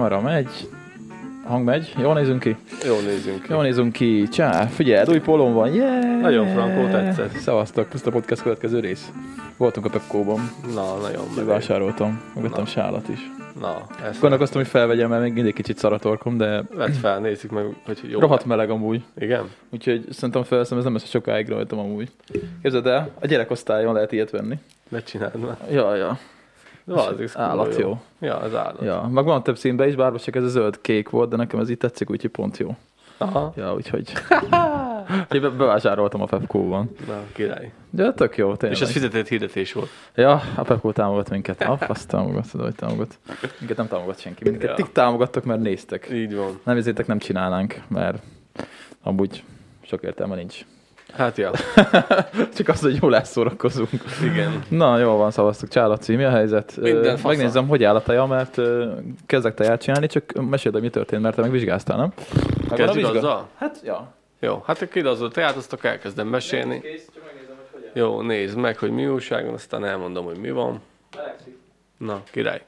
Kamera megy, hang megy, jól nézünk ki? Jól nézzünk ki. Jól nézünk ki, csá, figyelj, új polom van, yeah! Nagyon frankó, tetszett. Szevasztok, Puszta Podcast következő rész. Voltunk a Pepkóban, Na, nagyon menő. vásároltam, megvettem sálat is. Na, ezt Gondolkoztam, hogy felvegyem, mert még mindig kicsit szaratorkom, de vedd fel, nézzük meg, hogy jó. rohadt meleg amúgy. Igen? Úgyhogy szerintem felveszem, ez nem lesz sokáig rajtam amúgy. Képzeld el, a gyerekosztályon lehet ilyet venni. Ne csináld már. Ja, ja. Ez Állat kurva jó. Ja, az állat. Ja, meg van több színben is, bár csak ez a zöld kék volt, de nekem ez így tetszik, úgyhogy pont jó. Aha. Ja, úgyhogy... be- bevásároltam a Pepco-ban. Na, király. De tök jó, tényleg. És ez fizetett hirdetés volt. Ja, a Pepco támogat minket. Ah, azt támogat, tudod, hogy támogat. Minket nem támogat senki. Minket Ja. ja. tik támogattok, mert néztek. Így van. Nem ezért nem csinálnánk, mert amúgy sok értelme nincs. Hát ja, Csak az, hogy jól elszórakozunk. igen. Na, jól van, szavaztuk. Csálaci, mi a helyzet? Minden fasza. Megnézem, hogy áll a teja, mert kezdek teját csinálni, csak meséld, hogy mi történt, mert te meg vizsgáztál, nem? Megvan a Kezdjük vizsga? azzal? Hát, ja. Jó, hát akkor az a teát, azt akkor elkezdem mesélni. Jó, nézd meg, hogy mi újságon, aztán elmondom, hogy mi van. Na, király.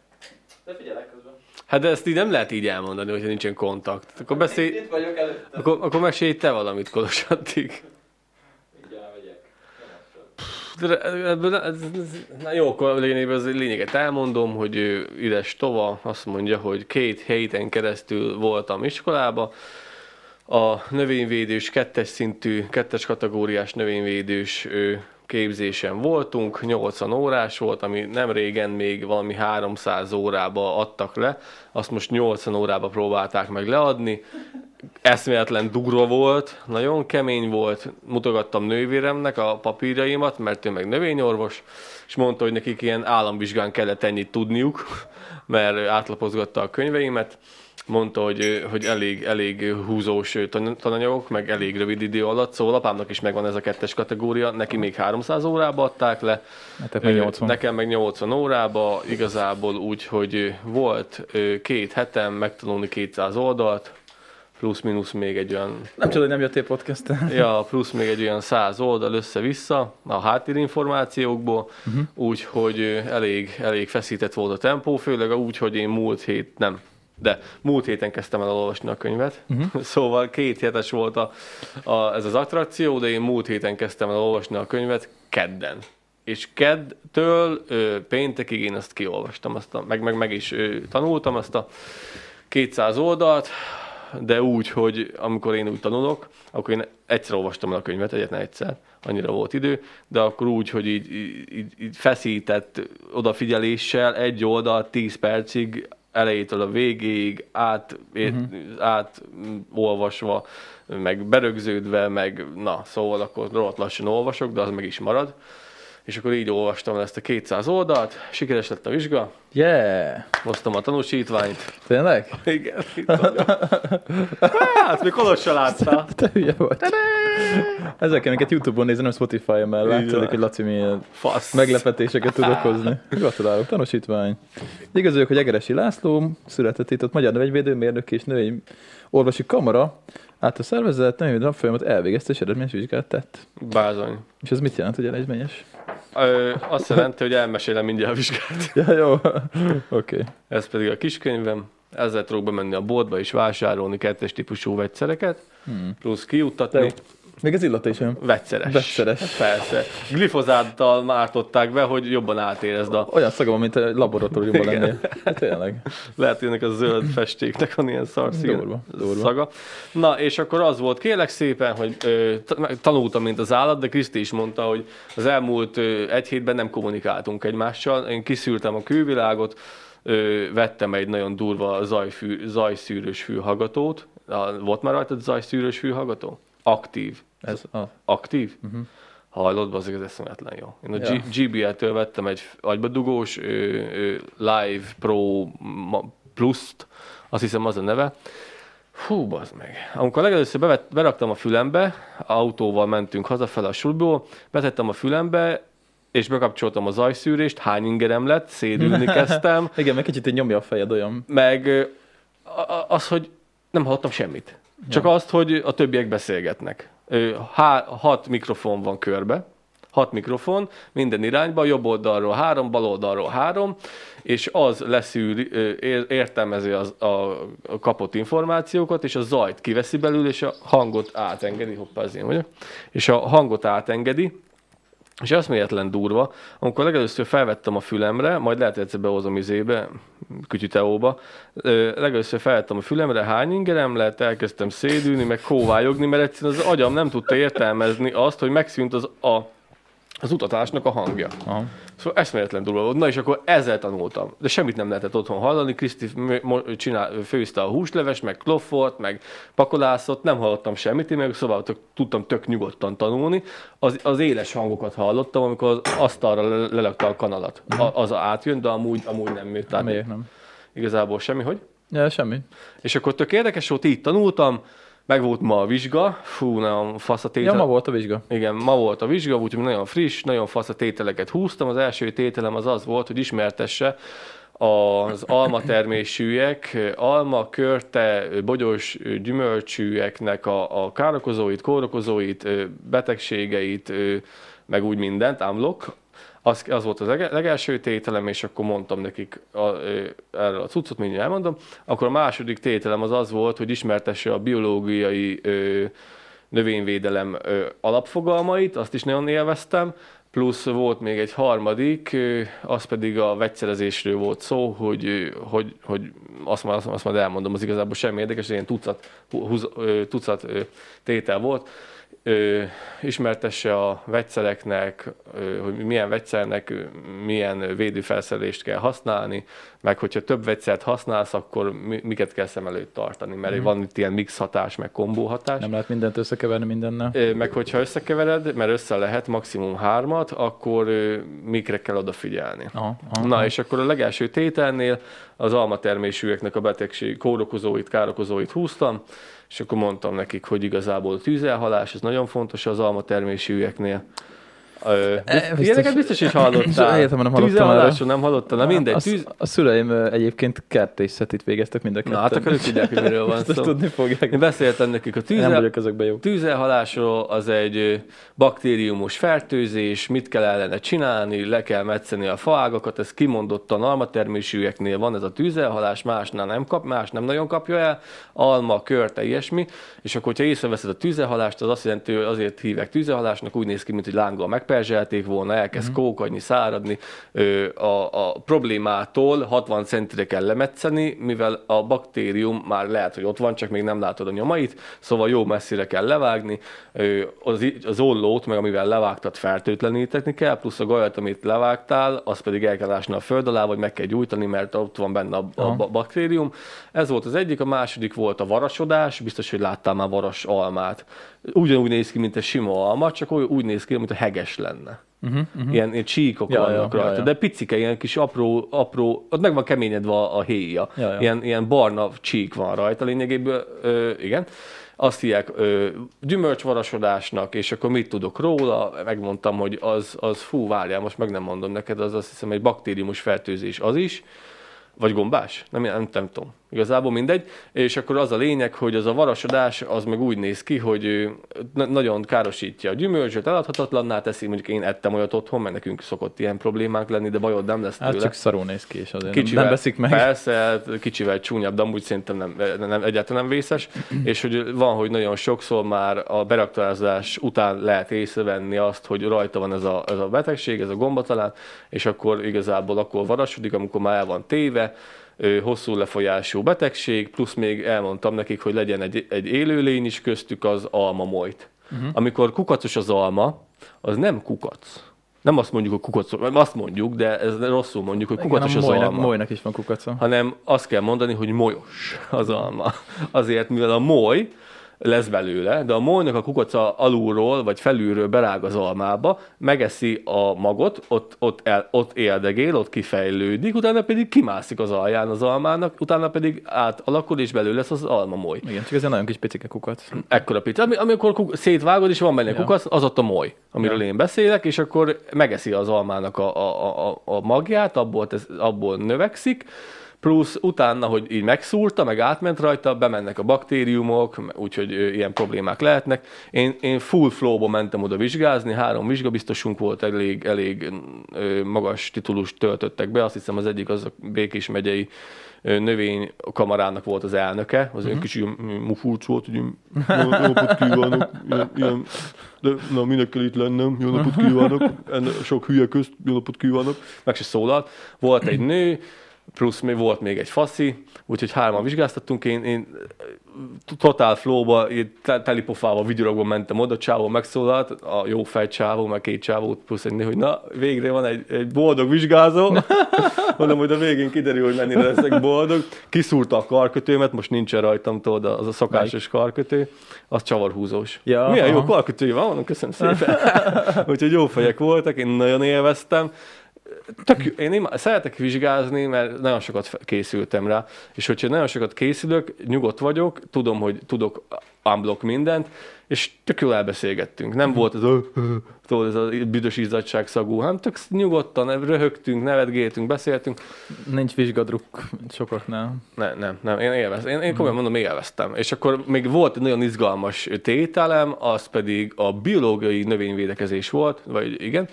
De figyelek közben. Hát de ezt így nem lehet így elmondani, hogyha nincsen kontakt. Akkor beszélj, Itt vagyok előtte. akkor, akkor mesélj te valamit Kolos addig. Mindjárt megyek. De ebből, ez, ez, na jó, akkor lényegében az lényeget elmondom, hogy Ides Tova azt mondja, hogy két héten keresztül voltam iskolába, a növényvédős, kettes szintű, kettes kategóriás növényvédős képzésen voltunk, 80 órás volt, ami nem régen még valami 300 órába adtak le, azt most 80 órába próbálták meg leadni, eszméletlen durva volt, nagyon kemény volt, mutogattam nővéremnek a papírjaimat, mert ő meg növényorvos, és mondta, hogy nekik ilyen államvizsgán kellett ennyit tudniuk, mert átlapozgatta a könyveimet, mondta, hogy, hogy elég, elég húzós tan- tananyagok, meg elég rövid idő alatt, szóval apámnak is megvan ez a kettes kategória, neki még 300 órába adták le, meg Ö, 80. Nekem meg 80 órába, igazából úgy, hogy volt két hetem megtanulni 200 oldalt, plusz-minusz még egy olyan, Nem tudom, hogy nem jöttél podcast ja, plusz még egy olyan 100 oldal össze-vissza a háttérinformációkból, uh-huh. úgyhogy elég, elég feszített volt a tempó, főleg úgy, hogy én múlt hét, nem, de múlt héten kezdtem el olvasni a könyvet, uh-huh. szóval két hetes volt a, a, ez az attrakció, de én múlt héten kezdtem el olvasni a könyvet kedden. És keddtől ö, péntekig én ezt kiolvastam, azt a, meg, meg, meg is ö, tanultam azt a 200 oldalt, de úgy, hogy amikor én úgy tanulok, akkor én egyszer olvastam el a könyvet, egyetlen egyszer, annyira volt idő, de akkor úgy, hogy így, így, így feszített odafigyeléssel egy oldal 10 percig elejétől a végéig át, uh-huh. át mm, olvasva, meg berögződve, meg na, szóval akkor rohadt lassan olvasok, de az meg is marad. És akkor így olvastam ezt a 200 oldalt, sikeres lett a vizsga, Yeah! hoztam a tanúsítványt. Tényleg? Igen. Hát, még Kolossal láttál. Te hülye vagy. Ezzel kell minket Youtube-on nézni, nem Spotify-on, mert van. hogy Laci milyen Fasz. meglepetéseket tud okozni. Gratulálok, tanúsítvány. Igaz vagyok, hogy Egeresi László született itt ott Magyar Növényvédő, Mérnök és Növény Orvosi Kamara át a szervezet növényvédelem folyamat elvégezte és eredményes vizsgát tett. Bázony. És ez mit jelent, hogy eredményes? Ö, azt jelenti, hogy elmesélem mindjárt a vizsgát. Ja, jó. Oké. Okay. Ez pedig a kiskönyvem. Ezzel tudok bemenni a boltba és vásárolni kettes típusú vegyszereket, Hmm. plusz De kiuttatni. jó. Még ez illata is olyan. Vegyszeres. Vegyszeres. Hát Persze. Glifozáttal mártották be, hogy jobban átérezd a... Olyan szaga mint a laboratóriumban lennél. Hát tényleg. Lehet, hogy ennek a zöld festéknek van ilyen szarszín Durva, durva. szaga. Na, és akkor az volt, kérlek szépen, hogy ö, ta- tanultam, mint az állat, de Kriszti is mondta, hogy az elmúlt ö, egy hétben nem kommunikáltunk egymással. Én kiszűrtem a külvilágot, ö, vettem egy nagyon durva zajfű, zajszűrős fülhallgatót. Volt már rajtad zajszűrős fülhallgató? Aktív. Ez a... Aktív? Uh-huh. Hallod, az ez eszméletlen jó. Én a Ja. ja. GBL-től vettem egy agybadugós ö, ö, Live Pro Plus-t, azt hiszem az a neve. Fú, bazd meg. Amikor legelőször bevet, beraktam a fülembe, autóval mentünk hazafele a sulból, betettem a fülembe, és bekapcsoltam a zajszűrést, hány ingerem lett, szédülni kezdtem, Igen, meg kicsit így nyomja a fejed olyan. meg az, hogy nem hallottam semmit. Csak azt, hogy a többiek beszélgetnek. Há, hat mikrofon van körbe, hat mikrofon, minden irányba, jobb oldalról három, bal oldalról három, és az leszűr, értelmezi az, a, kapott információkat, és a zajt kiveszi belőle, és a hangot átengedi, hoppá, az én vagyok, és a hangot átengedi, és az méletlen durva, amikor legelőször felvettem a fülemre, majd lehet egyszer behozom izébe, kütyüteóba, legelőször felvettem a fülemre, hány ingerem lett, elkezdtem szédülni, meg kóvályogni, mert egyszerűen az agyam nem tudta értelmezni azt, hogy megszűnt az a az utatásnak a hangja. Aha. Szóval eszméletlen durva volt. Na és akkor ezzel tanultam. De semmit nem lehetett otthon hallani. Kriszti csinál, főzte a húsleves, meg kloffort, meg pakolászott. Nem hallottam semmit, én meg szóval tök, tudtam tök nyugodtan tanulni. Az, az éles hangokat hallottam, amikor az asztalra lelakta a kanalat. A, az átjön, de amúgy, amúgy nem műt. Nem, nem. Igazából semmi, hogy? Ja, semmi. És akkor tök érdekes volt, így tanultam meg volt ma a vizsga, fú, nagyon fasz a tétel. Ja, ma volt a vizsga. Igen, ma volt a vizsga, úgyhogy nagyon friss, nagyon fasz a tételeket húztam. Az első tételem az az volt, hogy ismertesse az almatermésűek, alma, körte, bogyós gyümölcsűeknek a, a károkozóit, kórokozóit, betegségeit, meg úgy mindent, ámlok, az, az volt az legelső tételem, és akkor mondtam nekik a, erről a cuccot, mindjárt elmondom. Akkor a második tételem az az volt, hogy ismertesse a biológiai ö, növényvédelem ö, alapfogalmait, azt is nagyon élveztem, plusz volt még egy harmadik, az pedig a vegyszerezésről volt szó, hogy, hogy, hogy azt, már, azt már elmondom, az igazából semmi érdekes, ilyen tucat, húz, tucat tétel volt ö, ismertesse a vegyszereknek, ö, hogy milyen vegyszernek milyen védőfelszerelést kell használni, meg hogyha több vegyszert használsz, akkor mi, miket kell szem előtt tartani, mert mm. van itt ilyen mix hatás, meg kombó hatás. Nem lehet mindent összekeverni mindennel. Ö, meg hogyha összekevered, mert össze lehet maximum hármat, akkor ö, mikre kell odafigyelni. Aha, aha. Na, és akkor a legelső tételnél az almatermésűeknek a betegség kórokozóit, károkozóit húztam, és akkor mondtam nekik, hogy igazából tűzelhalás, ez nagyon fontos az alma termésűeknél. Ö, e, ilyeneket biztos is hallottál. Értem, nem hallottam erről. nem hallottál. Na mindegy. Tűz... A, a szüleim egyébként kertészetit végeztek mind a ketten. Na hát akkor ők tudják, hogy miről van szó. tudni fogják. Én beszéltem nekik a tűzel... Nem vagyok ezekben jó. tűzelhalásról, az egy baktériumos fertőzés, mit kell ellene csinálni, le kell metszeni a faágakat, ez kimondottan almatermésűeknél van ez a tűzelhalás, másnál nem kap, más nem nagyon kapja el, alma, körte, ilyesmi, és akkor, hogyha észreveszed a tűzelhalást, az azt jelenti, hogy azért hívják tűzelhalásnak, úgy néz ki, mint hogy lángol meg megperzselték volna, elkezd kókanyni, száradni, a, a problémától 60 centire kell lemetszeni, mivel a baktérium már lehet, hogy ott van, csak még nem látod a nyomait, szóval jó messzire kell levágni, az, az ollót, meg amivel levágtad, fertőtleníteni kell, plusz a gajat, amit levágtál, az pedig el kell ásni a föld alá, vagy meg kell gyújtani, mert ott van benne a, a, baktérium. Ez volt az egyik, a második volt a varasodás, biztos, hogy láttál már varas almát. Ugyanúgy néz ki, mint egy sima alma, csak úgy néz ki, mint a heges lenne. Uh-huh, uh-huh. Ilyen, ilyen csíkok ja, vannak ja, rajta, ja, ja. de picike, ilyen kis apró, apró, ott meg van keményedve a, a héja. Ja, ja. Ilyen, ilyen barna csík van rajta lényegéből, ö, igen. Azt hívják ö, gyümölcsvarasodásnak, és akkor mit tudok róla? Megmondtam, hogy az, az fú, várjál, most meg nem mondom neked, az azt hiszem egy baktériumos fertőzés az is, vagy gombás? Nem, nem, nem tudom. Igazából mindegy. És akkor az a lényeg, hogy az a varasodás az meg úgy néz ki, hogy nagyon károsítja a gyümölcsöt, eladhatatlanná teszi. Mondjuk én ettem olyat otthon, mert nekünk szokott ilyen problémák lenni, de bajod nem lesz hát tőle. Hát csak szarul néz ki, és azért kicsivel, nem veszik meg. Persze, hát kicsivel csúnyabb, de amúgy szerintem nem, nem, egyáltalán nem vészes. és hogy van, hogy nagyon sokszor már a beraktározás után lehet észrevenni azt, hogy rajta van ez a, ez a betegség, ez a gomba talán, és akkor igazából akkor varasodik, amikor már el van téve, hosszú lefolyású betegség, plusz még elmondtam nekik, hogy legyen egy, egy élőlény is köztük az alma mojt. Uh-huh. Amikor kukacos az alma, az nem kukac. Nem azt mondjuk, hogy kukac, azt mondjuk, de ez rosszul mondjuk, hogy kukacos az molynak, alma. Molynak is van kukaca. Hanem azt kell mondani, hogy molyos az alma. Azért, mivel a moly, lesz belőle, de a molynak a kukaca alulról vagy felülről berág az almába, megeszi a magot, ott, ott, el, ott éldegél, ott kifejlődik, utána pedig kimászik az alján az almának, utána pedig átalakul és belőle lesz az moly. Igen, csak ez egy nagyon kis picike kukac. Ekkora pici. Ami, amikor kuk- szétvágod és van benne ja. kukac, az ott a moly, amiről ja. én beszélek, és akkor megeszi az almának a, a, a, a magját, abból, abból növekszik, plusz utána, hogy így megszúrta, meg átment rajta, bemennek a baktériumok, úgyhogy ilyen problémák lehetnek. Én, én full flow-ba mentem oda vizsgázni, három vizsgabiztosunk volt, elég, elég magas titulust töltöttek be, azt hiszem az egyik az a Békés megyei növénykamarának volt az elnöke, az egy kicsi ilyen mufurc volt, hogy jó napot kívánok, ilyen, ilyen, de na, minek kell itt lennem, jó napot kívánok, enne, sok hülye közt, jó napot kívánok, meg se szólalt. Volt egy nő, plusz még volt még egy faszi, úgyhogy hárman vizsgáztattunk, én, én totál flowba, telipofával, vigyorogva mentem oda, csávó megszólalt, a jó fej csávó, meg két csávó, plusz egy hogy na, végre van egy, egy boldog vizsgázó, mondom, hogy a végén kiderül, hogy mennyire leszek boldog. Kiszúrta a karkötőmet, most nincsen rajtam, tudod, az a szokásos karkötő, az csavarhúzós. Ja, Milyen jó aha. karkötője van, mondom, köszönöm szépen. Úgyhogy jó fejek voltak, én nagyon élveztem. Tök, én ima- szeretek vizsgázni, mert nagyon sokat készültem rá, és hogyha nagyon sokat készülök, nyugodt vagyok, tudom, hogy tudok unblock mindent, és tök jól elbeszélgettünk. Nem volt ez a, tudod, ez a büdös izzadság szagú, hanem tök nyugodtan röhögtünk, nevetgéltünk, beszéltünk. Nincs vizsgadruk sokaknál. Ne, nem, nem, én élveztem. Én, én komolyan mondom, élveztem. És akkor még volt egy nagyon izgalmas tételem, az pedig a biológiai növényvédekezés volt, vagy igen,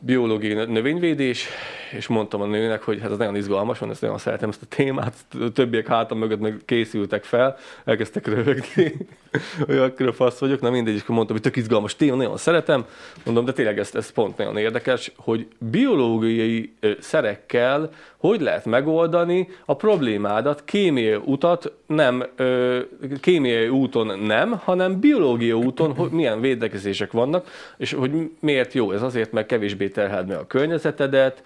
biológiai nö- növényvédés, és mondtam a nőnek, hogy hát ez nagyon izgalmas van, ezt nagyon szeretem ezt a témát, a többiek hátam mögött meg készültek fel, elkezdtek röhögni, hogy akkor a fasz vagyok, na mindegy, és akkor mondtam, hogy tök izgalmas téma, nagyon szeretem, mondom, de tényleg ez, ez pont nagyon érdekes, hogy biológiai szerekkel hogy lehet megoldani a problémádat, kémiai utat nem, kémiai úton nem, hanem biológiai úton, hogy milyen védekezések vannak, és hogy miért jó ez? Azért, mert kevésbé terheld meg a környezetedet,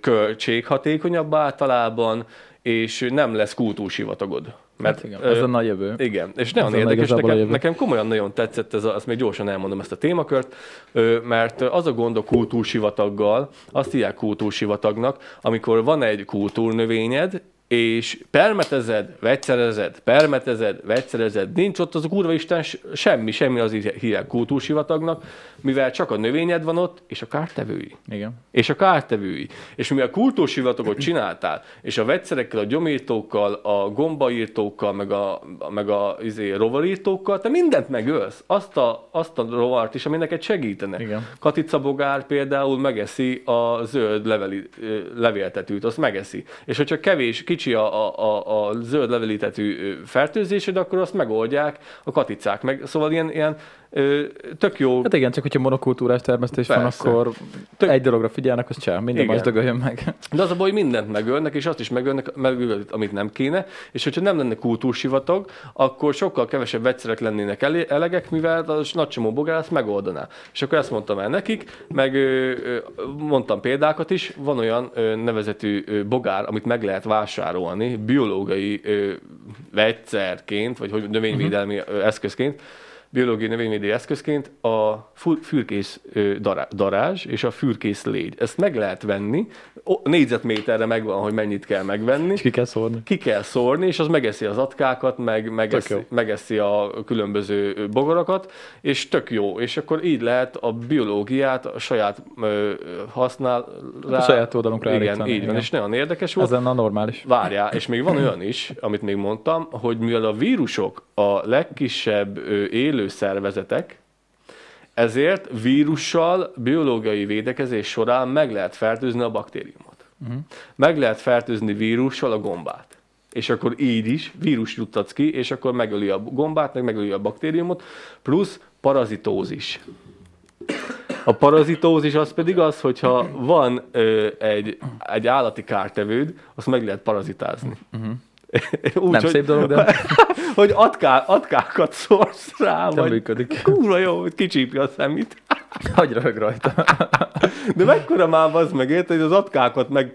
költséghatékonyabb általában, és nem lesz kultúrsivatagod. Mert, Hát igen, ez a nagy jövő. igen, és nagyon Ez érdekes, nekem, nekem komolyan nagyon tetszett, ez a, azt még gyorsan elmondom ezt a témakört, ö, mert az a gond a kultúrsivataggal, azt hívják kultúrsivatagnak, amikor van egy kultúrnövényed, és permetezed, vegyszerezed, permetezed, vegyszerezed, nincs ott az a kurva Isten semmi, semmi az hívják kultúrsivatagnak, mivel csak a növényed van ott, és a kártevői Igen. és a kártevői. És mivel kultúrsivatagot csináltál, és a vegyszerekkel, a gyomírtókkal, a gombaírtókkal, meg a, meg a izé, rovarírtókkal, te mindent megölsz. Azt a, azt a rovart is, ami neked segítene. Igen. Katicabogár például megeszi a zöld leveli, levéltetőt, azt megeszi. És hogyha kevés, kicsi a, a, a, zöld levelítetű fertőzésed, akkor azt megoldják a katicák. Meg, szóval ilyen, ilyen ö, tök jó Hát igen, csak hogyha monokultúrás termesztés Persze. van, akkor Tök- egy dologra figyelnek, az csá, minden Igen. más dögöljön meg. De az a baj, hogy mindent megölnek, és azt is megölnek, megölnek, amit nem kéne, és hogyha nem lenne kultúrsivatag, akkor sokkal kevesebb vegyszerek lennének elegek, mivel a nagy csomó bogár ezt megoldaná. És akkor ezt mondtam el nekik, meg ö, ö, mondtam példákat is, van olyan ö, nevezetű ö, bogár, amit meg lehet vásárolni biológiai ö, vegyszerként, vagy hogy növényvédelmi ö, eszközként, biológiai növényvédő eszközként a fürkész darázs és a fürkész légy. Ezt meg lehet venni, négyzetméterre megvan, hogy mennyit kell megvenni, És ki kell szórni. ki kell szórni, és az megeszi az atkákat, meg megeszi, megeszi a különböző bogarakat, és tök jó. És akkor így lehet a biológiát a saját ö, használ... A saját oldalunkra Igen, állítani, így van, igen. és nagyon érdekes volt. Ez lenne a normális. Várjál, és még van olyan is, amit még mondtam, hogy mivel a vírusok a legkisebb élő szervezetek, ezért vírussal biológiai védekezés során meg lehet fertőzni a baktériumot. Uh-huh. Meg lehet fertőzni vírussal a gombát. És akkor így is vírus juttatsz ki, és akkor megöli a gombát, meg megöli a baktériumot, plusz parazitózis. A parazitózis az pedig az, hogyha van ö, egy, egy állati kártevőd, azt meg lehet parazitázni. Uh-huh. Úgy, Nem hogy, szép dolog, de hogy atká, atkákat szórsz rá, nem vagy működik. kurva jó, hogy kicsípi a szemét. Hagy röhög rajta. De mekkora már az meg, érted, hogy az atkákat meg,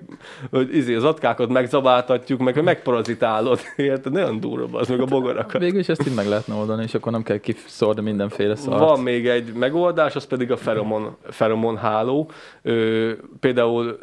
hogy izé, az atkákat megzabáltatjuk, meg hogy megparazitálod, érted? Nagyon durva az meg a bogarakat. Végül is ezt így meg lehetne oldani, és akkor nem kell kiszórni mindenféle szart. Van még egy megoldás, az pedig a feromon, feromon háló. Ö, például ö,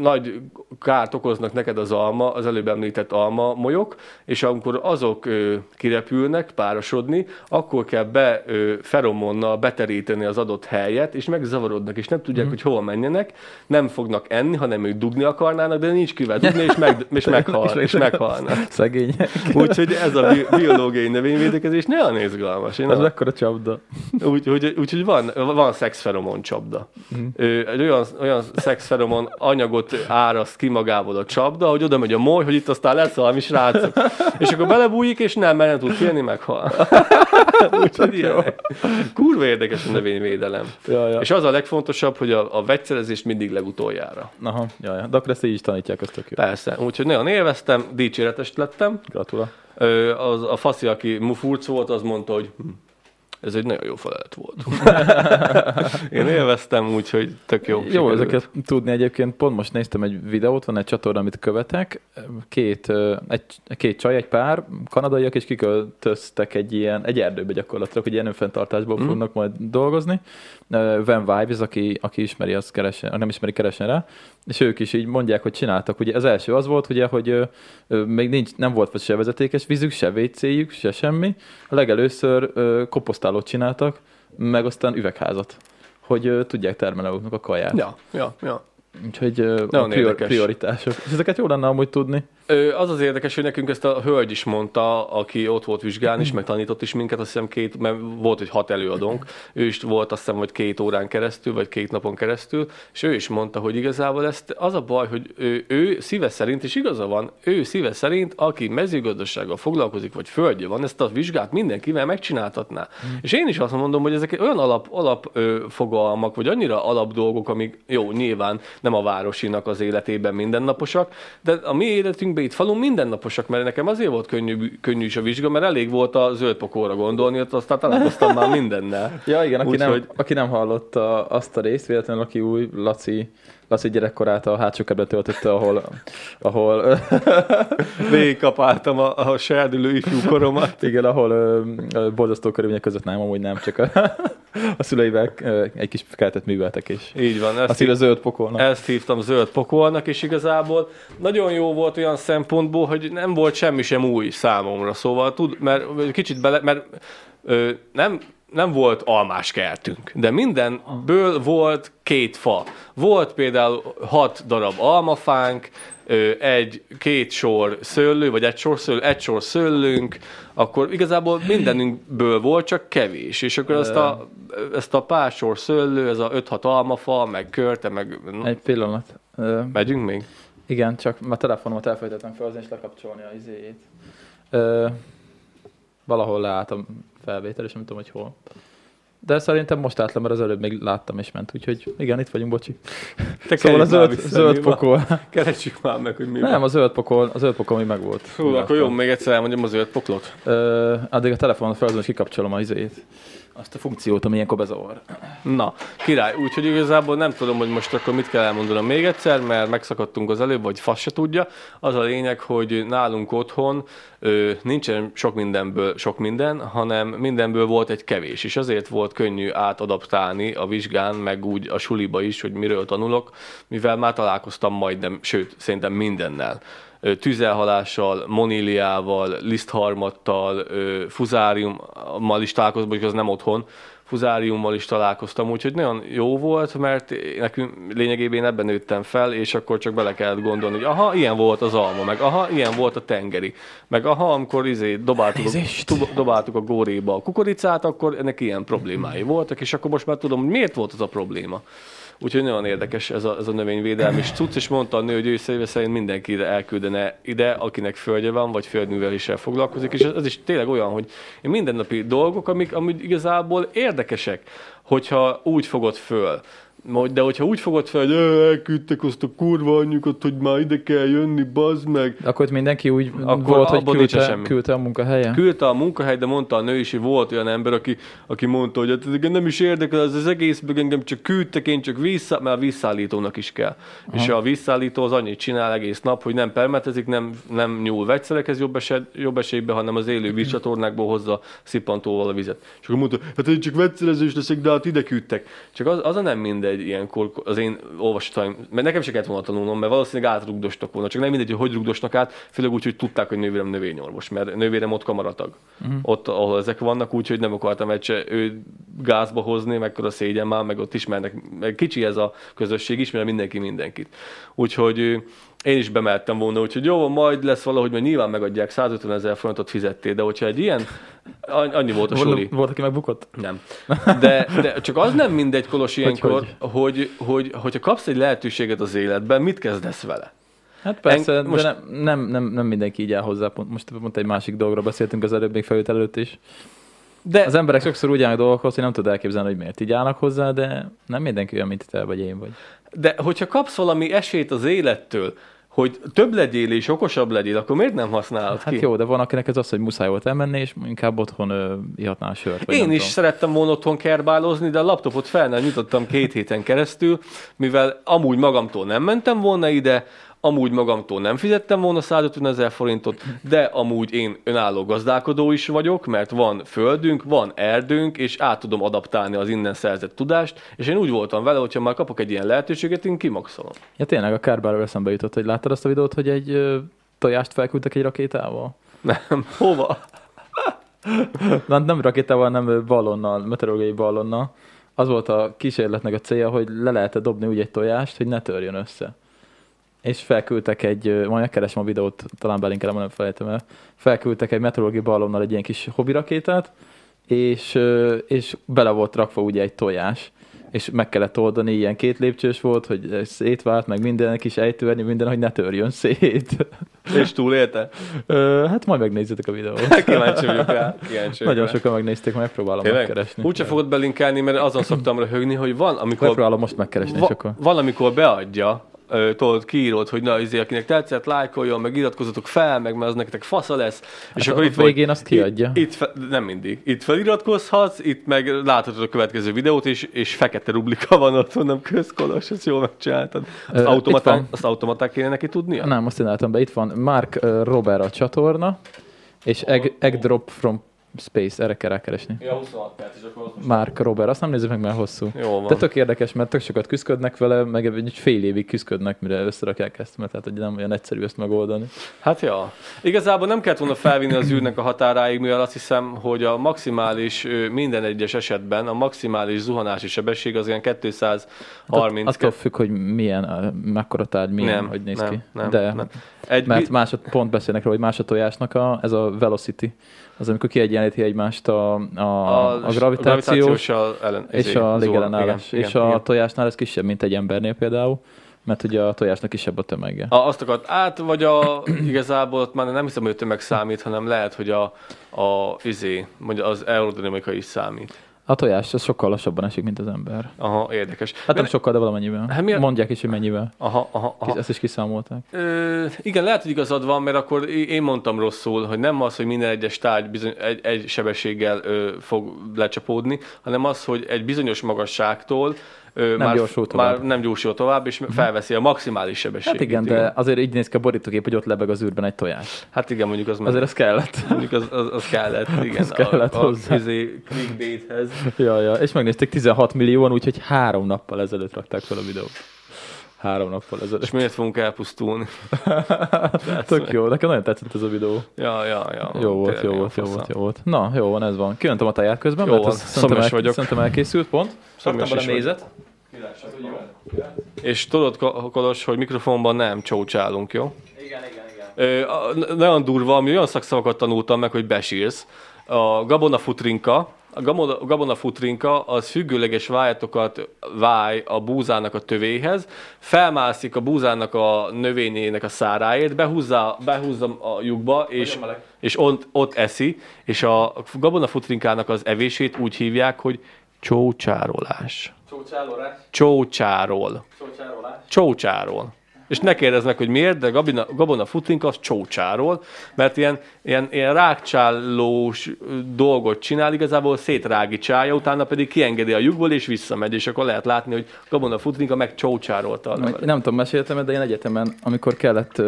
nagy kárt okoznak neked az alma, az előbb említett alma molyok, és amikor azok ö, kirepülnek, párosodni, akkor kell be ö, feromonnal beteríteni az adott helyet, és megzavarodnak, és nem tudják, hogy hol menjenek, nem fognak enni, hanem ők dugni akarnának, de nincs kivel dugni, és, meg, és, meghal, és meghalnak. Szegények. Úgyhogy ez a bi- biológiai növényvédekezés nagyon izgalmas. Én Ez mekkora csapda. úgy, úgy, úgyhogy van, van szexferomon csapda. Egy olyan, olyan szexferomon anyagot áraszt ki magából a csapda, hogy oda megy a moly, hogy itt aztán lesz valami srácok. és akkor belebújik, és nem, mert nem tud félni, meghal. úgyhogy. Kurva érdekes a növényvédelem. Ja, ja. És az a legfontosabb, hogy a, a vegyszerezést mindig legutoljára. Aha, ja, ja. De akkor ezt így is tanítják, azt tök jó. Persze, úgyhogy nagyon élveztem, dicséretes lettem. Gratula. Ö, az, a faszi, aki mufurc volt, az mondta, hogy hm, ez egy nagyon jó felelet volt. Én élveztem, úgyhogy tök jó. Jó, sikerült. ezeket tudni egyébként. Pont most néztem egy videót, van egy csatorna, amit követek. Két, egy, két csaj, egy pár, kanadaiak, és kiköltöztek egy ilyen, egy erdőbe gyakorlatilag, hogy ilyen önfenntartásból Mhm. fognak majd dolgozni. Van Vibes, aki, aki ismeri, az keresen, nem ismeri, keresen rá. És ők is így mondják, hogy csináltak. Ugye az első az volt, ugye, hogy ö, ö, még nincs, nem volt se vezetékes vízük, se WC-jük, se semmi. A legelőször ö, komposztálót csináltak, meg aztán üvegházat hogy ö, tudják termelni a kaját. Ja, ja, ja. Úgyhogy ö, a prior, érdekes. prioritások. És ezeket jó lenne amúgy tudni. Ö, az az érdekes, hogy nekünk ezt a hölgy is mondta, aki ott volt vizsgálni, és megtanított is minket, azt hiszem két, mert volt, hogy hat előadónk, ő is volt azt hiszem, hogy két órán keresztül, vagy két napon keresztül, és ő is mondta, hogy igazából ezt az a baj, hogy ő, ő szíve szerint, és igaza van, ő szíve szerint, aki mezőgazdasággal foglalkozik, vagy földje van, ezt a vizsgát mindenkivel megcsináltatná. És én is azt mondom, hogy ezek olyan alap, alap ö, fogalmak, vagy annyira alap dolgok, amik jó, nyilván nem a városinak az életében mindennaposak, de a mi életünkben itt falun mindennaposak, mert nekem azért volt könnyű, könnyű is a vizsga, mert elég volt a zöld pokóra gondolni, ott aztán találkoztam már mindennel. Ja, igen, aki, nem, Úgyhogy- aki nem hallotta azt a részt, véletlenül aki új, Laci, Laci gyerekkorát a hátsó kerületbe töltötte, ahol, ahol Végigkapáltam a, a serdülő ifjú koromat. igen, ahol ö, ö, borzasztó körülmények között nem, amúgy nem, csak a, a szüleivel egy kis keltet műveltek, és Így van, ezt azt a zöld pokolnak. Ezt hívtam zöld pokolnak, és igazából nagyon jó volt olyan szempontból, hogy nem volt semmi sem új számomra, szóval tud, mert kicsit bele, mert ö, nem, nem volt almás kertünk, de mindenből volt két fa. Volt például hat darab almafánk, egy, két sor szőlő, vagy egy sor szőlő, egy sor szőlőnk, akkor igazából mindenünkből volt, csak kevés. És akkor ezt a, ezt a pár sor szőlő, ez a 5-6 almafa, meg körte, meg Egy pillanat. Megyünk még? igen, csak már telefonomat elfelejtettem felhozni és lekapcsolni a izéjét. Ö, valahol leállt a felvétel, és nem tudom, hogy hol. De szerintem most át le, mert az előbb még láttam és ment, úgyhogy igen, itt vagyunk, bocsi. Te Szóval a zöld, vissza, zöld pokol. Keressük már meg, hogy mi Nem, van. a zöld pokol, a zöld pokol mi meg volt. Hú, akkor jó, még egyszer elmondjam a zöld poklot. Ö, addig a telefonon felhozom, és kikapcsolom a izét. Azt a funkciót, ami ilyenkor bezavar. Na, király, úgyhogy igazából nem tudom, hogy most akkor mit kell elmondanom még egyszer, mert megszakadtunk az előbb, vagy fasz se tudja. Az a lényeg, hogy nálunk otthon ö, nincsen sok mindenből sok minden, hanem mindenből volt egy kevés, és azért volt könnyű átadaptálni a vizsgán, meg úgy a suliba is, hogy miről tanulok, mivel már találkoztam majdnem, sőt, szerintem mindennel tüzelhalással, moníliával, lisztharmattal, fuzáriummal is találkoztam, hogy az nem otthon, fuzáriummal is találkoztam, úgyhogy nagyon jó volt, mert nekünk lényegében én ebben nőttem fel, és akkor csak bele kellett gondolni, hogy aha, ilyen volt az alma, meg aha, ilyen volt a tengeri, meg aha, amikor izé dobáltuk, a, dobáltuk a góréba a kukoricát, akkor ennek ilyen problémái voltak, és akkor most már tudom, hogy miért volt az a probléma. Úgyhogy nagyon érdekes ez a, ez a növényvédelmi cucc, és mondta a nő, hogy ő szerint mindenki elküldene ide, akinek földje van, vagy földműveléssel foglalkozik, és ez, ez is tényleg olyan, hogy mindennapi dolgok, amik, amik igazából érdekesek, hogyha úgy fogod föl, De hogyha úgy fogod fel, hogy "Ö, elküldtek azt a kurva anyjukat, hogy már ide kell jönni, bazd meg. Akkor ott mindenki úgy Akkor volt, hogy küldte, semmi. küldte a munkahelye? Küldte a munkahely, de mondta a nő is, hogy volt olyan ember, aki, aki mondta, hogy hát nem is érdekel, ez az egész, meg engem csak küldtek, én csak vissza, mert a visszaállítónak is kell. Aha. És a visszaállító az annyit csinál egész nap, hogy nem permetezik, nem, nem nyúl vegyszerekhez jobb, eset, jobb esélyben, hanem az élő vízcsatornákból hozza szippantóval a vizet. És akkor mondta, hát én csak vegyszerezős leszek, de hát ide küldtek. Csak az, az a nem mindegy, mindegy ilyenkor az én olvasataim, mert nekem se kellett volna tanulnom, mert valószínűleg átrugdostak volna, csak nem mindegy, hogy hogy rugdosnak át, főleg úgy, hogy tudták, hogy nővérem növényorvos, mert nővérem ott kamaratag. Uh-huh. Ott, ahol ezek vannak, úgyhogy nem akartam egy se ő gázba hozni, meg a szégyen már, meg ott ismernek, meg kicsi ez a közösség, ismer mindenki mindenkit. Úgyhogy én is bemeltem volna, úgyhogy jó, majd lesz valahogy, mert nyilván megadják, 150 ezer forintot fizettél, de hogyha egy ilyen, annyi volt a suli. Volt, aki megbukott? Nem. De, de csak az nem mindegy, Kolos, ilyenkor, hogy, hogy, hogy, hogy, hogyha kapsz egy lehetőséget az életben, mit kezdesz vele? Hát persze, en, most... de nem, nem, nem, nem mindenki így áll hozzá. Most pont egy másik dologról beszéltünk az előbb még felült előtt is. De az emberek sokszor úgy állnak dolgokhoz, hogy nem tud elképzelni, hogy miért így állnak hozzá, de nem mindenki olyan, mint te vagy én vagy. De hogyha kapsz valami esélyt az élettől, hogy több legyél és okosabb legyél, akkor miért nem használod hát ki? jó, de van akinek ez az, hogy muszáj volt elmenni, és inkább otthon ö, ihatná a sört. Én is tudom. szerettem volna otthon kerbálozni, de a laptopot fel nem nyitottam két héten keresztül, mivel amúgy magamtól nem mentem volna ide, amúgy magamtól nem fizettem volna 150 ezer forintot, de amúgy én önálló gazdálkodó is vagyok, mert van földünk, van erdőnk, és át tudom adaptálni az innen szerzett tudást, és én úgy voltam vele, hogyha már kapok egy ilyen lehetőséget, én kimaxolom. Ja tényleg a Kárbáról eszembe jutott, hogy láttad azt a videót, hogy egy tojást felküldtek egy rakétával? Nem, hova? nem, nem rakétával, hanem ballonnal, meteorológiai ballonnal. Az volt a kísérletnek a célja, hogy le lehet dobni úgy egy tojást, hogy ne törjön össze és felküldtek egy, majd megkeresem a videót, talán belinkelem, nem felejtem el, felküldtek egy meteorológiai ballonnal egy ilyen kis rakétát, és, és bele volt rakva ugye egy tojás, és meg kellett oldani, ilyen két lépcsős volt, hogy szétvált, meg minden kis ejtőernyő, minden, hogy ne törjön szét. És túlélte? hát majd megnézzétek a videót. Kíváncsi vagyok rá. Kíváncsi Nagyon rá. sokan megnézték, megpróbálom Tényleg? megkeresni. Úgyse fogod belinkelni, mert azon szoktam röhögni, hogy van, amikor... Megpróbálom most megkeresni, va- akkor. Van, amikor beadja tudod, kiírod, hogy na, izé, akinek tetszett, lájkoljon, meg iratkozzatok fel, meg mert az nektek fasza lesz. Hát és akkor itt végén azt kiadja. Itt, fe, nem mindig. Itt feliratkozhatsz, itt meg láthatod a következő videót, és, és fekete rublika van ott, mondom, közkolos, ezt jól megcsináltad. Azt, uh, automaták, azt automaták kéne neki tudnia? Nem, azt én álltam be, itt van Mark Robert a csatorna, és egg, egg Drop from Space, erre kell rákeresni. Ja, 26 perc, és akkor Mark Robert, azt nem nézzük meg, mert hosszú. Jó van. De tök érdekes, mert tök sokat küzdködnek vele, meg egy fél évig küzdködnek, mire összerakják ezt, mert tehát nem olyan egyszerű ezt megoldani. Hát ja. Igazából nem kellett volna felvinni az űrnek a határáig, mivel azt hiszem, hogy a maximális minden egyes esetben a maximális zuhanási sebesség az ilyen 230. Hát attól függ, hogy milyen, mekkora tárgy, milyen, nem, hogy néz nem, ki. Nem, De, nem. Egy mert másod, pont beszélnek róla, hogy más a tojásnak a, ez a velocity az amikor kiegyenlíti egymást a, a, a, a gravitációs, a ellen, és a légellenállás. És igen, a igen. tojásnál ez kisebb, mint egy embernél például mert ugye a tojásnak kisebb a tömege. A, azt akart át, vagy a, igazából ott már nem hiszem, hogy a tömeg számít, hanem lehet, hogy a, a izé, mondja, az aerodinamika is számít. A tojás az sokkal lassabban esik, mint az ember. Aha, érdekes. Hát nem sokkal, de valamennyivel. Hát mi a... Mondják is, hogy mennyivel. Aha, aha, aha. Ezt is kiszámolták. Ö, igen, lehet, hogy igazad van, mert akkor én mondtam rosszul, hogy nem az, hogy minden egyes tárgy bizony, egy, egy sebességgel ö, fog lecsapódni, hanem az, hogy egy bizonyos magasságtól nem már, gyorsul tovább. már nem gyorsul tovább, és felveszi a maximális sebességet. Hát igen, igen, de azért így néz ki a borítógép, hogy ott lebeg az űrben egy tojás. Hát igen, mondjuk az Azért az kellett. Mondjuk az, az, az kellett, igen. az kellett a, hozzá. A, izé, clickbaithez. Ja, ja, és megnézték 16 millióan, úgyhogy három nappal ezelőtt rakták fel a videót. Három nappal ezelőtt. És miért fogunk elpusztulni? Tök jó, nekem nagyon tetszett ez a videó. Ja, ja, ja. Jó volt, jó volt, jó volt, jó volt. Na, jó van, ez van. Kijöntöm a taját közben, jó mert van. Szerintem, el, vagyok. szerintem elkészült, pont. Szoktam bele mézet. És tudod, Kolos, hogy mikrofonban nem csócsálunk, jó? Igen, igen, igen. Ö, nagyon durva, ami olyan szakszavakat tanultam meg, hogy besírsz. A gabona futrinka, a gabona, gabona futrinka az függőleges vájatokat váj a búzának a tövéhez, felmászik a búzának a növényének a száráért, behúzza, behúzza a lyukba, és, és ott, ott eszi, és a gabona futrinkának az evését úgy hívják, hogy csócsárolás. Csócsárolás? Csócsárol. Csócsárolás? Csócsárol. És ne kérdezz meg, hogy miért, de Gabina, Gabona Futink az csócsárol, mert ilyen, ilyen, ilyen rákcsálós dolgot csinál, igazából szétrágicsálja, utána pedig kiengedi a lyukból és visszamegy, és akkor lehet látni, hogy Gabona Futrinka meg csócsárolta. Nem, nem tudom, meséltem, de én egyetemen, amikor kellett,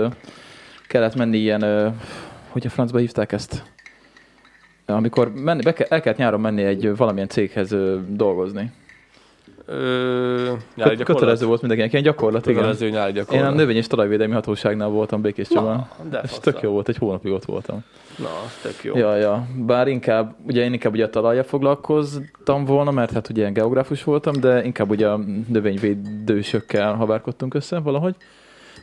kellett menni ilyen, hogy a francba hívták ezt? amikor menni, be kell, el kellett nyáron menni egy valamilyen céghez dolgozni Ö, nyári Kö- kötelező volt mindenkinek, ilyen gyakorlat, igen. Kötelező nyári Én gyakorlat. a növény és talajvédelmi hatóságnál voltam Békés Csabán. És tök jó volt, egy hónapig ott voltam. Na, tök jó. Ja, ja. Bár inkább, ugye én inkább ugye a talajjal foglalkoztam volna, mert hát ugye geográfus voltam, de inkább ugye a növényvédősökkel havárkodtunk össze valahogy.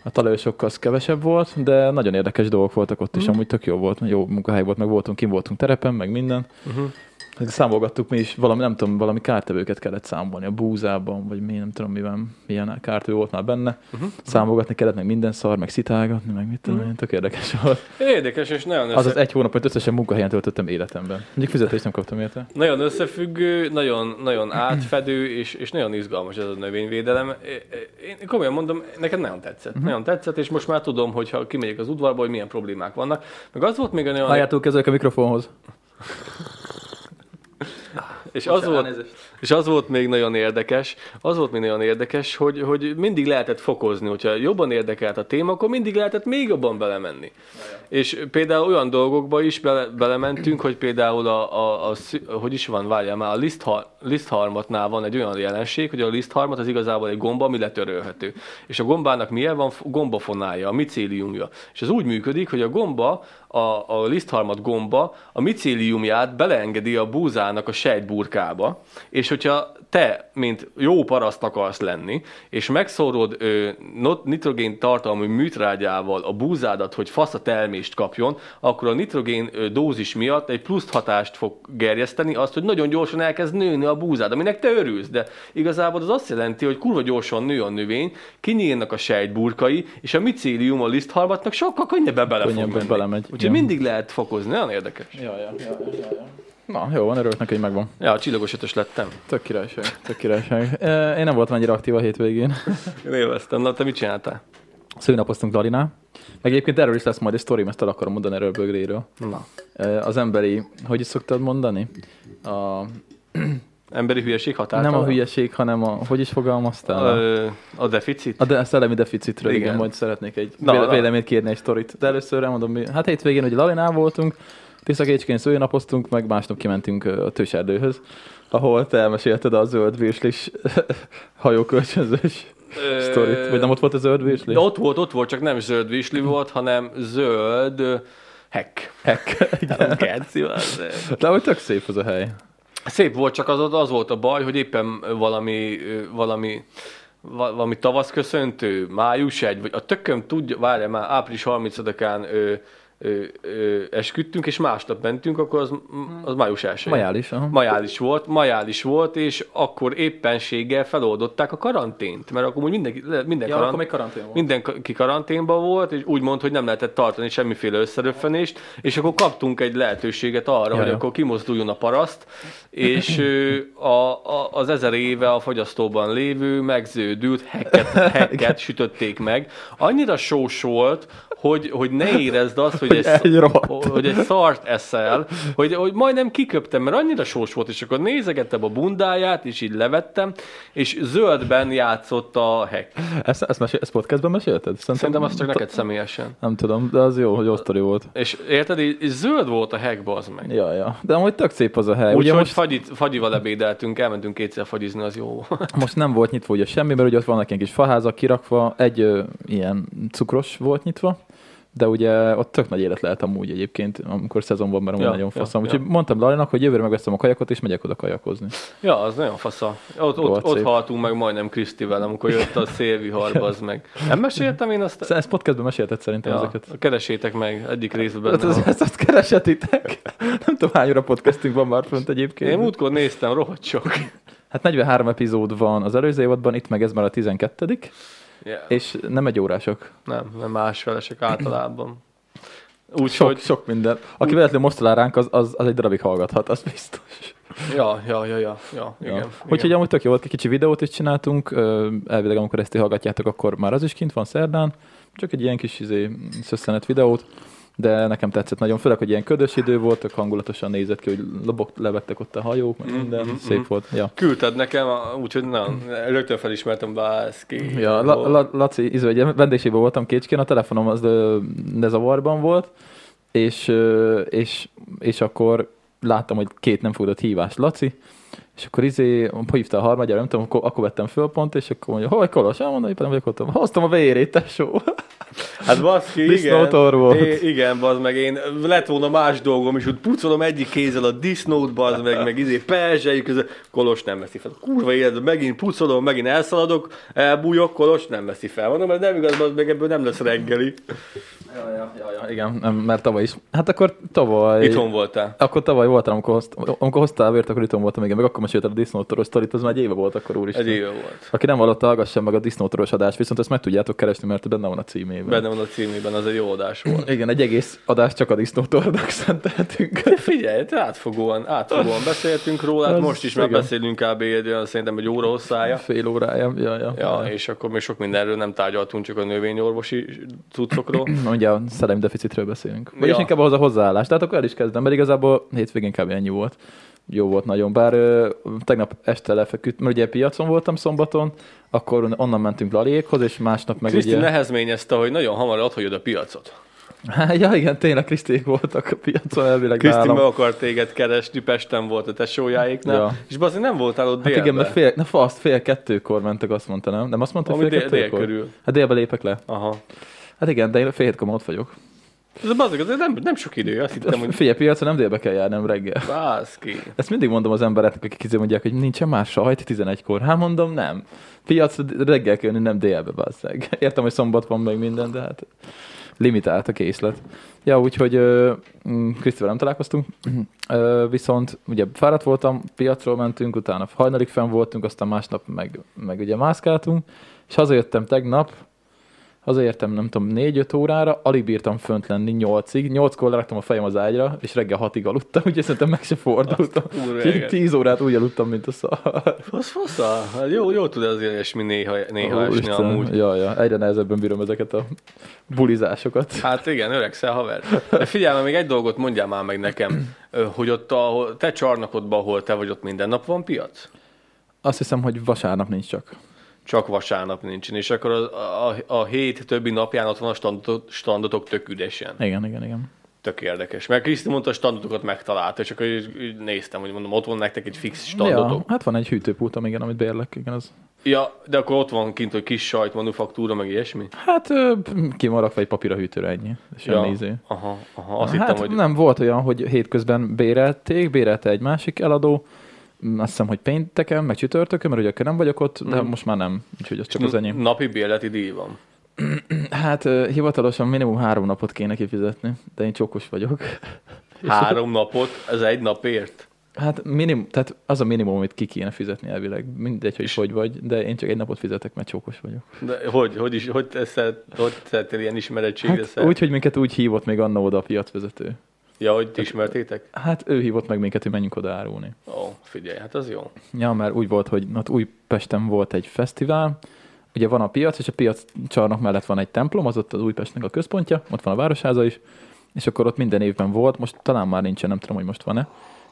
A talajosok az kevesebb volt, de nagyon érdekes dolgok voltak ott is, amúgy tök jó volt, jó munkahely volt, meg voltunk, kim voltunk terepen, meg minden. Uh-huh. Számolgattuk mi is, valami, nem tudom, valami kártevőket kellett számolni a búzában, vagy mi, nem tudom miben, milyen kártevő volt már benne. Uh-huh. Számolgatni kellett, meg minden szar, meg szitálgatni, meg mit tudom én, tök érdekes volt. Érdekes, és nagyon, össze... Az az egy hónap, hogy összesen munkahelyen töltöttem életemben. Mondjuk fizetést nem kaptam érte. nagyon összefüggő, nagyon, nagyon átfedő, és, és nagyon izgalmas ez a növényvédelem. Én komolyan mondom, nekem nagyon tetszett. Uh-huh. Nagyon tetszett, és most már tudom, hogy ha kimegyek az udvarba, hogy milyen problémák vannak. Meg az volt még a nagyon... Álljátok a mikrofonhoz. És az, volt, és az volt még nagyon érdekes, az volt még nagyon érdekes, hogy, hogy mindig lehetett fokozni, hogyha jobban érdekelt a téma, akkor mindig lehetett még jobban belemenni. És például olyan dolgokba is bele, belementünk, hogy például a, a, a, hogy is van, várjál már, a liszthar, lisztharmatnál van egy olyan jelenség, hogy a lisztharmat az igazából egy gomba, ami letörölhető. És a gombának milyen van? Gombafonája, a micéliumja. És ez úgy működik, hogy a gomba, a, a lisztharmat gomba a micéliumját beleengedi a búzának a sejtburkába, és hogyha te, mint jó paraszt akarsz lenni, és megszórod ö, nitrogén tartalmú műtrágyával a búzádat, hogy fasz a termést kapjon, akkor a nitrogén ö, dózis miatt egy pluszt hatást fog gerjeszteni, azt, hogy nagyon gyorsan elkezd nőni a búzád, aminek te örülsz, de igazából az azt jelenti, hogy kurva gyorsan nő a növény, kinyílnak a sejtburkai, és a micélium a liszthalmatnak sokkal könnyebben bele fog Könnyebben menni. belemegy, Úgyhogy igen. mindig lehet fokozni, nagyon érdekes. Ja, ja, ja, ja, ja. Na, jó van, örülök neki, hogy megvan. Ja, a csillagos ötös lettem. Tök királyság, tök királyság. Én nem voltam annyira aktív a hétvégén. Én élveztem. Na, te mit csináltál? Szőnapoztunk Larinál. Meg egyébként erről is lesz majd egy sztorim, ezt el akarom mondani erről Bögréről. Na. Az emberi, hogy is szoktad mondani? A, Emberi hülyeség határa? nem a hülyeség, hanem a, hogy is fogalmaztál? A, a deficit? a de, szellemi deficitről, igen. Igen. majd szeretnék egy Na, véleményt kérni egy sztorit. De először elmondom, mi, hát hétvégén ugye Larinál voltunk, Tiszakécskén szőnapoztunk, meg másnap kimentünk a Tőserdőhöz, ahol te elmesélted a zöld virslis hajókölcsönzős sztorit. Vagy nem ott volt a zöld virsli? De ott volt, ott volt, csak nem zöld visli volt, hanem zöld. Nem keci, az. De hogy tök szép az a hely. Szép volt, csak az, az volt a baj, hogy éppen valami, valami va- valami tavasz köszöntő, május egy, vagy a tököm tudja, várjál már, április 30-án ö, ö, esküdtünk, és másnap mentünk, akkor az, az május 1 Majális, aha. Majális volt, majális volt, és akkor éppenséggel feloldották a karantént, mert akkor úgy mindenki, minden, Ja, karant, akkor karantén volt. mindenki karanténban volt, és úgy mondta, hogy nem lehetett tartani semmiféle összeröffenést, és akkor kaptunk egy lehetőséget arra, Ja, hogy ja. akkor kimozduljon a paraszt, és a, a, az ezer éve a fogyasztóban lévő megződült hekket, hekket sütötték meg. Annyira sós volt, hogy, hogy ne érezd azt, hogy, egy, egy hogy egy szart eszel, hogy, hogy majdnem kiköptem, mert annyira sós volt, és akkor nézegettem a bundáját, és így levettem, és zöldben játszott a hek. Ezt, ezt, mesél, ezt podcastban mesélted? Szerintem azt csak neked személyesen. Nem tudom, de az jó, hogy jó sztori volt. És érted, így zöld volt a hek, bazd meg. Ja, ja. De amúgy tök szép az a hely. Úgyhogy most, fagyit, fagyival ebédeltünk, elmentünk kétszer fagyizni, az jó. most nem volt nyitva ugye semmi, mert ugye ott vannak ilyen kis faházak kirakva, egy ö, ilyen cukros volt nyitva, de ugye ott tök nagy élet lehet amúgy egyébként, amikor szezon van, mert amúgy Ja, nagyon ja, faszom. ja. Úgyhogy mondtam Lalinak, hogy jövőre megveszem a kajakot, és megyek oda kajakozni. Ja, az nagyon fasza. Ott, ott, ott haltunk meg majdnem Krisztivel, amikor jött a szélvihar, bazd meg. Nem meséltem én azt? Ezt podcastban mesélted szerintem Ja, ezeket. keresétek meg, egyik részben Hát benne az, van. ezt azt keresetitek. Nem tudom, hány óra podcastünk van már fönt egyébként. Én múltkor néztem, rohadt sok. Hát 43 epizód van az előző évadban, itt meg ez már a 12 Yeah. és nem egy órások. Nem, nem másfelesek általában. Sok, Úgyhogy, sok minden. Aki véletlenül most talál ránk, az, az, az egy darabig hallgathat, az biztos. ja, ja, ja, ja, ja, igen. Ja. Úgyhogy amúgy tök jó volt, egy kicsi videót is csináltunk, elvileg amikor ezt hallgatjátok, akkor már az is kint van szerdán, csak egy ilyen kis izé, szösszenet videót, de nekem tetszett nagyon, főleg, hogy ilyen ködös idő volt, tök hangulatosan nézett ki, hogy lobog, levettek ott a hajók, meg minden, mhm, szép volt. Ja. Küldted nekem, úgyhogy nem, rögtön felismertem, bászki. Ja, la, la, Laci, izé, ugye vendégségben voltam Kécskén, a telefonom az ne zavarban volt, és, és, és akkor láttam, hogy két nem fogadott hívás, Laci, és akkor izé, hívta a harmadjára, nem tudom, akkor, akkor vettem föl pont, és akkor mondja, hol Kolos? Ah, mondom, éppen nem vagyok ott. Hoztam a vérét, tesó. Hát baszki, igen. Volt. É, igen, bazd meg, én lett volna más dolgom, és úgy pucolom egyik kézzel a disznót, bazd meg, meg izé perzseljük, közben Kolos nem veszi fel. Kurva életben, megint pucolom, megint elszaladok, elbújok, Kolos nem veszi fel. Mondom, ez nem igaz, bazd meg, ebből nem lesz reggeli. Ja, ja, ja, ja, igen, nem, mert tavaly is. Hát akkor tavaly... Itthon voltál. Akkor tavaly voltam, amikor, hozt, amikor hoztál vért, akkor itthon voltam, igen, meg akkor meséltem a disznótoros sztorit, az már egy éve volt akkor úr is. Egy éve volt. Aki nem hallotta, hallgassa meg a disznótoros adást, viszont ezt meg tudjátok keresni, mert benne van a címében. Benne van a címében, az egy jó adás volt. Igen, egy egész adás csak a disznótornak szenteltünk. De figyelj, te átfogóan, átfogóan beszéltünk róla, hát most is már igen. beszélünk kb. egy olyan szerintem egy óra hosszája. Fél órája, ja, ja. Ja, és akkor még sok mindenről nem tárgyaltunk, csak a növényorvosi cuccokról. Ugye a szellemdeficitről beszélünk. Vagyis Ja. inkább ahhoz a hozzáállás. Tehát akkor el is kezdem, mert igazából hétvégén kb. ennyi volt. Jó volt nagyon, bár ö, tegnap este lefeküdt, mert ugye piacon voltam szombaton, akkor onnan mentünk Laliékhoz, és másnap meg Kriszti ugye... nehezményezte, hogy nagyon hamar adhagyod a piacot. Hát, ja, igen, tényleg Kriszték voltak a piacon elvileg Kriszti nálam. meg akart téged keresni, Pesten volt a tesójáéknál, Ja. és bazdmeg nem voltál ott Hát igen, mert fél, na fasz, fél kettőkor mentek, azt mondta, nem? Nem azt mondta, hogy fél dél, dél kettőkor? körül. Hát délbe lépek le. Aha. Hát igen, de én fél hétkor ott vagyok. Ez a bazdmeg, azért nem, nem sok idő, azt hittem, hogy Figyelj, piacon nem délbe kell járni, nem reggel. bászki. Ezt mindig mondom az embereknek, akik izé mondják, hogy nincsen más sajt 11-kor. Hát mondom, nem. Piac reggel kell jönni, nem délbe, basszeg. Értem, hogy szombat van meg minden, de hát limitált a készlet. Ja, úgyhogy mm, Krisztivel nem találkoztunk, ö, viszont ugye fáradt voltam, piacról mentünk, utána hajnalig fenn voltunk, aztán másnap meg, meg ugye mászkáltunk, és hazajöttem tegnap, hazaértem nem tudom, 4-5 órára, alig bírtam fönt lenni 8-ig, 8-kor leraktam a fejem az ágyra, és reggel 6-ig aludtam, úgyhogy szerintem meg se fordultam. éget. 10 órát úgy aludtam, mint a szar. Fasz, fasza. Hát jó, jó tud azért ilyesmi néha, néha esni Úristen, amúgy. Ja, ja, egyre nehezebben bírom ezeket a bulizásokat. Hát igen, öregszel haver. De figyelj, még egy dolgot mondjál már meg nekem, hogy ott a te csarnokodban, ahol te vagy, ott minden nap van piac? Azt hiszem, hogy vasárnap nincs csak. Csak vasárnap nincsen, és akkor a, a, a hét többi napján ott van a standotok, standotok tök üdesen. Igen, igen, igen. Tök érdekes. Mert Kriszti mondta, a standotokat megtalálta, és akkor így, így néztem, hogy mondom, ott van nektek egy fix standotok. Ja, hát van egy hűtőpultom, igen, amit bérlek, igen, az. Ja, de akkor ott van kint, hogy kis sajt, manufaktúra, meg ilyesmi? Hát kimarakva egy papír a hűtőre ennyi. Semmi izé. Aha, aha, azt hát hittem, hogy... nem volt olyan, hogy hétközben bérelték, bérelte egy másik eladó, azt hiszem, hogy pénteken, meg csütörtökön, mert ugye akkor nem vagyok ott, de Mhm. most már nem, úgyhogy az csak az enyém. Napi bérleti díj van. Hát hivatalosan minimum három napot kéne kifizetni, de én csokos vagyok. Három napot, ez egy napért? Hát minimum, tehát az a minimum, amit ki kéne fizetni elvileg. Mindegy, hogy hogy vagy, de én csak egy napot fizetek, mert csókos vagyok. De hogy, hogy is, hogy teszel, hogy tettél ilyen ismerettségre Hát szert? úgy, hogy minket úgy hívott még annó oda a piacvezető. Ja, hogy ti ismertétek? Hát ő hívott meg minket, hogy menjünk oda árulni. Ó, figyelj, hát az jó. Ja, mert úgy volt, hogy ott Újpesten volt egy fesztivál, ugye van a piac, és a piac csarnok mellett van egy templom, az ott az Újpestnek a központja, ott van a városháza is, és akkor ott minden évben volt, most talán már nincsen, nem tudom, hogy most van-e,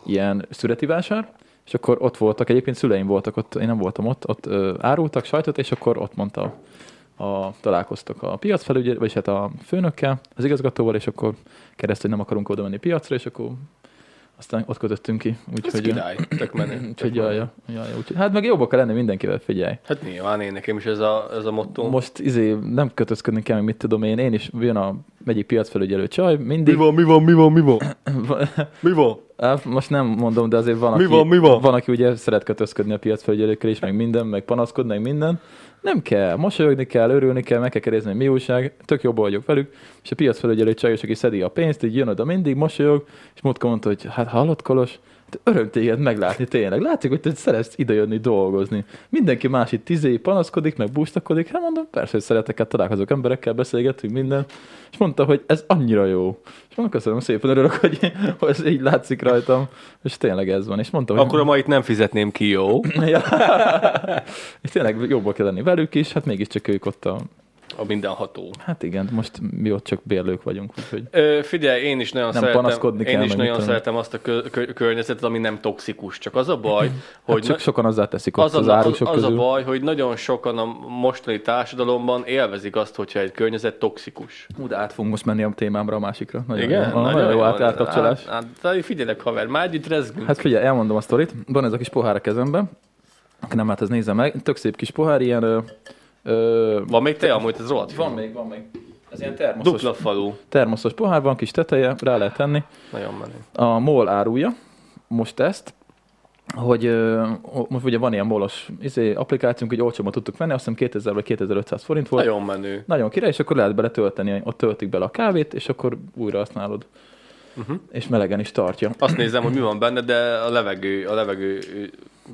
ilyen születi vásár, és akkor ott voltak, egyébként szüleim voltak ott, én nem voltam ott, ott ö, árultak sajtot, és akkor ott mondta, a, találkoztak a piacfelügyel, vagyis hát a főnökkel, az igazgatóval, és akkor kérdezte, hogy nem akarunk oda menni piacra, és akkor aztán ott kötöttünk ki. Ez Úgyhogy, király, tök menő. úgyhogy jaj, jaj, jaj, úgyhogy, hát meg jobbak kell lenni mindenkivel, figyelj. Hát nyilván én nekem is ez a, ez a motto. Most izé, nem kötözködni kell, meg mit tudom én, én is jön a egyik piacfelügyelő csaj, mindig... van, mi van, mi van, mi van? Mi van? Hát most nem mondom, de azért van, Mi aki, van, mi van? van, aki ugye szeret kötözködni a piacfelügyelőkkel is, meg minden, meg panaszkodni, meg minden. Nem kell, mosolyogni kell, örülni kell, meg kell kérdezni, hogy mi újság, tök jobb vagyok velük, és a piacfelügyelő csaj is, aki szedi a pénzt, így jön oda mindig, mosolyog, és Motka mondta, hogy hát hallott Kolos, öröm téged meglátni tényleg. Látszik, hogy te szeretsz idejönni dolgozni. Mindenki más itt izé panaszkodik, meg bústakodik. Hát mondom, persze, hogy szeretek, hát találkozok emberekkel, beszélgetünk minden. És mondta, hogy ez annyira jó. És mondom, köszönöm szépen, örülök, hogy, hogy ez így látszik rajtam. És tényleg ez van. És mondta, hogy Akkor a mait nem fizetném ki, jó? ja. és tényleg jobban kell lenni velük is, hát mégiscsak ők ott a A mindenható. Hát igen, most mi ott csak bérlők vagyunk, úgyhogy... Ö, figyelj, én is nagyon Nem szeretem, panaszkodni én kell, is nagyon tudom. szeretem azt a kö- kö- környezetet, ami nem toxikus. Csak az a baj, Hogy hogy csak na- sokan azzá teszik az, az, a, az, az közül. a baj, hogy nagyon sokan a mostani társadalomban élvezik azt, hogyha egy környezet toxikus. Hú, de át fogunk most menni a témámra, a másikra. Nagyon Igen? Jó. Nagyon, jó át, átkapcsolás. Hát, hát, figyelek, haver, már együtt rezgünk. Hát figyelj, elmondom a sztorit. Van ez a kis pohár a kezemben. Nem lát, az nézze meg. Tök szép kis pohár, ilyen... Ö, van még te, amúgy ez rohadt van még, van még. Ez ilyen termoszos, Dupla falu. termoszos pohár van, kis teteje, rá lehet tenni. Nagyon menő. A MOL árulja most ezt, hogy ö, most ugye van ilyen molos izé, applikációnk, hogy olcsóban tudtuk venni, azt hiszem 2000 vagy 2500 forint volt. Nagyon menő. Nagyon király, és akkor lehet bele tölteni, ott töltik bele a kávét, és akkor újra használod. Uh-huh. És melegen is tartja. Azt nézem, hogy mi van benne, de a levegő, a levegő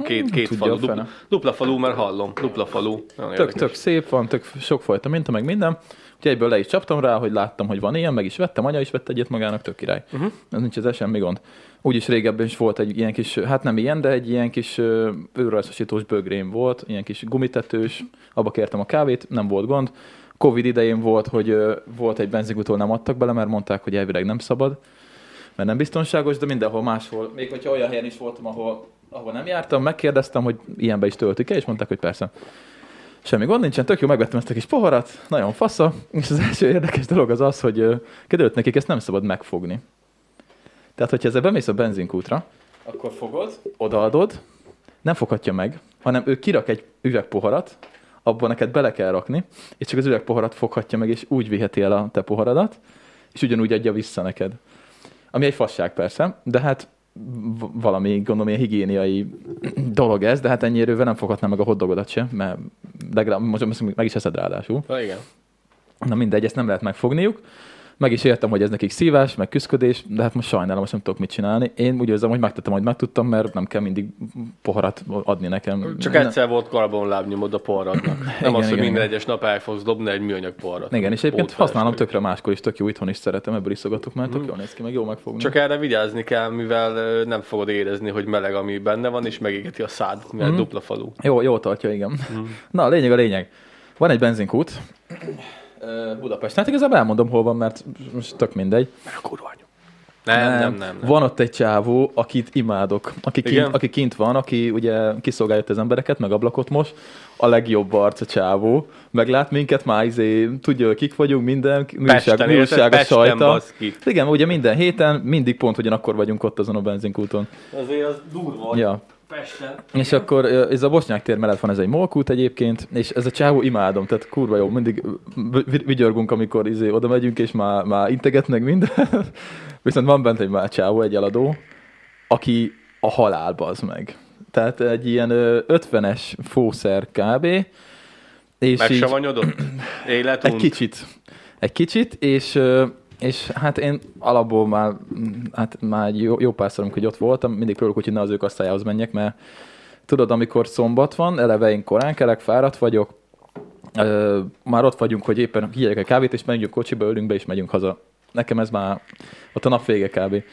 két, két tudja falu. Dupla, dupla falu, mert hallom. Dupla falu. Nagyon Tök, érdekes. tök szép van, tök sokfajta minta, meg minden. Úgyhogy egyből le is csaptam rá, hogy láttam, hogy van ilyen, meg is vettem, anya is vett egyet magának, tök király. Uh-huh. Ez nincs ez semmi gond. Úgyis régebben is volt egy ilyen kis, hát nem ilyen, de egy ilyen kis ö, őrrajzosítós bögrém volt, ilyen kis gumitetős, abba kértem a kávét, nem volt gond. Covid idején volt, hogy volt egy benzinkútól nem adtak bele, mert mondták, hogy elvileg nem szabad, mert nem biztonságos, de mindenhol máshol. Még hogyha olyan helyen is voltam, ahol, ahol nem jártam, megkérdeztem, hogy ilyenbe is töltik-e, és mondták, hogy persze. Semmi gond nincsen, tök jó, megvettem ezt a kis poharat, nagyon fasza, és az első érdekes dolog az az, hogy kiderült nekik, ezt nem szabad megfogni. Tehát, hogyha ezzel bemész a benzinkútra, akkor fogod, odaadod, nem foghatja meg, hanem ő kirak egy üvegpoharat, abban neked bele kell rakni, és csak az üvegpoharat foghatja meg, és úgy viheti el a te poharadat, és ugyanúgy adja vissza neked. Ami egy fasság persze, de hát valami, gondolom, ilyen higiéniai dolog ez, de hát ennyire nem foghatná meg a hotdogodat se, mert legalább, most most meg is eszed ráadásul. Na igen. Na mindegy, ezt nem lehet megfogniuk. Meg is értem, hogy ez nekik szívás, meg küszködés, de hát most sajnálom, most nem tudok mit csinálni. Én úgy érzem, hogy megtettem, hogy megtudtam, mert nem kell mindig poharat adni nekem. Csak Nem- egyszer volt karbonlábnyomod a poharadnak. Nem Igen, az, hogy igen, minden igen. egyes nap el fogsz dobni egy műanyag poharat. Igen, és egyébként használom tökre máskor is, tök jó, itthon is szeretem, ebből iszogatok, mert tök jól néz ki, meg jó megfogni. Csak erre vigyázni kell, mivel nem fogod érezni, hogy meleg, ami benne van, és megégeti a szád, mivel Mhm. dupla falu. Jó, jó tartja, igen. Mhm. Na, a lényeg a lényeg. Van egy benzinkút, Budapesten. Hát igazából elmondom, hol van, mert most tök mindegy. A kurva. Nem, nem, nem. nem. Van ott egy csávó, akit imádok. Aki Igen? kint, aki kint van, aki ugye kiszolgálja az embereket, meg ablakot most. A legjobb arc a csávó. Meglát minket, már izé, tudja, hogy kik vagyunk, minden, érted? újság a sajta. baszki. Igen, ugye minden héten, mindig pont ugyanakkor vagyunk ott azon a benzinkúton. Azért az durva, Ja. Pesten. És akkor ez a Bosnyák tér mellett van ez egy molkút egyébként, és ez a csávó imádom, tehát kurva jó, mindig vi- vi- vigyorgunk, amikor izé, oda megyünk, és már, már integet meg minden. Viszont van bent egy már csávó, egy eladó, aki a halálba az meg. Tehát egy ilyen ö, 50-es fószer kb. És így, Megsavanyodott? Élet egy kicsit. Egy kicsit, és, és hát én alapból már, hát már jó, jó párszor, amikor ott voltam, mindig próbálok, hogy ne az ő kasztályához menjek, mert tudod, amikor szombat van, eleve én korán kelek, fáradt vagyok, ö, már ott vagyunk, hogy éppen hívják egy kávét, és megyünk kocsiba, ülünk be, és megyünk haza. Nekem ez már ott a nap vége kb.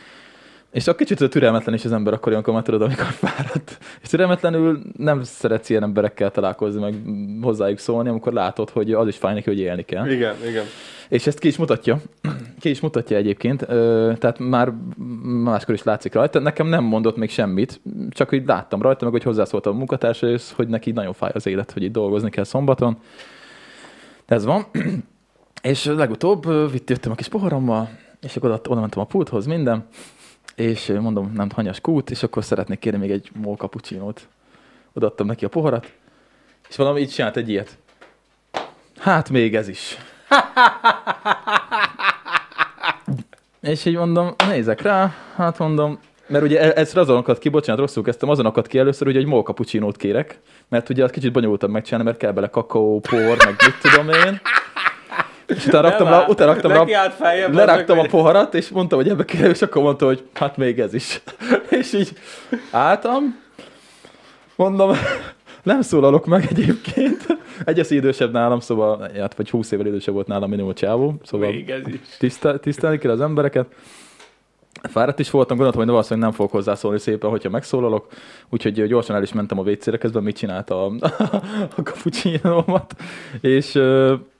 És a kicsit türelmetlen is az ember akkor, amikor már tudod, amikor fáradt. És türelmetlenül nem szeretsz ilyen emberekkel találkozni, meg hozzájuk szólni, amikor látod, hogy az is fáj neki, hogy élni kell. Igen, igen. És ezt ki is mutatja. Ki is mutatja egyébként. Tehát már máskor is látszik rajta. Nekem nem mondott még semmit, csak hogy láttam rajta, meg hogy hozzászóltam a munkatársaihoz, hogy neki nagyon fáj az élet, hogy itt dolgozni kell szombaton. Ez van. És legutóbb vitt jöttem a kis poharammal, és akkor oda, oda mentem a pulthoz, minden, és mondom, nem hanyas kút, és akkor szeretnék kérni még egy mol cappuccinót. Odaadtam neki a poharat, és valami így csinált egy ilyet. Hát még ez is. És így mondom, nézek rá, hát mondom, mert ugye e- ez azonokat ki, bocsánat, rosszul kezdtem, azonokat ki először, hogy mol cappuccinót kérek, mert ugye az kicsit bonyolultabb megcsinálni, mert kell bele kakaó, por, meg mit tudom én. És utána raktam rá, utána raktam rá, feljebb. leraktam a poharat, és mondta, hogy ebbe kell, és akkor mondta, hogy hát még ez is. és így álltam, mondom, nem szólalok meg egyébként. Egy az idősebb nálam, szóval, hát vagy 20 évvel idősebb volt nálam minimum csávó, szóval Még ez is. tisztel, tisztelni kell az embereket. Fáradt is voltam, gondoltam, hogy valószínűleg nem fogok hozzászólni szépen, hogyha megszólalok, úgyhogy gyorsan el is mentem a WC-re, közben mit csinálta a, a cappuccinómat, és,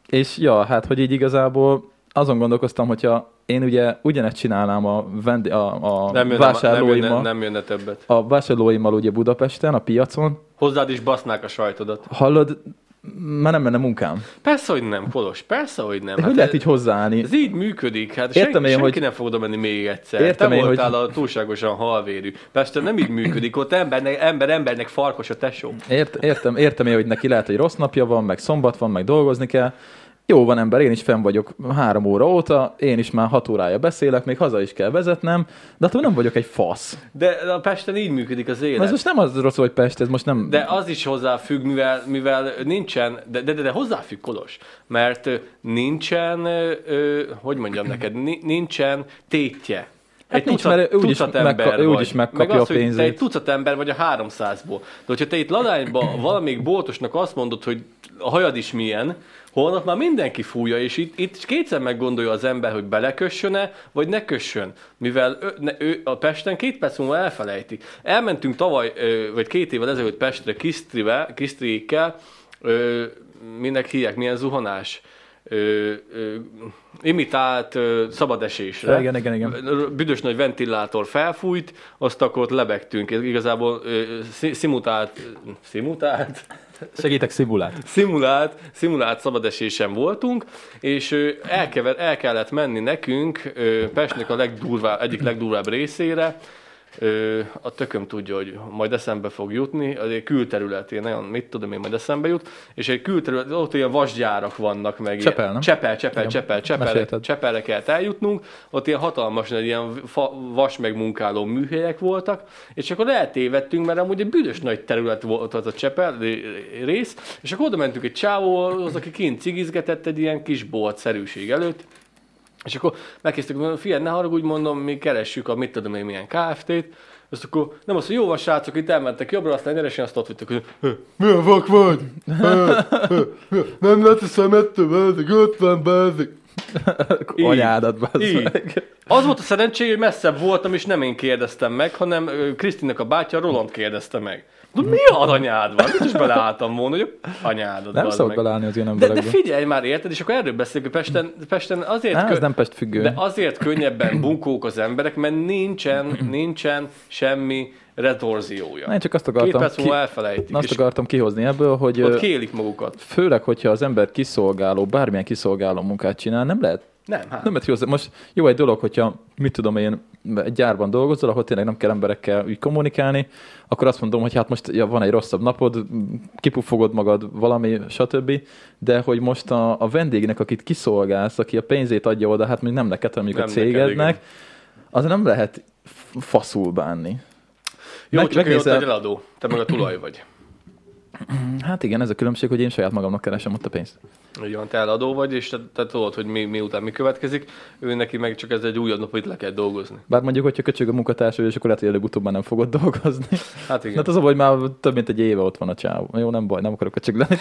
És ja, hát hogy így igazából azon gondolkoztam, hogyha én ugye ugyanezt csinálnám a, vendi, a, a Nem jönne, nem, vásárlóimmal, jönne, nem jönne többet. a vásárlóimmal ugye Budapesten, a piacon, Hozzád is basznák a sajtodat. hallod, már nem lenne munkám. Persze, hogy nem, Kolos, persze, hogy nem. De hogy lehet így hozzáállni? Ez így működik, hát Értem senki, én, senki hogy- nem fog oda menni még egyszer. Értem Te én, voltál hogy- a túlságosan halvérű. Pesten nem így működik, ott embernek, ember embernek farkos a tesó. Ért, értem, értem én, hogy neki lehet, hogy rossz napja van, meg szombat van, meg dolgozni kell. Jó van ember, én is fenn vagyok három óra óta, én is már hat órája beszélek, még haza is kell vezetnem, de attól nem vagyok egy fasz. De a Pesten így működik az élet. Ez most nem az rossz, hogy Pest, ez most nem... De az is hozzáfügg, mivel, mivel nincsen, de, de, de, de hozzáfügg Kolos, mert nincsen, ö, hogy mondjam neked, ni- nincsen tétje. Hát nincs, mert ő úgyis tucat megka- ő úgyis megkapja Meg az, a hogy Te pénzét. egy tucat ember vagy a 300-ból. De hogyha te itt Ladányban valamelyik boltosnak azt mondod, hogy a hajad is milyen, holnap már mindenki fújja, és itt, itt kétszer meggondolja az ember, hogy belekössön-e, vagy ne kössön. Mivel ő, ne, ő a Pesten két perc múlva elfelejti. Elmentünk tavaly, vagy két évvel ezelőtt Pestre Kisztrivel, Kisztriékkel, minek hívják, milyen zuhanás? Ö, ö, imitált ö, szabadesésre. Igen, igen, igen. Büdös nagy ventilátor felfújt, azt akkor ott lebegtünk. Igazából ö, szi- szimutált, szimutált? Segítek szimulát. szimulált, szimulált szabadesésen voltunk, és elkever, el kellett menni nekünk Pestnek a legdurvább, egyik legdurvább részére, a tököm tudja, hogy majd eszembe fog jutni, az egy külterületén, nagyon, mit tudom én, majd eszembe jut, és egy külterület, ott ilyen vasgyárak vannak meg. Csepel, ilyen, nem? Csepel, Csepel, Igen. Csepel. Csepelre kellett eljutnunk, ott ilyen hatalmas nagy ilyen fa, vas megmunkáló műhelyek voltak, és akkor eltévedtünk, mert amúgy egy büdös nagy terület volt az a Csepel rész, és akkor oda mentünk egy csávóhoz, aki kint cigizgetett egy ilyen kis bolt-szerűség előtt, és akkor megkérdeztük, hogy figyelj, ne haragudj, mondom, mi keressük a mit tudom én milyen KFT-t, azt akkor nem azt, hogy jó van srácok, itt elmentek jobbra, aztán nyeresen azt ott vittek, hogy "Ö, milyen vak vagy? Nem lett a szemettől, bezik, ott van, bezik. Így. Anyádat, meg. Az volt a szerencsé, hogy messzebb voltam, és nem én kérdeztem meg, hanem Krisztinek a bátyja Roland kérdezte meg. De mi az anyád van? Mit is beleálltam volna, hogy anyádat Nem szabad meg. beleállni az ilyen De, de emberekbe. figyelj már, érted? És akkor erről beszélünk, hogy Pesten, Pesten azért... Ez kö- nem Pest függő. de azért könnyebben bunkók az emberek, mert nincsen, nincsen semmi retorziója. Én csak azt Két akartam, perc ki, múlva elfelejtik, azt akartam kihozni ebből, hogy ott kélik magukat. főleg, hogyha az ember kiszolgáló, bármilyen kiszolgáló munkát csinál, nem lehet Nem, hát. nem lehet hozzá. Most jó egy dolog, hogyha mit tudom én, egy gyárban dolgozol, ahol tényleg nem kell emberekkel úgy kommunikálni, akkor azt mondom, hogy hát most ja, van egy rosszabb napod, kipuffogod magad, valami, stb. De hogy most a, a vendégnek, akit kiszolgálsz, aki a pénzét adja oda, hát még nem neked, hanem mondjuk a Nem neked, cégednek, az nem lehet faszul bánni. Jó, Meg- csak megnézel- egy eladó. Te meg a tulaj vagy. Hát igen, ez a különbség, hogy én saját magamnak keresem ott a pénzt. Így van, te eladó vagy, és te, te tudod, hogy mi, miután mi következik. Ő neki meg csak ez egy újabb nap, hogy le kell dolgozni. Bár mondjuk, hogyha köcsög a munkatársa, és akkor lehet, hogy előbb-utóbb már nem fogod dolgozni. Hát igen. Hát az a baj, hogy már több mint egy éve ott van a csávó. Jó, nem baj, nem akarok köcsög lenni.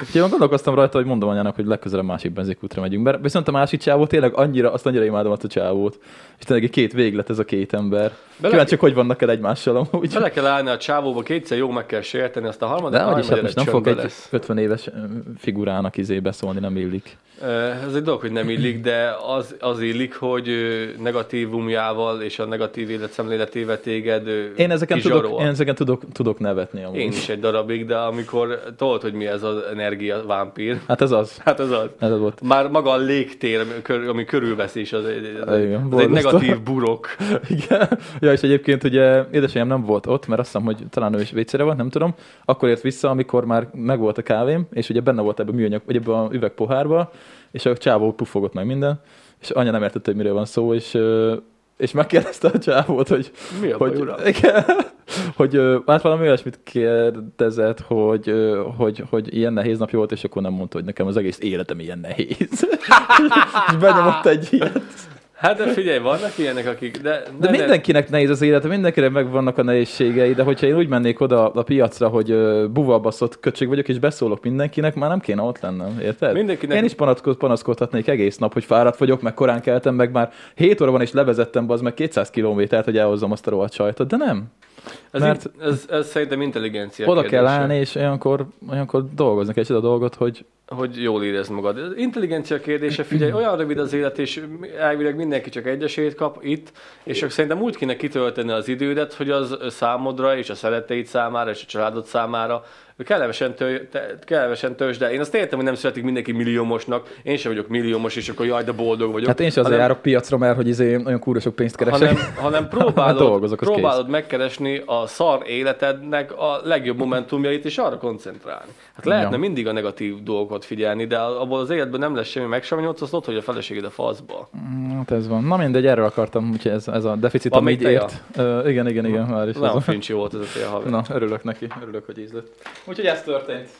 Úgyhogy gondolkoztam rajta, hogy mondom anyának, hogy legközelebb másik benzinkútra megyünk. Mert viszont a másik csávó tényleg annyira, azt annyira imádom azt a csávót. És tényleg két véglet ez a két ember. Bele- Kíváncsiak, hogy vannak el egymással amúgy. Bele kell állni a csávóba, kétszer jó meg kell sérteni, azt a harmadik, De hogy is, hát most nem fog egy lesz. 50 éves figurának izé beszólni, nem illik. Ez egy dolog, hogy nem illik, de az, az illik, hogy negatívumjával és a negatív életszemléletével téged Én ezeken, tudok, én ezeken tudok, tudok nevetni amúgy. Én is egy darabig, de amikor tudod, hogy mi ez az energia vámpír, Hát ez az. hát az az. Ez az volt. Már maga a légtér, ami, kör, ami körülvesz is, az, egy- az, Igen, az egy negatív burok. Igen. Ja, és egyébként ugye édesanyám nem volt ott, mert azt hiszem, hogy talán ő is vécére volt, nem tudom. Akkor ért vissza, amikor már megvolt a kávém, és ugye benne volt ebbe a műanyag, vagy ebbe a üvegpohárba, és a csávó puffogott meg minden, és anya nem értette, hogy miről van szó, és, és megkérdezte a csávót, hogy, Mi a baj, hogy, uram? igen, hogy hát valami olyasmit kérdezett, hogy, hogy, hogy ilyen nehéz napja volt, és akkor nem mondta, hogy nekem az egész életem ilyen nehéz. és benyomott egy ilyet. Hát de figyelj, vannak ilyenek, akik... De, De mindenkinek nehéz az élete, mindenkinek megvannak a nehézségei, de hogyha én úgy mennék oda a piacra, hogy ö, buvalbaszott köcsög vagyok, és beszólok mindenkinek, már nem kéne ott lennem, érted? Mindenkinek- Én is panaszkod, panaszkodhatnék egész nap, hogy fáradt vagyok, meg korán keltem, meg már 7 óra van, és levezettem az meg 200 kilométert, hogy elhozzam azt a rohadt sajtot, de nem. Ez, mert- ez, ez szerintem intelligencia Oda kell kérdése. állni, és olyankor, olyankor dolgozni kell, és ez a dolgot, hogy hogy jól érezd magad. Intelligencia kérdése, figyelj, olyan rövid az élet, és elvileg mindenki csak egy esélyt kap itt, és akkor szerintem úgy kéne kitölteni az idődet, hogy az számodra és a szeretteid számára és a családod számára kellemesen, tő, te, kellemesen törzs, de én azt értem, hogy nem születik mindenki milliómosnak, én sem vagyok milliómos, és akkor jaj, de boldog vagyok. Hát én sem azért járok piacra, mert hogy izé olyan kúra sok pénzt keresek. hanem, hanem Hát próbálod, dolgozok, próbálod megkeresni a szar életednek a legjobb momentumjait, és arra koncentrálni. Hát lehetne Ja. mindig a negatív dolgokat figyelni, de abból az életben nem lesz semmi megsavanyodsz, azt ott, hogy a feleséged a faszba. Hát ez van. Na mindegy, erről akartam, úgyhogy ez, ez a deficit, Van ami még így teja? ért. Uh, igen, igen, igen, már is. Nem fincsi volt ez a haver. Na, örülök neki, örülök, hogy ízlett. Úgyhogy ez történt.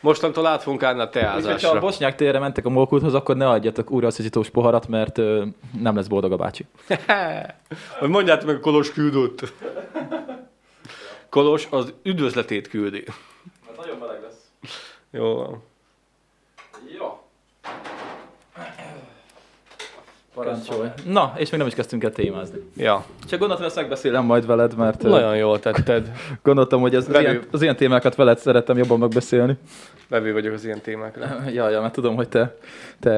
Mostantól át fogunk állni a Úgyhogy ha a teázásra. bosnyák térre mentek a mókulthoz, akkor ne adjatok újra a poharat, mert ö, nem lesz boldog a bácsi. Hogy mondjátok meg, Kolos küldött. Kolos az üdvözletét küldi. Hát nagyon meleg lesz. Jó van. Jó. Parancsolj. Na, és még nem is kezdtünk el témázni. Ja, Csak gondoltam, ezt megbeszélem majd veled, mert nagyon jól tetted. gondoltam, hogy az, az, ilyen, az ilyen témákat veled szerettem jobban megbeszélni. Vevő vagyok az ilyen témákra. Ja, ja, mert tudom, hogy te, te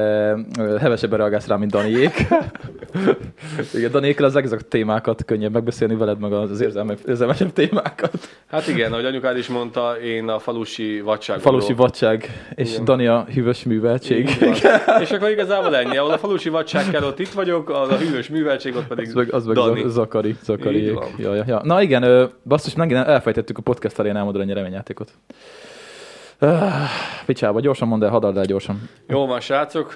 hevesebben reagálsz rá, mint Daniék. Igen, Daniékkel az exakt témákat könnyebb megbeszélni veled, meg az érzelme, érzelmesebb témákat. Hát igen, ahogy anyukád is mondta, én a falusi vadság. Falusi vadság és Igen. Dani a hűvös műveltség. És akkor igazából ennyi. Ahol a falusi vadság kell, ott itt vagyok, az a hűvös műveltség, ott pedig Az meg, az meg Dani. Za- Zakari. Zakari ja, ja, ja. Na igen, basszus, megint elfejtettük a podcast elején elmondani a nyereményjátékot. Uh, Picsába, gyorsan mondd el, hadd add el gyorsan. Jó van, srácok,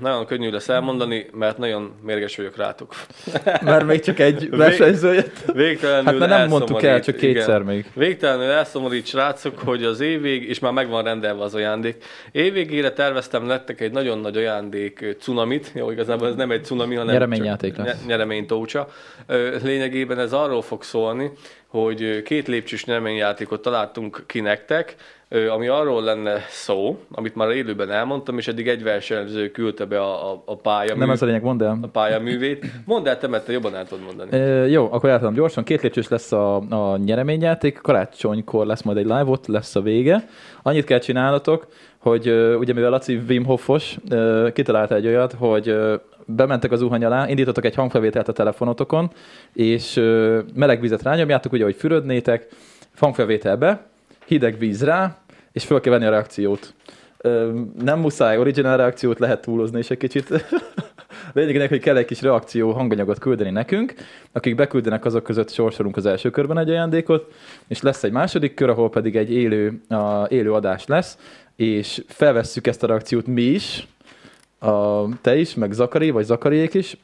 nagyon könnyű lesz elmondani, mert nagyon mérges vagyok rátok. Mert még csak egy versenyző jött. Végtelenül Hát mert nem mondtuk el, csak kétszer igen. még. Végtelenül elszomorít, srácok, hogy az évvég, és már megvan rendelve az ajándék. Évvégére terveztem nektek egy nagyon nagy ajándék cunamit. Jó, igazából ez nem egy cunami, hanem Nyereményjáték lesz. nye- nyereménytócsa. Lényegében ez arról fog szólni, hogy két lépcsős nyereményjátékot találtunk ki nektek, ami arról lenne szó, amit már élőben elmondtam, és eddig egy versenyző küldte be a, a, a pálya Nem ez a lényeg, mondd el. a pályaművét. Mondd el, te, mert te jobban el tudod mondani. E, jó, akkor eltudom gyorsan. Két lépcsős lesz a, a nyereményjáték, karácsonykor lesz majd egy live, ott lesz a vége. Annyit kell csinálnatok, hogy ugye mivel Laci Wim Hofos kitalálta egy olyat, hogy bementek az zuhany alá, indítotok egy hangfelvételt a telefonotokon, és meleg vizet rányomjátok, ugye, hogy fürödnétek, hangfelvételbe, hideg víz rá, és föl kell venni a reakciót. Nem muszáj original reakciót, lehet túlozni is egy kicsit. Lényegének, hogy kell egy kis reakció hanganyagot küldeni nekünk, akik beküldenek azok között sorsolunk az első körben egy ajándékot, és lesz egy második kör, ahol pedig egy élő, a, élő adás lesz, és felvesszük ezt a reakciót mi is, a, te is, meg Zakari, vagy Zakariék is,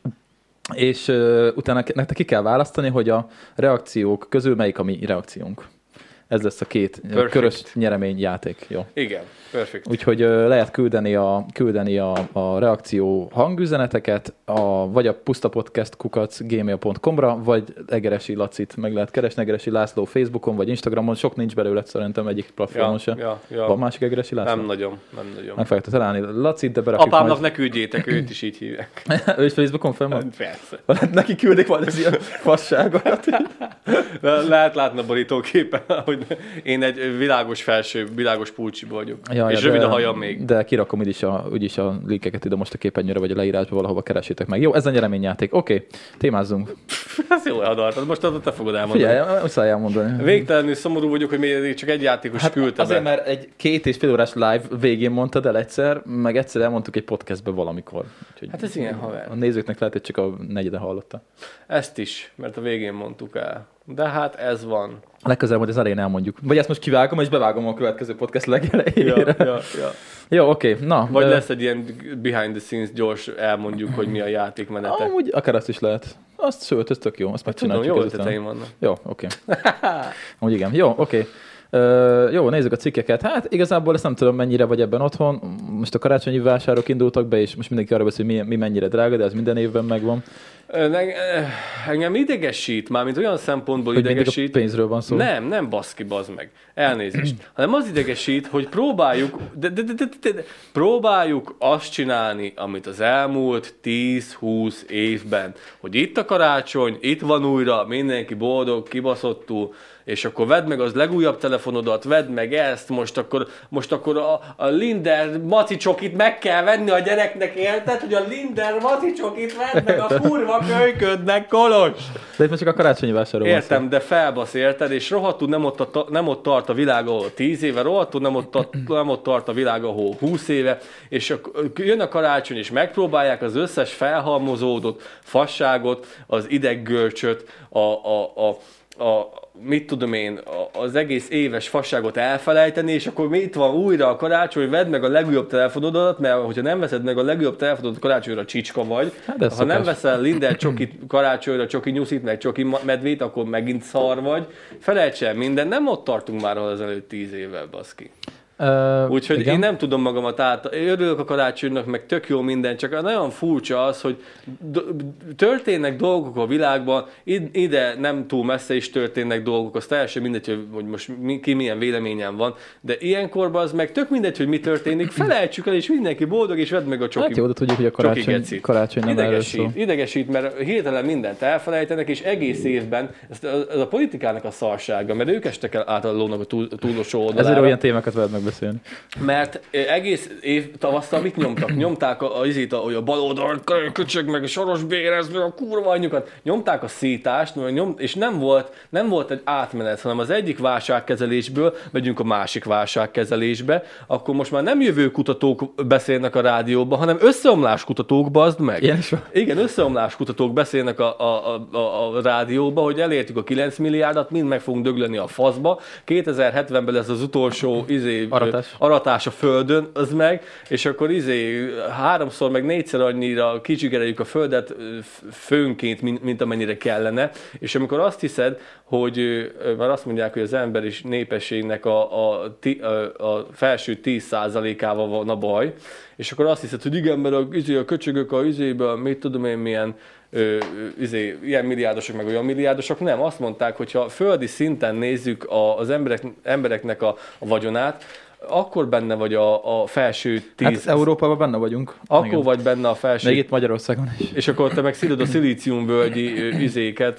és uh, utána nektek ki kell választani, hogy a reakciók közül melyik a mi reakciónk. Ez lesz a két Perfect. körös nyereményjáték. Jó. Igen, perfekt. Úgyhogy ö, lehet küldeni a, küldeni a, a reakció hangüzeneteket, a, vagy a pusztapodcast kukac gmail.com-ra, vagy Egeresi Lacit meg lehet keresni, Egeresi László Facebookon, vagy Instagramon, sok nincs belőle szerintem egyik platformon Ja, se. ja, ja. Van másik Egeresi László? Nem nagyon, nem nagyon. Meg fogjátok találni Lacit, de berakjuk Apámnak ne küldjétek, őt is így hívják. majd. ő is Facebookon fenn van? Persze. Neki küldik majd az ilyen fasságokat. Le- lehet látni a borítóképen, hogy én egy világos felső, világos pulcsi vagyok. Ja, és ja, rövid de- a hajam még. De kirakom úgyis a, úgyis a linkeket ide most a képernyőre, vagy a leírásba valahova keresétek meg. Jó, ez a nyereményjáték. Oké, okay, témázzunk. Ez jól adartad, most adott te fogod elmondani. Figyelj, muszáj elmondani. Végtelenül szomorú vagyok, hogy még csak egy játékos hát küldte azért, be. mert egy két és fél órás live végén mondtad el egyszer, meg egyszer elmondtuk egy podcastbe valamikor. Úgyhogy Hát ez ilyen haver. A nézőknek lehet, hogy csak a negyede hallotta. Ezt is, mert a végén mondtuk el. De hát ez van. Legközelebb majd az elején elmondjuk. Vagy ezt most kivágom, és bevágom a következő podcast legelejére. Ja, ja, ja. Jó, oké. Na, Vagy ö, lesz egy ilyen behind the scenes gyors elmondjuk, hogy mi a játékmenete. Amúgy akár azt is lehet. Azt, sőt, ez tök jó. Azt Tudom, megcsináljuk jó ezután. ötleteim vannak. Jó, oké. Úgy igen. Jó, oké. Ö, jó, nézzük a cikkeket. Hát igazából ezt nem tudom, mennyire vagy ebben otthon. Most a karácsonyi vásárok indultak be, és most mindenki arra beszél, hogy mi, mi mennyire drága, de ez minden évben megvan. Ö, ne- ö, Engem idegesít, mármint olyan szempontból Hogy mindig a idegesít. pénzről van szó. Nem, nem baszki, bazd meg. Elnézést. Hanem az idegesít, hogy próbáljuk, de, de, de, de, de, de, próbáljuk azt csinálni, amit az elmúlt 10-20 évben, hogy itt a karácsony, itt van újra, mindenki boldog, kibaszottul, és akkor vedd meg az legújabb telefonodat, vedd meg ezt, most akkor, most akkor a, a Linder maci csokit meg kell venni a gyereknek, érted? Hogy a Linder maci csokit vedd meg a kurva kölyködnek, Kolos! De itt most csak a karácsonyi van szó. Értem, de felbasz, érted? És rohadtul nem ott, a, nem ott tart a világ, ahol 10 éve, rohadtul nem ott, a, nem ott tart a világ, ahol 20 éve, és ak- jön a karácsony, és megpróbálják az összes felhalmozódott fasságot, az ideggörcsöt, a, a, a, a mit tudom én, a- az egész éves fasságot elfelejteni, és akkor itt van újra a karácsony, vedd meg a legújabb telefonodat, mert hogyha nem veszed meg a legújabb telefonodat karácsonyra, csicska vagy. Hát ha nem szokás. veszel Linder csokit karácsonyra, csoki nyuszit, meg csoki medvét, akkor megint szar vagy. Felejts el minden, nem ott tartunk már az előtt tíz évvel, baszki. Ö, Úgyhogy igen. én nem tudom magamat át, örülök a karácsonynak, meg tök jó minden, csak nagyon furcsa az, hogy történnek dolgok a világban, id- ide nem túl messze is történnek dolgok, az teljesen mindegy, hogy- most mi, ki milyen véleményen van, de ilyenkorban az meg tök mindegy, hogy mi történik, felejtsük el, és mindenki boldog, és vedd meg a csoki. Hát jó, de tudjuk, hogy a karácsony, karácsony nem erről idegesít, szól. idegesít, mert hirtelen mindent elfelejtenek, és egész évben, ez, ez a politikának a szarsága, mert ők estek el át a lónak a túl, túlsó oldalára. Ezért olyan témákat veled megbeszélni. Mert egész év tavasztal mit nyomtak? Nyomták a, a, izét, a, hogy a bal oldalt köcsög meg a soros bérez, meg a kurva anyjukat. Nyomták a szítást, nyom, és nem volt, nem volt egy átmenet, hanem az egyik válságkezelésből megyünk a másik válságkezelésbe, akkor most már nem jövő kutatók beszélnek a rádióban, hanem összeomlás kutatók, bazd meg. Ilyen is van. Igen, összeomlás kutatók beszélnek a, a, a, a, a rádióba, hogy elértük a 9 milliárdat, mind meg fogunk dögleni a faszba. 2070-ben lesz az utolsó izé, Aratás. aratás a földön, az meg, és akkor izé háromszor, meg négyszer annyira kicsigereljük a földet főnként, mint, mint amennyire kellene, és amikor azt hiszed, hogy, mert azt mondják, hogy az ember is népességnek a, a, a, a felső 10%-ával van a baj, és akkor azt hiszed, hogy igen, mert a, izé, a köcsögök a izéből, mit tudom én, milyen ö, izé, ilyen milliárdosok, meg olyan milliárdosok, nem. Azt mondták, hogy ha földi szinten nézzük a, az emberek, embereknek a, a vagyonát, akkor benne vagy a, a felső tíz, Hát Európában benne vagyunk. akkor Igen. vagy benne a felső Még itt Magyarországon is. és akkor te meg szidod a szilíciumvölgyi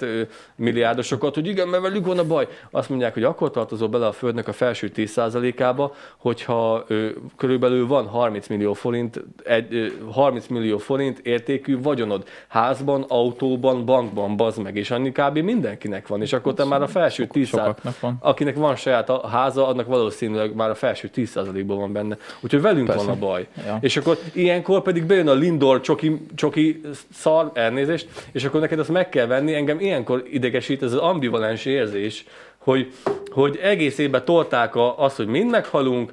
ö, milliárdosokat, hogy igen, mert velük van a baj. Azt mondják, hogy akkor tartozol bele a Földnek a felső 10%-ába, hogyha ö, körülbelül van 30 millió forint, egy, ö, 30 millió forint értékű vagyonod. Házban, autóban, bankban, bazd meg, és annyi kb. mindenkinek van. És akkor te már a felső 10 Sokaknak van. akinek van saját a háza, annak valószínűleg már a felső 10%-ban van benne. Úgyhogy velünk Persze. van a baj. Ja. És akkor ilyenkor pedig bejön a Lindor csoki, csoki szar, elnézést, és akkor neked azt meg kell venni. Engem ilyenkor idegesít ez az ambivalens érzés, hogy, hogy egész évben tolták a, azt, hogy mind meghalunk,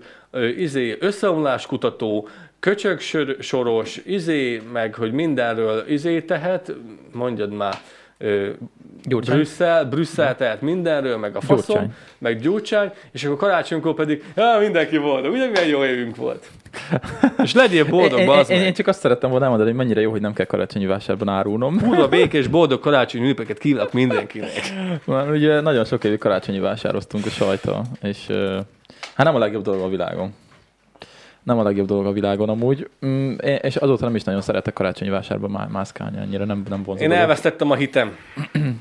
izé, összeomláskutató, köcsög sor, soros, izé, meg hogy mindenről izé tehet, mondjad már, Gyurcsány. Brüsszel, Brüsszel tehet mindenről, meg a faszom, Gyurcsány. meg Gyurcsány, és akkor karácsonykor pedig, ja, mindenki boldog, ugye milyen jó évünk volt. És legyél boldog, én, én, én, csak azt szerettem volna elmondani, hogy mennyire jó, hogy nem kell karácsonyi vásárban árulnom. Kurva békés, boldog karácsonyi ünnepeket kívánok mindenkinek. Már ugye nagyon sok évig karácsonyi vásároztunk a sajta, és hát nem a legjobb dolog a világon. Nem a legjobb dolog a világon amúgy, mm, és azóta nem is nagyon szeretek karácsonyi vásárban má- mászkálni, annyira nem, nem vonzó Én dolog. elvesztettem a hitem.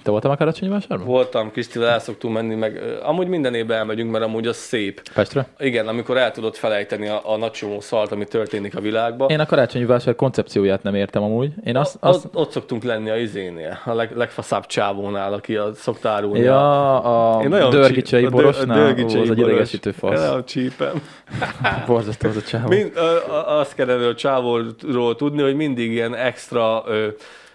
Te voltál már karácsonyi vásárban? Voltam, Krisztivel el szoktunk menni, meg amúgy minden évben elmegyünk, mert amúgy az szép. Pestre? Igen, amikor el tudod felejteni a, a nagy csomó szart, ami történik a világban. Én a karácsonyi vásár koncepcióját nem értem amúgy. Én azt, azt Ott, ott szoktunk lenni a izénél, a leg, legfaszább csávónál, aki a szokta árulni. a- Ja, a Én nagyon dörgicsei csí- a dö- borosnál, a ó, dörgicsei az egy boros. idegesítő fasz. Nagyon csípem. Borzasztó az a csávó. Mind, azt kellene a csávóról tudni, hogy mindig ilyen extra ö,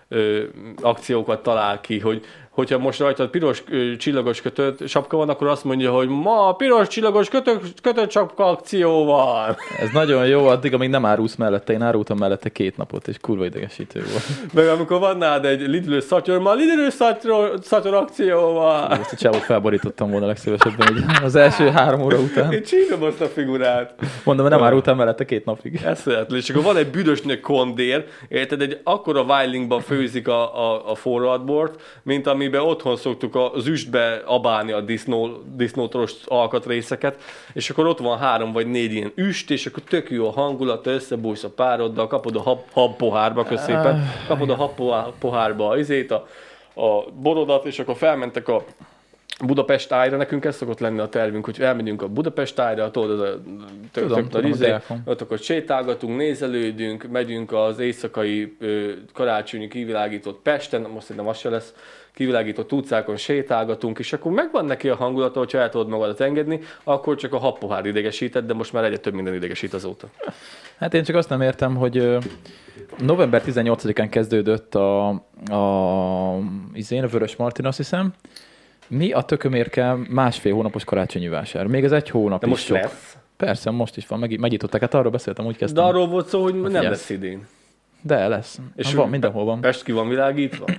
ö, akciókat talál ki, hogy hogyha most rajtad piros csillagos kötött sapka van, akkor azt mondja, hogy ma piros csillagos kötött, kötött sapka akció van. Ez nagyon jó, addig, amíg nem árulsz mellette. Én árultam mellette két napot, és kurva idegesítő volt. Meg amikor van nálad egy Lidl szatyor, ma Lidl szatyor, szatyor akció van. Ezt a csávot felborítottam volna legszívesebben így az első három óra után. Én csírom azt a figurát. Mondom, nem árultam mellette két napig. Eszületlen. És akkor van egy büdös nő kondér, érted, egy akkora Weilingban főzik a, a, a forradbort, mint amiben otthon szoktuk az üstbe abálni a disznó, disznótoros alkatrészeket, és akkor ott van három vagy négy ilyen üst, és akkor tök jó a hangulat, összebújsz a pároddal, kapod a hab, hab pohárba, köszépen, kapod a hab pohá- pohárba a izét, a, a borodat, és akkor felmentek a Budapest tájra, nekünk ez szokott lenni a tervünk, hogy elmegyünk a Budapest tájra, tudod, az a tök, Tudom, tök tudom, izé, ott akkor sétálgatunk, nézelődünk, megyünk az éjszakai ö, karácsonyi kivilágított Pesten, most szerintem az se lesz, kivilágított utcákon sétálgatunk, és akkor megvan neki a hangulata, hogyha el tudod magadat engedni, akkor csak a habpohár idegesített, de most már egyre több minden idegesít azóta. Hát én csak azt nem értem, hogy november 18-án kezdődött a, a, izén, a Vörös Martin, azt hiszem. Mi a tökömért kell másfél hónapos karácsonyi vásár? Még ez egy hónap De is most sok. lesz. Persze, most is van, meg, megnyitották, hát arról beszéltem, úgy De kezdtem. arról volt szó, hogy nem figyelsz. lesz idén. De lesz. És És van, mindenhol van. Pest ki van világítva?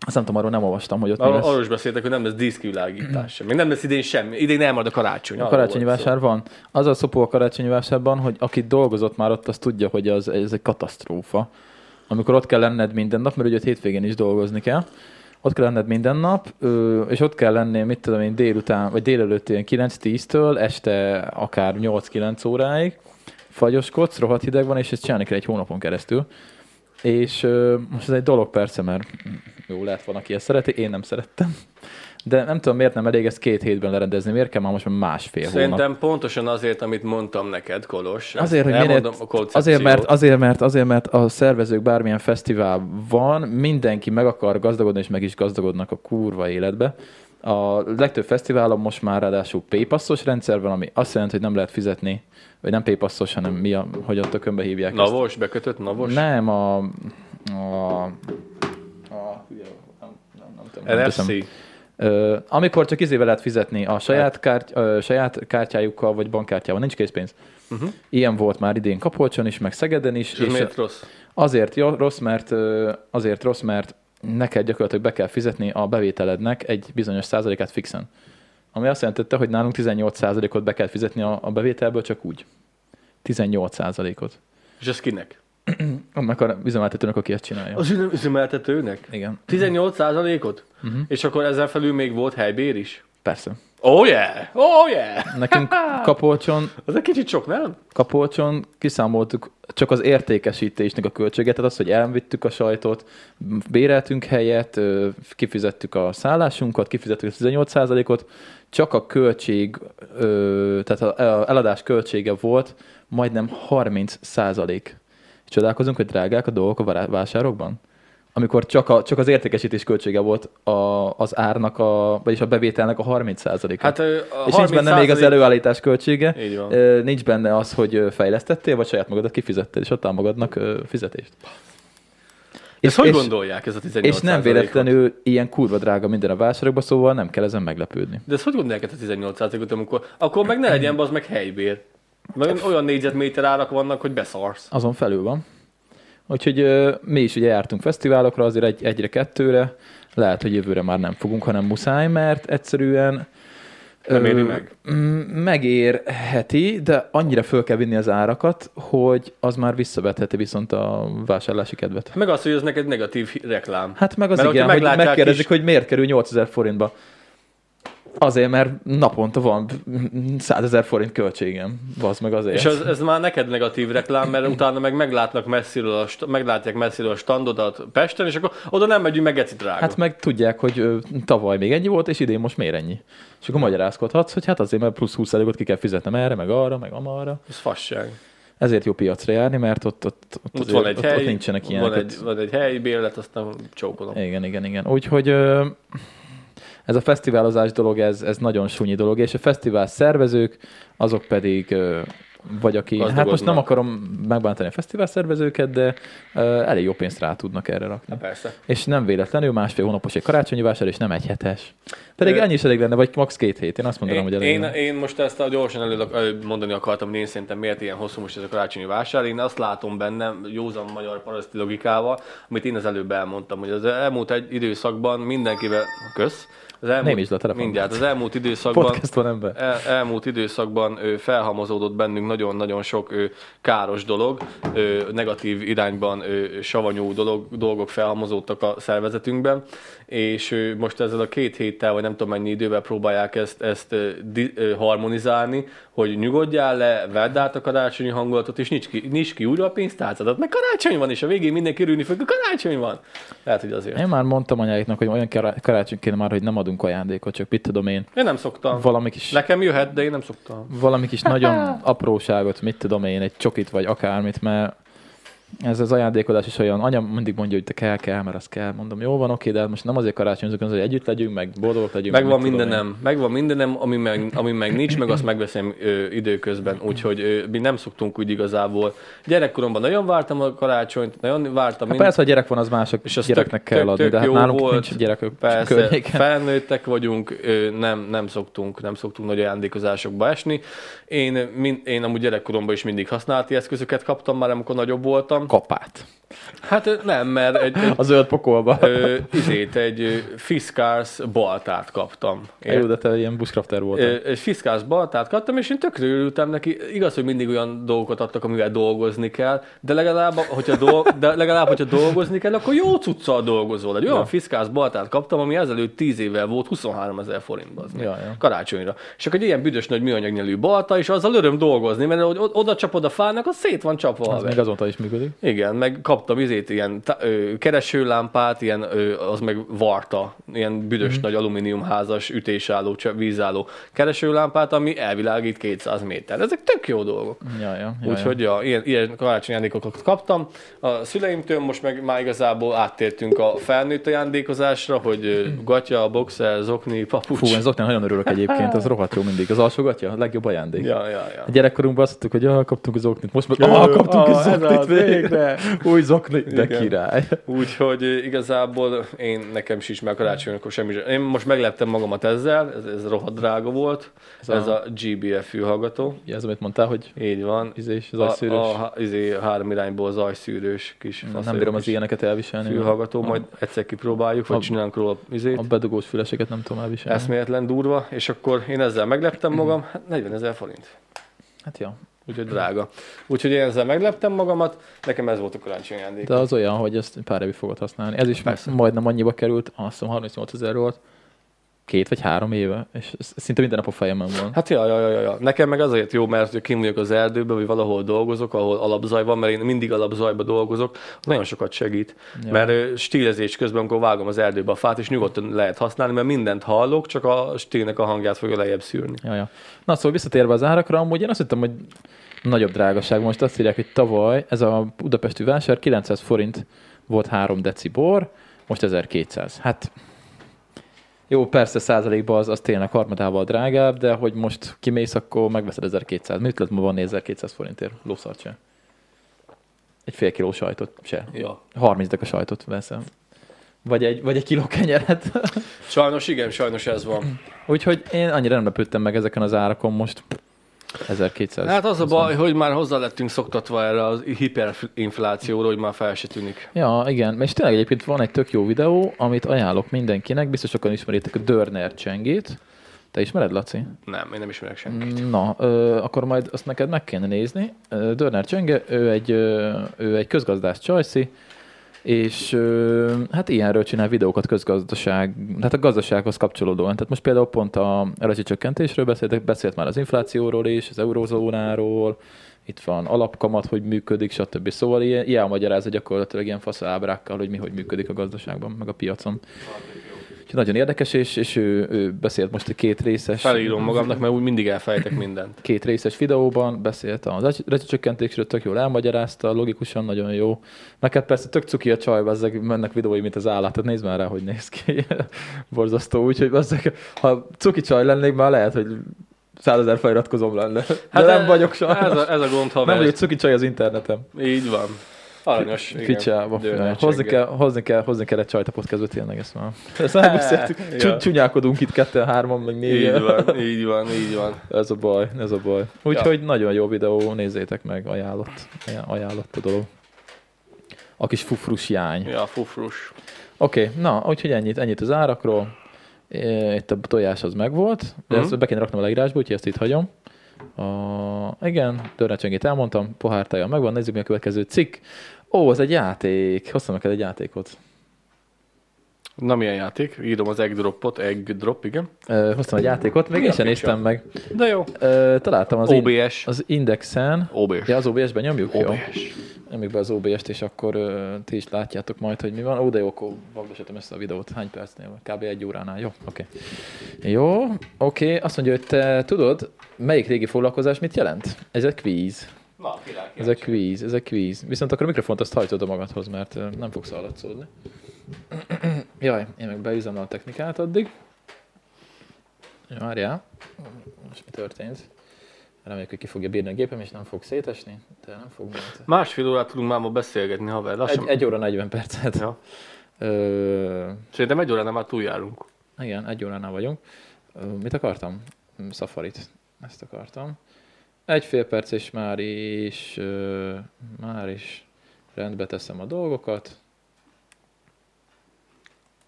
Azt nem tudom, arról nem olvastam, hogy ott mi Arról, is beszéltek, hogy nem lesz díszkivilágítás sem. Még nem lesz idén semmi. Idén elmarad a karácsony. A karácsonyi vásár van. Az a szopó a karácsonyi vásárban, hogy aki dolgozott már ott, az tudja, hogy az, ez egy katasztrófa. Amikor ott kell lenned minden nap, mert ugye ott hétvégén is dolgozni kell. Ott kell lenned minden nap, és ott kell lennél, mit tudom én, délután, vagy délelőtt ilyen 9-10-től, este akár 8-9 óráig. Fagyoskodsz, rohadt hideg van, és ezt csinálni kell egy hónapon keresztül. És ö, most ez egy dolog persze, mert jó, lehet van, aki ezt szereti, én nem szerettem. De nem tudom, miért nem elég ezt két hétben lerendezni, miért kell már most már másfél hónap. Szerintem pontosan azért, amit mondtam neked, Kolos. Azért, hogy koncepciót. azért, mert, azért, mert, azért, mert a szervezők bármilyen fesztivál van, mindenki meg akar gazdagodni, és meg is gazdagodnak a kurva életbe. A legtöbb fesztiválon most már ráadásul paypassos rendszer van, ami azt jelenti, hogy nem lehet fizetni, vagy nem paypassos, hanem mi a, hogy a tökönbe hívják ezt. Navos, bekötött navos? Nem, a... a, a nem, nem, nem, tudom, NFC. teszem. Ö, amikor csak izével lehet fizetni a saját, kárt, ö, saját kártyájukkal, vagy bankkártyával, nincs készpénz. Uh-huh. Ilyen volt már idén Kapolcson is, meg Szegeden is. És ez miért rossz? azért jó, rossz, mert, azért rossz, mert neked gyakorlatilag be kell fizetni a bevételednek egy bizonyos százalékát fixen. Ami azt jelentette, hogy nálunk 18 százalékot be kell fizetni a, a bevételből csak úgy. 18 százalékot. És ez kinek? Annak a üzemeltetőnek, aki ezt csinálja. Az üzemeltetőnek? Igen, 18% ot Mhm. És akkor ezzel felül még volt helybér is? persze. Oh yeah! Oh yeah! Nekünk Kapolcson, Az egy kicsit sok, nem? Kapolcson kiszámoltuk csak az értékesítésnek a költséget, tehát az, hogy elvittük a sajtot, béreltünk helyet, kifizettük a szállásunkat, kifizettük a 18%-ot, csak a költség, ö, tehát a eladás költsége volt majdnem 30%. És csodálkozunk, hogy drágák a dolgok a vásárokban? Amikor csak, a, csak az értékesítés költsége volt a, az árnak, a, vagyis a bevételnek a 30%-a. Hát a és nincs benne még az előállítás költsége, nincs benne az, hogy fejlesztettél, vagy saját magadat kifizettél, és adtál magadnak ö, fizetést. Ezt hogy gondolják ez a 18 És nem véletlenül ilyen kurva drága minden a vásárokban, szóval nem kell ezen meglepődni. De ezt hogy gondolják ezt a 18 ot amikor... Akkor meg ne legyen az meg helybér. Meg olyan négyzetméter árak vannak, hogy beszarsz. Azon felül van. Úgyhogy ö, mi is ugye jártunk fesztiválokra, azért egy, egyre-kettőre, lehet, hogy jövőre már nem fogunk, hanem muszáj, mert egyszerűen Nem éri meg. Megérheti, de annyira föl kell vinni az árakat, hogy az már visszavetheti viszont a vásárlási kedvet. Meg az, hogy ez neked negatív reklám. Hát meg az Mert igen, hogy megkérdezik, is- hogy miért kerül 8000 forintba. Azért, mert naponta van 100 ezer forint költségem. Vazd meg azért. És ez, ez már neked negatív reklám, mert utána meg meglátnak messziről a, meglátják messziről a standodat Pesten, és akkor oda nem megyünk, meg geci drága. Hát meg tudják, hogy tavaly még ennyi volt, és idén most miért ennyi. És akkor magyarázkodhatsz, hogy hát azért, mert plusz 20 ot ki kell fizetnem erre, meg arra, meg amarra. Ez fasság. Ezért jó piacra járni, mert ott, ott, ott, Ott van egy ott, hely, ott nincsenek ilyenek. van egy, van egy helyi bérlet, aztán csókolom. Igen, igen, igen. Úgyhogy ez a fesztiválozás dolog, ez, ez nagyon súnyi dolog, és a fesztivál szervezők, azok pedig vagy aki, hát most nem akarom megbántani a fesztivál szervezőket, de uh, elég jó pénzt rá tudnak erre rakni. Hát persze. És nem véletlenül másfél hónapos egy karácsonyi vásár, és nem egy hetes. Pedig Ö- ennyi is elég lenne, vagy max. két hét. Én azt mondanám, Én, hogy elég én, lenne. én most ezt a gyorsan elő mondani akartam, hogy én szerintem miért ilyen hosszú most ez a karácsonyi vásár. Én azt látom benne, józan magyar paraszti logikával, amit én az előbb elmondtam, hogy az elmúlt egy időszakban mindenkivel, kösz, az elmúlt, Nem is le a telefon. mindjárt, az elmúlt időszakban Podcast van ember. el, elmúlt időszakban ö, felhalmozódott bennünk nagyon-nagyon sok ö, káros dolog, ö, negatív irányban ö, savanyú dolog, dolgok felhalmozódtak a szervezetünkben, és most ezzel a két héttel, vagy nem tudom mennyi idővel próbálják ezt, ezt di, harmonizálni, hogy nyugodjál le, vedd át a karácsonyi hangulatot, és nincs ki, nincs ki újra a pénztárcadat, mert karácsony van, és a végén mindenki örülni fog, hogy karácsony van. Lehet, hogy azért. Én már mondtam anyáiknak, hogy olyan kará- karácsony kéne már, hogy nem adunk ajándékot, csak mit tudom én, Én nem szoktam. valami kis, Nekem jöhet, de én nem szoktam. valami kis nagyon apróságot, mit tudom én, egy csokit vagy akármit, mert ez az ajándékodás is olyan, anya mindig mondja, hogy te kell, kell, mert az kell. Mondom, jó van, oké, de most nem azért karácsonyozunk, hanem hogy együtt legyünk, meg boldogok legyünk. Megvan meg mindenem, megvan mindenem, ami meg, ami meg nincs, meg azt megveszem ö, időközben, úgyhogy ö, mi nem szoktunk úgy igazából. Gyerekkoromban nagyon vártam a karácsonyt, nagyon vártam. Hát persze, ha gyerek van, az mások És az gyereknek tök- kell tök- adni, tök de hát nálunk volt. nincs gyerekök Persze, környéken. felnőttek vagyunk, ö, nem, nem szoktunk, nem szoktunk nagy ajándékozásokba esni. Én, min, én amúgy gyerekkoromban is mindig használati eszközöket kaptam már, amikor nagyobb voltam. Kapát. Hát nem, mert egy, egy A zöld pokolba. ö, izét, egy Fiskars baltát kaptam. Jó, de te ilyen bushcrafter voltál. Ö, Egy fiszkás baltát kaptam, és én tökre örültem neki. Igaz, hogy mindig olyan dolgokat adtak, amivel dolgozni kell, de legalább, hogyha, dolg, de legalább, hogyha dolgozni kell, akkor jó cuccal dolgozol. Egy olyan Ja. fiszkás baltát kaptam, ami ezelőtt 10 évvel volt 23 ezer forintba. Az. Ja, ja. Karácsonyra. És akkor egy ilyen büdös nagy műanyagnyelű balta, és azzal öröm dolgozni, mert oda csapod a fának, az szét van csapva. Haver. még azóta is működik. Igen, meg kaptam izét, ilyen tá- ö, keresőlámpát, ilyen, ö, az meg varta, ilyen büdös Mhm. mm. nagy alumíniumházas, ütésálló, vízálló keresőlámpát, ami elvilágít 200 méter. Ezek tök jó dolgok. Ja, ja, ja, Úgyhogy ja, ilyen, ilyen karácsonyi ajándékokat kaptam. A szüleimtől most meg már igazából áttértünk a felnőtt ajándékozásra, hogy ö, gatya, boxer, zokni, papucs. Fú, ez oknál nagyon örülök egyébként, az rohadt jó mindig. Az alsógatja, a legjobb ajándék. Ja, ja, ja. A gyerekkorunkban azt mondtuk, hogy ah, kaptunk az oknit. Most meg, ah, kaptunk az oknit végre. Új zoknit, de Igen. király. Úgyhogy ö, igazából én nekem is már karácsonykor semmi sem. Én most megleptem magamat ezzel, ez, ez rohadt drága volt. Ez, Ez ez a, GBF fülhallgató. Ja, ez amit mondtál, hogy Így van. izés, az A, a, a, izé, három irányból zajszűrős kis Nem faszajos bírom az ilyeneket elviselni. fülhallgató, A- majd egyszer kipróbáljuk, vagy a- csinálunk róla izét. A bedugós füleseket nem tudom elviselni. Eszméletlen durva, és akkor én ezzel megleptem magam, hát 40 ezer forint. Hát ja. Úgyhogy drága. Úgyhogy én ezzel megleptem magamat, nekem ez volt a karácsonyi ajándék. De az olyan, hogy ezt pár évig fogod használni. Ez is Persze. majdnem annyiba került, azt hiszem 38 ezer volt. Két vagy három éve, és ez szinte minden nap a fejemben van. Hát ja, ja, ja, ja. Nekem meg azért jó, mert hogy kim vagyok az erdőben, vagy valahol dolgozok, ahol alapzaj van, mert én mindig alapzajba dolgozok, nagyon sokat segít. Ja. Mert stílezés közben, amikor vágom az erdőbe a fát, és nyugodtan lehet használni, mert mindent hallok, csak a stílnek a hangját fogja lejjebb szűrni. Ja, ja. Na szóval visszatérve az árakra, amúgy én azt hittem, hogy nagyobb drágaság. Most azt írják, hogy tavaly ez a budapesti vásár 900 forint volt 3 deci bor, most 1200. Hát jó, persze százalékban az, az tényleg harmadával drágább, de hogy most kimész, akkor megveszed 1200. Mit lehet ma van 1200 forintért? Lószart se. Egy fél kiló sajtot se. Ja. 30 deka sajtot veszem. Vagy egy, vagy egy kiló kenyeret. Sajnos igen, sajnos ez van. Úgyhogy én annyira nem lepődtem meg ezeken az árakon most. 1200. Hát az a baj, hogy már hozzá lettünk szoktatva erre az hiperinflációra, hogy már fel se tűnik. Ja, igen, és tényleg egyébként van egy tök jó videó, amit ajánlok mindenkinek, biztos sokan ismeritek a Dörner csengét. Te ismered, Laci? Nem, én nem ismerek senkit. Na, ö, akkor majd azt neked meg kéne nézni. Dörner Csenge, ő egy, ö, ő egy közgazdász csajszi, és hát ilyenről csinál videókat közgazdaság, tehát a gazdasághoz kapcsolódóan. Tehát most például pont a rezsicsökkentésről beszéltek, beszélt már az inflációról is, az eurozónáról, itt van alapkamat, hogy működik, stb. Szóval ilyen, ilyen magyarázza gyakorlatilag ilyen fasz ábrákkal, hogy mi hogy működik a gazdaságban, meg a piacon. Úgyhogy nagyon érdekes, és, és ő, ő beszélt most egy két részes Felírom magamnak, mert úgy mindig elfelejtek mindent. két részes videóban beszélt az rezsicsökkentésről, tök jól elmagyarázta, logikusan nagyon jó. Hát persze tök cuki a csaj, ezek mennek videói, mint az állat, tehát nézd már rá, hogy néz ki. Borzasztó, úgyhogy azzak, ha cuki csaj lennék, már lehet, hogy százezer feliratkozom lenne. De Hát nem e- vagyok sajnos. Ez a, ez a gond, haver. nem vagyok cuki csaj az internetem. Így van. Aranyos. Ficsába. Hozni kell, hozni, kell, hozni kell egy csajt a podcastba tényleg ezt már. Ezt már beszéltük. Ja. Csú- Csúnyálkodunk itt ketten, hárman, meg Így négyen. van, így van, így van. Ez a baj, ez a baj. Úgyhogy nagyon jó videó, nézzétek meg, ajánlott, ajánlott a dolog. A kis fufrus jány. Ja, fufrus. Oké, okay, na, úgyhogy ennyit, ennyit az árakról. Itt a tojás az megvolt, de Mhm. ezt be kéne raknom a leírásba, úgyhogy ezt itt hagyom. A, igen, dörrecsengét elmondtam, pohártája megvan, nézzük mi a következő cikk. Ó, ez egy játék. Hoztam neked egy játékot. Na milyen játék? Írom az egg dropot, egg drop, igen. Ö, hoztam egy játékot, még én sem néztem meg. De jó. Ö, találtam az, in, OBS. az Indexen. OBS. Ja, az OBS-ben nyomjuk? Jó. OBS. Nyomjuk be az OBS-t, és akkor ö, ti is látjátok majd, hogy mi van. Ó, de jó, akkor vagdosítom a videót. Hány percnél? Kb. egy óránál. Jó, oké. Okay. Jó, oké. Okay. Azt mondja, hogy te tudod, melyik régi foglalkozás mit jelent? Ez egy kvíz. Király, Ez egy kvíz, ez egy kvíz. Viszont akkor a mikrofont azt hajtod a magadhoz, mert nem fogsz hallatszódni. Jaj, én meg beüzem a technikát addig. Jó, Várjál. Most mi történt? Reméljük, hogy ki fogja bírni a gépem, és nem fog szétesni, de nem fog mert Másfél órát tudunk már ma beszélgetni, haver. Lassan. egy, egy óra 40 percet. Ja. Ö, Szerintem egy óránál már túljárunk. igen, egy óránál vagyunk. Ö, mit akartam? Safarit. Ezt akartam. Egy fél perc, és már is, már is rendbe teszem a dolgokat.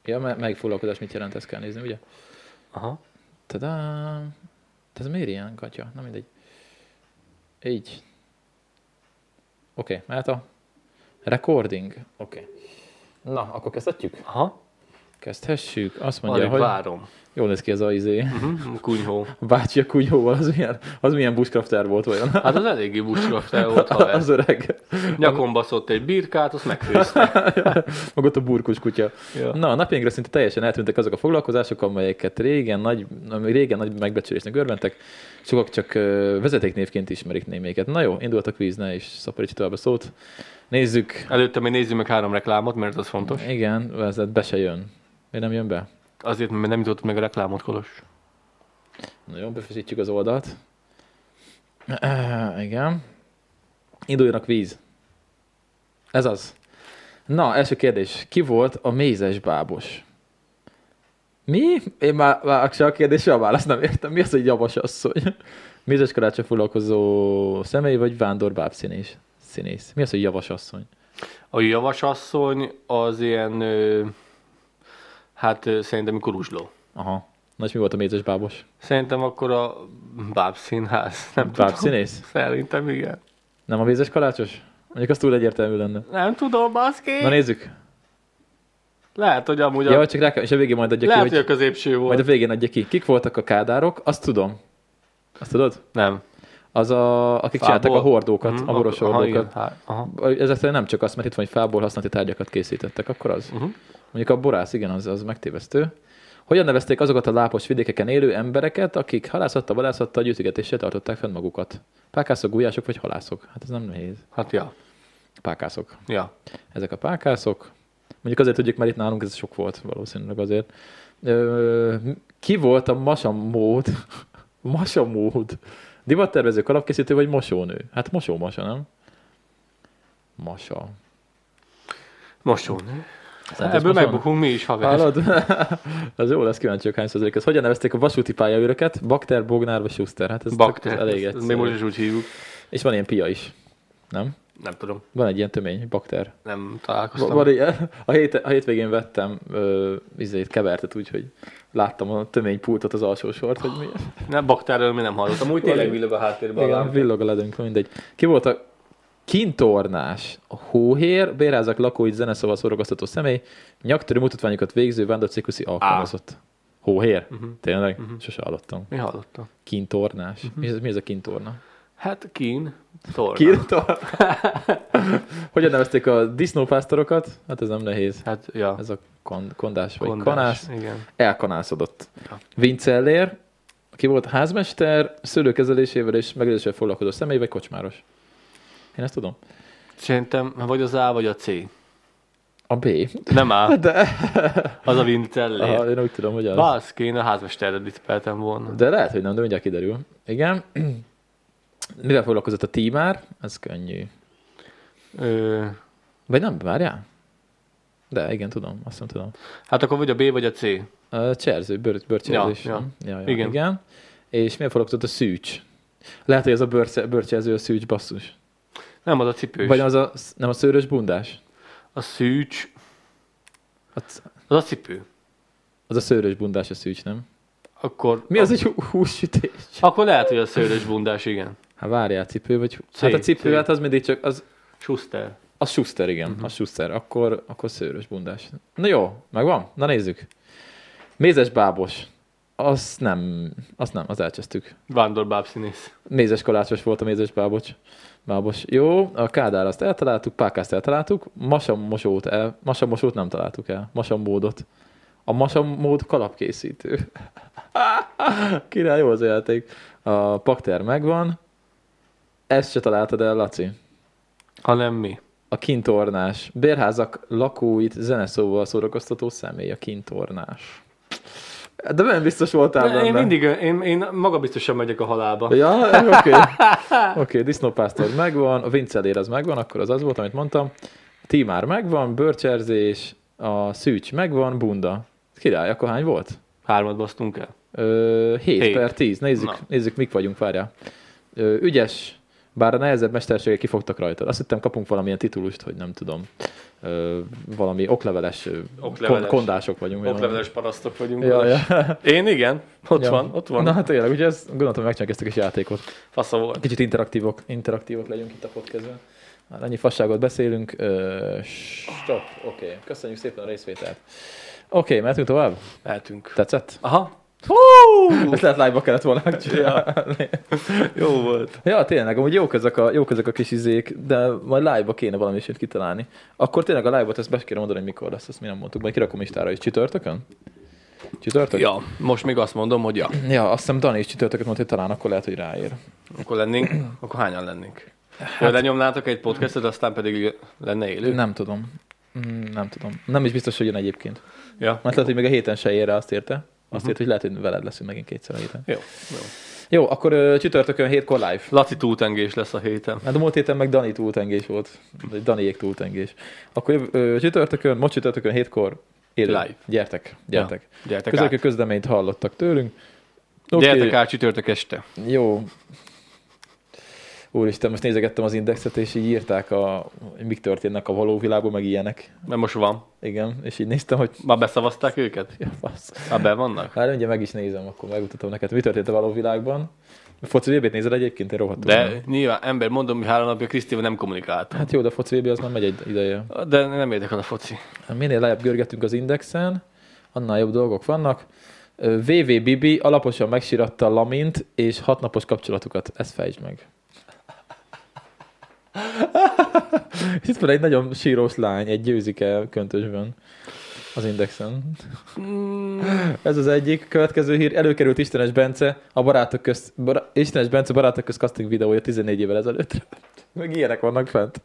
Ja, me- melyik foglalkozás mit jelent, ezt kell nézni, ugye? Aha. Tadám! Ez miért ilyen, katya? Na mindegy. Így. Oké, okay, mehet a recording. Oké. Okay. Na, akkor kezdhetjük? Aha. Kezdhessük. Azt mondja, Alig hogy várom. jól néz ki ez a izé. Uh-huh. Kunyhó. Bácsi a kunyhóval, az milyen, az milyen bushcrafter volt olyan. Hát az eléggé bucskrafter volt, haver. az öreg. Nyakon baszott egy birkát, azt megfőzte. Meg ott a burkus kutya. Ja. Na, a napjainkra szinte teljesen eltűntek azok a foglalkozások, amelyeket régen nagy, régen nagy megbecsülésnek örventek. Sokak csak vezetéknévként ismerik néméket. Na jó, indult a kvíz, ne is szaporíts tovább a szót. Nézzük. Előtte még nézzük meg három reklámot, mert az fontos. Igen, ez be se jön. Miért nem jön be? Azért, mert nem jutott meg a reklámot, Kolos. Na jó, befeszítjük az oldalt. Igen. Induljon a kvíz. Ez az. Na, első kérdés. Ki volt a mézes bábos? Mi? Én már, már se a kérdés, se a választ nem értem. Mi az, hogy javas asszony? Mézes karácsony foglalkozó személy, vagy vándor bábszínész? Színész. Mi az, hogy javas asszony? A javasasszony az ilyen, ö, hát szerintem kuruzsló. Aha. Na és mi volt a mézes bábos? Szerintem akkor a bábszínház. Nem tudom. Bábszínész? Szerintem igen. Nem a mézes kalácsos? Mondjuk az túl egyértelmű lenne. Nem tudom, baszki. Na nézzük. Lehet, hogy amúgy a, Ja, csak rá kell, és a végén majd adja lehet, ki, hogy hogy... a középső volt. Majd a végén adja ki. Kik voltak a kádárok? Azt tudom. Azt tudod? Nem. Az, a, akik csináltak a hordókat, Mhm, a boros aha, hordókat. Aha. Ezek nem csak azt, mert itt van, hogy fából használati tárgyakat készítettek, akkor az. Uh-huh. Mondjuk a borász, igen, az, az megtévesztő. Hogyan nevezték azokat a lápos vidékeken élő embereket, akik halászattal, vadászattal, gyűjtögetéssel tartották fenn magukat? Pákászok, gulyások vagy halászok? Hát ez nem nehéz. Hát ja. Pákászok. Ja. Ezek a pákászok. Mondjuk azért tudjuk, mert itt nálunk ez sok volt valószínűleg azért. Ö, ki volt a masamód? masamód. Divattervező, kalapkészítő vagy mosónő? Hát mosó-masa, nem? Masa. Mosónő. Ez Ebből megbukunk mi is, haver. Hallod? az jó lesz, kíváncsiak hány százalék. Ez hogyan nevezték a vasúti pályaőröket? Bakter, Bognár vagy Schuster? Hát ez Bakter. elég egyszerű. Még most is úgy hívjuk. És van ilyen pia is. Nem? Nem tudom. Van egy ilyen tömény, bakter. Nem találkoztam. Van ilyen, a, hét, a hétvégén vettem ö, izét, kevertet, úgyhogy láttam a tömény pultot az alsó sort, hogy mi. Nem, baktárról mi nem hallottam. Úgy tényleg villog a háttérben Igen, villog a ledünk, mindegy. Ki volt a kintornás, hóhér, bérházak lakói, zeneszóval szórakoztató személy, nyaktörő mutatványokat végző vándorcirkuszi alkalmazott. Hóhér? Uh-huh. Tényleg? Mhm. Sose hallottam. Mi hallottam? Kintornás. Mhm. Mi, ez, mi ez a kintorna? Hát kín, torna. Kintorna. Hogyan nevezték a disznópásztorokat? Hát ez nem nehéz. Hát, ja. Ez a kon- kondás vagy Kondás, kanász. Igen. Elkanászodott. Ja. Vincellér, aki volt házmester, szőlőkezelésével és megőrzésével foglalkozó személy, vagy kocsmáros. Én ezt tudom. Szerintem vagy az A, vagy a C. A B. Nem A. De... Az a Vincelli. Aha, én úgy tudom, hogy az. Baszki, én a házmesterre tippeltem volna. De lehet, hogy nem, de mindjárt kiderül. Igen. Mivel foglalkozott a tímár? Ez könnyű. Ö, Vagy nem, várjál? De igen, tudom, azt nem tudom. hát akkor vagy a B, vagy a C. Uh, cserző, bőr, bőrcserzés. Ja, ja. Ja, ja, Igen. igen. És mivel foglalkozott a szűcs? Lehet, hogy ez a bőrce, bőrcserző a szűcs basszus. Nem, az a cipős. Vagy az a, nem a szőrös bundás? A szűcs, Az, az a cipő. az a szőrös bundás a szűcs, nem? Akkor, Mi az egy hú- hússütés? Akkor lehet, hogy a szőrös bundás, igen. Hát várjál, cipő vagy... C, hát a cipő, C. hát az mindig csak, az, Schuster. az Schuster, igen, uh-huh. az Schuster. Akkor, akkor szőrös bundás. Na jó, megvan? Na nézzük. Mézes bábos. Azt nem, azt nem, az elcsesztük. Vándorbáb színész. Mézes kalácsos volt a mézes bábocs. Bábos. Jó, a Kádár azt eltaláltuk, Pákászt eltaláltuk, masamosót, el, masamosót nem találtuk el, masammódot. A masammód kalapkészítő. Király jó az a játék. A Pakter megvan. Ezt se találtad el, Laci. Hanem mi? A kintornás. Bérházak lakóit zeneszóval szórakoztató személy, a kintornás. De nem biztos voltál De benne. én mindig, én, én magabiztosan megyek a halálba. Ja, oké. Oké, okay, disznópásztor megvan, a vincelér az megvan, akkor az az volt, amit mondtam. Tímár megvan, bőrcserzés, a szűcs megvan, bunda. Király, akkor hány volt? Hármat basztunk el. Ö, 7 Hét. per 10, nézzük, Na. nézzük, mik vagyunk, várjál. Ö, ügyes, bár a nehezebb mesterségek kifogtak rajta. Azt hittem kapunk valamilyen titulust, hogy nem tudom. Valami okleveles, Okleveles. Kon- kondások vagyunk. vagy Okleveles parasztok vagyunk. Ja, ja. Én igen. Ott ja. van, ott van. Na hát tényleg, ugye ezt gondoltam, megcsináljuk ezt a kis játékot. Fasza volt. Kicsit interaktívok, interaktívok legyünk itt a podcastben. Már annyi fasságot beszélünk. Ö, stop, oké. Okay. Köszönjük szépen a részvételt. Oké, okay, mehetünk tovább? Eltünk. Tetszett? Aha. Ezt lehet live-ba kellett volna megcsinálni. Jó volt. Ja, tényleg, amúgy jók ezek a, jók ezek a kis izék, de majd live-ba kéne valami is kitalálni. Akkor tényleg a live-ot ezt be kéne mondani, hogy mikor lesz, ezt mi nem mondtuk, majd kirakom Istára is. Csütörtökön? Csütörtök? Ja, most még azt mondom, hogy ja. Ja, azt hiszem Dani is csütörtöket mondta, hogy talán akkor lehet, hogy ráér. Akkor lennénk, akkor hányan lennénk? Hát... lenyomnátok egy podcastot, aztán pedig lenne élő? Nem tudom. Mm, Nem tudom. Nem is biztos, hogy jön egyébként. Ja. Mert lehet, hogy még a héten se ér rá, azt érte. Azt uh-huh. írta, hogy lehet, hogy veled leszünk megint kétszer a héten. Jó. jó. Jó, akkor ö, csütörtökön hétkor live. Laci túltengés lesz a héten. Hát a múlt héten meg Dani túltengés volt. Vagy Daniék túltengés. Akkor ö, csütörtökön, most csütörtökön hétkor élő. Live. Gyertek, gyertek. Ja. Gyertek Közökő át. közleményt hallottak tőlünk. Okay. Gyertek át csütörtök este. Jó. Úristen, most nézegettem az indexet, és így írták, a, hogy mik történnek a való világban, meg ilyenek. Mert most van. Igen, és így néztem, hogy Már beszavazták őket? ja, fasz. Már be vannak? Hát ugye meg is nézem, akkor megmutatom neked, mi történt a való világban. A foci vb nézed egyébként, én rohadtul. De nem. nyilván ember, mondom, hogy három napja Krisztivel nem kommunikáltam. Hát jó, de a foci VB az már megy egy ideje. De nem érdekel a foci. Minél lejjebb görgetünk az indexen, annál jobb dolgok vannak. VV Bibi alaposan megsiratta Lamint és hatnapos kapcsolatukat. Ezt fejtsd meg. Itt van egy nagyon sírós lány, egy győzike köntösben az indexen. Mm, Ez az egyik. Következő hír, előkerült Istenes Bence, a barátok közt, bar, Istenes Bence barátok közt casting videója 14 évvel ezelőtt. Meg ilyenek vannak fent.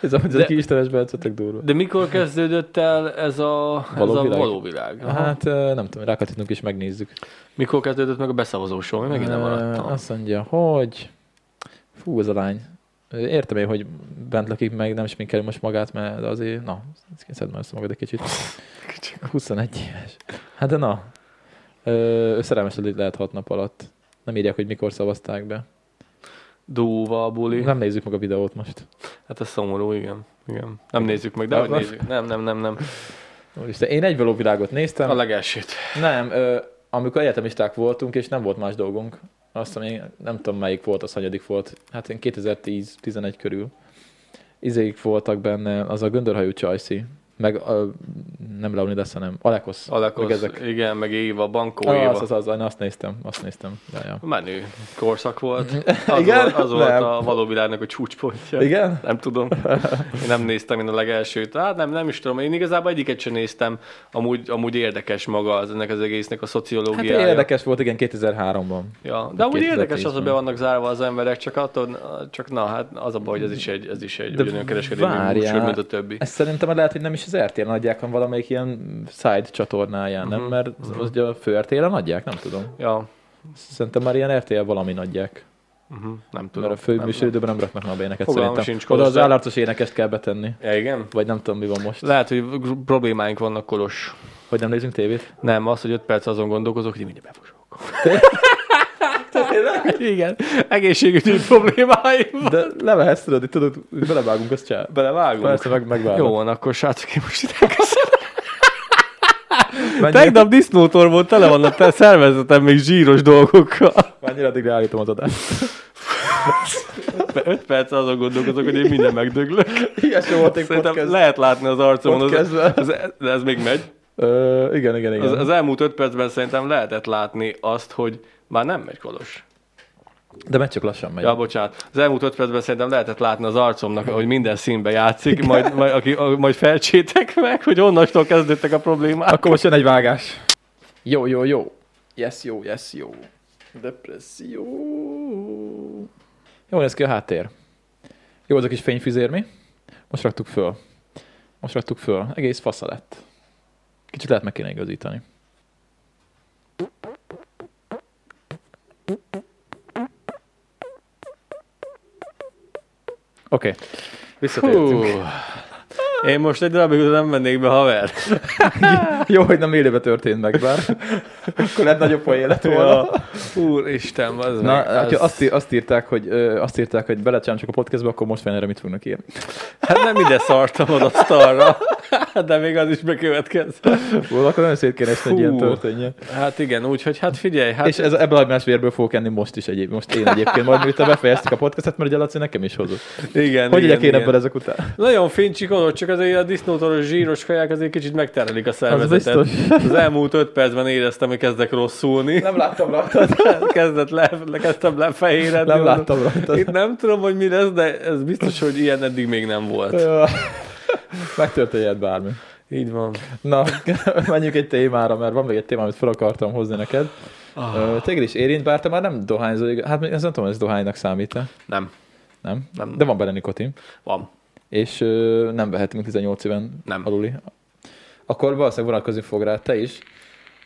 Ez a, ez De- a Istenes Bence, tök durva. De mikor kezdődött el ez a, ez Való a világ? való világ? Aha. Hát nem tudom, rákattintunk és megnézzük. Mikor kezdődött meg a beszavazósó? Én megint nem maradtam. Azt mondja, hogy... Fú, ez a lány. Értem én, hogy bent lakik meg, nem sminkeli most magát, mert azért, na, szedd már össze magad egy kicsit. 21 éves. Hát de na. Ö, Ő szerelmes lett lehet hat nap alatt. Nem írják, hogy mikor szavazták be. Dúva, buli. Nem nézzük meg a videót most. Hát ez szomorú, igen. igen. Nem nézzük meg, de hogy Nem. nézzük. Nem, nem, nem, nem. Úristen, én egy való világot néztem. A legelsőt. Nem, ö, amikor egyetemisták voltunk, és nem volt más dolgunk, azt hiszem, én nem tudom melyik volt, az hanyadik volt, hát én 2010-11 körül. Izék voltak benne, az a göndörhajú Csajci, meg a, nem Leonidas, hanem Alekosz. Alakos, Meg ezek. igen, meg Éva, Bankó Ah, Éva. az, az, az, én azt néztem, azt néztem. Ja, ja. Menő korszak volt. Az Igen? Volt, az volt Nem. a való világnak a csúcspontja. Igen? Nem tudom. Én nem néztem én a legelsőt. Hát nem, nem is tudom. Én igazából egyiket sem néztem. Amúgy, amúgy érdekes maga az ennek az egésznek a Hát szociológiája. érdekes volt, igen, 2003-ban. Ja, de amúgy 2010-ben. érdekes az, hogy be vannak zárva az emberek, csak attól, csak na, hát az a baj, hogy ez is egy, ez is egy De ugyanolyan kereskedelmi műsor, mint a többi. Ez szerintem lehet, hogy nem is az RTL-en adják hanem valamelyik ilyen side csatornáján, nem? Mhm. Mert az, az a fő RTL-en adják, nem tudom. Ja, Szerintem már ilyen RTL valamin adják. uh-huh. nem tudom. Mert a fő nem, műsoridőben nem raknak már éneket Fogalmam szerintem. sincs, Oda az állarcos énekest kell betenni. Ja, igen? Vagy nem tudom, mi van most. Lehet, hogy problémáink vannak, Kolos. Hogy nem nézünk tévét? Nem, az, hogy 5 perc azon gondolkozok, hogy mindjárt befosok. Igen, egészségügyi problémáim van. De levehetsz, tudod, itt tudod, belevágunk, azt csá. Belevágunk? Persze, meg, megvágom. Jó van, akkor srácok, én most itt. Mennyire, Tegnap disznótor volt, tele van a te szervezetem még zsíros dolgokkal. mennyire addig állítom az adást. 5 perc azon gondolkozok, hogy én minden megdöglök. Ilyen sem volt egy Szerintem podcast. lehet látni az arcomon. Az, az, de ez még megy. Ö, igen, igen, igen. Az, az elmúlt 5 percben szerintem lehetett látni azt, hogy már nem megy Kolos. De megy csak lassan megy. Ja, bocsánat. Az elmúlt 5 percben szerintem lehetett látni az arcomnak, hogy minden színbe játszik, majd, majd, aki, majd felcsétek meg, hogy onnastól kezdődtek a problémák. Akkor most jön egy vágás. Jó, jó, jó. Yes, jó, yes, jó. Depresszió. Jó néz ki a háttér. Jó az a kis fényfüzér, mi? Most raktuk föl. Most raktuk föl. Egész fasza lett. Kicsit lehet meg kéne igazítani. Oké. Okay. Visszatértünk. Hú. Én most egy darabig nem mennék be, haver. Jó, hogy nem élőben történt meg, bár akkor lett nagyobb poén lett volna. Ja. Úristen, az Na, meg, az... azt, azt, írták, hogy, ö, azt írták, hogy belecsám a podcastbe, akkor most erre mit fognak írni. Hát nem ide szartam az asztalra, de még az is bekövetkezett. Volt, akkor nagyon szét kéne esni, hogy ilyen történjen. Hát igen, úgyhogy hát figyelj, hát és ez, ebből a más vérből fogok enni most is egyéb, most én egyébként, majd miután befejeztük a podcastet, mert ugye Laci nekem is hozott. igen, Hogy igen, egyek én igen. ebből ezek után? Nagyon fincsikodott, csak azért a disznótoros zsíros kaják azért kicsit megterelik a szervezetet. biztos. Az elmúlt öt percben éreztem, hogy kezdek rosszulni. Nem láttam rajtad. Kezdett le, kezdtem lefehéredni. Nem láttam rajtad. Itt nem tudom, hogy mi lesz, de ez biztos, hogy ilyen eddig még nem volt. Megtörténhet bármi. Így van. Na, menjünk egy témára, mert van még egy téma, amit fel akartam hozni neked. Ah. Téged is érint, bár te már nem dohányzol, hát ez nem tudom, ez dohánynak számít -e. Nem. Nem? Nem. De van benne nikotin. Van. És ö, nem vehetünk 18 éven Nem. aluli. Akkor valószínűleg vonatkozni fog rá te is.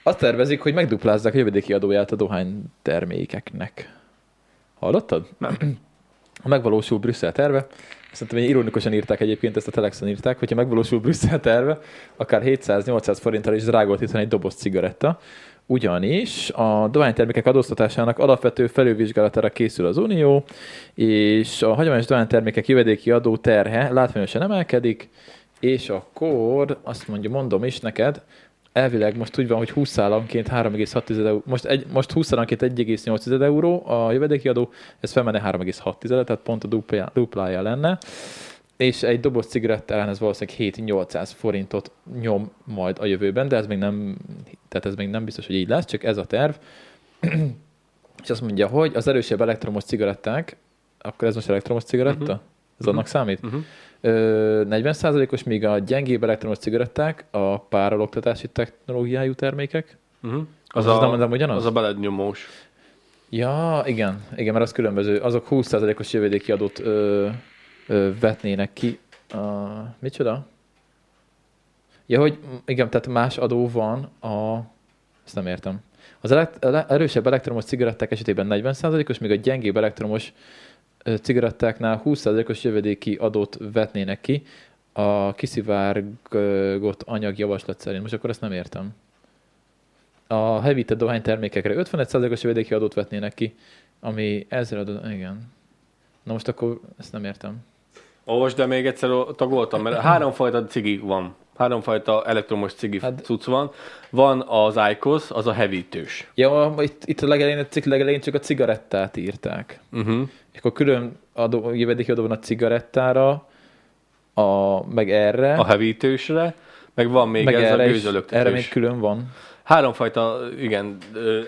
Azt tervezik, hogy megduplázzák a jövedéki adóját a dohány termékeknek. Hallottad? Nem. Ha megvalósul Brüsszel terve, szerintem ironikusan írták egyébként, ezt a Telexen írták, hogyha megvalósul Brüsszel terve, akár 700-800 forinttal is drágoltítani egy doboz cigaretta, ugyanis a dohánytermékek adóztatásának alapvető felülvizsgálatára készül az Unió, és a hagyományos dohánytermékek jövedéki adó terhe látványosan emelkedik, és akkor azt mondja, mondom is neked, elvileg most úgy van, hogy 20 szállanként 3,6 euró, most, egy, most 20 szállanként 1,8 euró a jövedéki adó, ez felmenne 3,6, tehát pont a duplája, duplája lenne, és egy doboz cigarettára ez valószínűleg 7-800 forintot nyom majd a jövőben, de ez még nem, tehát ez még nem biztos, hogy így lesz, csak ez a terv. és azt mondja, hogy az erősebb elektromos cigaretták, akkor ez most elektromos cigaretta? Mhm. Uh-huh. Ez annak számít? Uh-huh. Ö, 40%-os, míg a gyengébb elektromos cigaretták a párologtatási technológiájú termékek. Uh-huh. Az, Az, az a, nem, nem ugyanaz? az a belednyomós. Ja, igen, igen, mert az különböző. Azok 20%-os jövedéki adót ö, vetnének ki. Uh, micsoda? Ja, hogy igen, tehát más adó van a... Ezt nem értem. Az elekt- ele- erősebb elektromos cigaretták esetében 40%-os, míg a gyengébb elektromos cigarettáknál 20%-os jövedéki adót vetnének ki a kiszivárgott anyag javaslat szerint. Most akkor ezt nem értem. A hevített dohánytermékekre 55%-os jövedéki adót vetnének ki, ami ezzel adott, igen. Na most akkor ezt nem értem. Olvasd, de még egyszer tagoltam, mert háromfajta cigi van. Háromfajta elektromos cigi Hát- cucc van. Van az IQOS, az a hevítős. Ja, itt, itt a legelején, a cikk legelején csak a cigarettát írták. Uh-huh. És akkor külön adó, jövedéki adó van a cigarettára, a, meg erre, A hevítősre, meg van még meg ez a erre, is, gőzölöktetős. erre még külön van. Háromfajta, igen,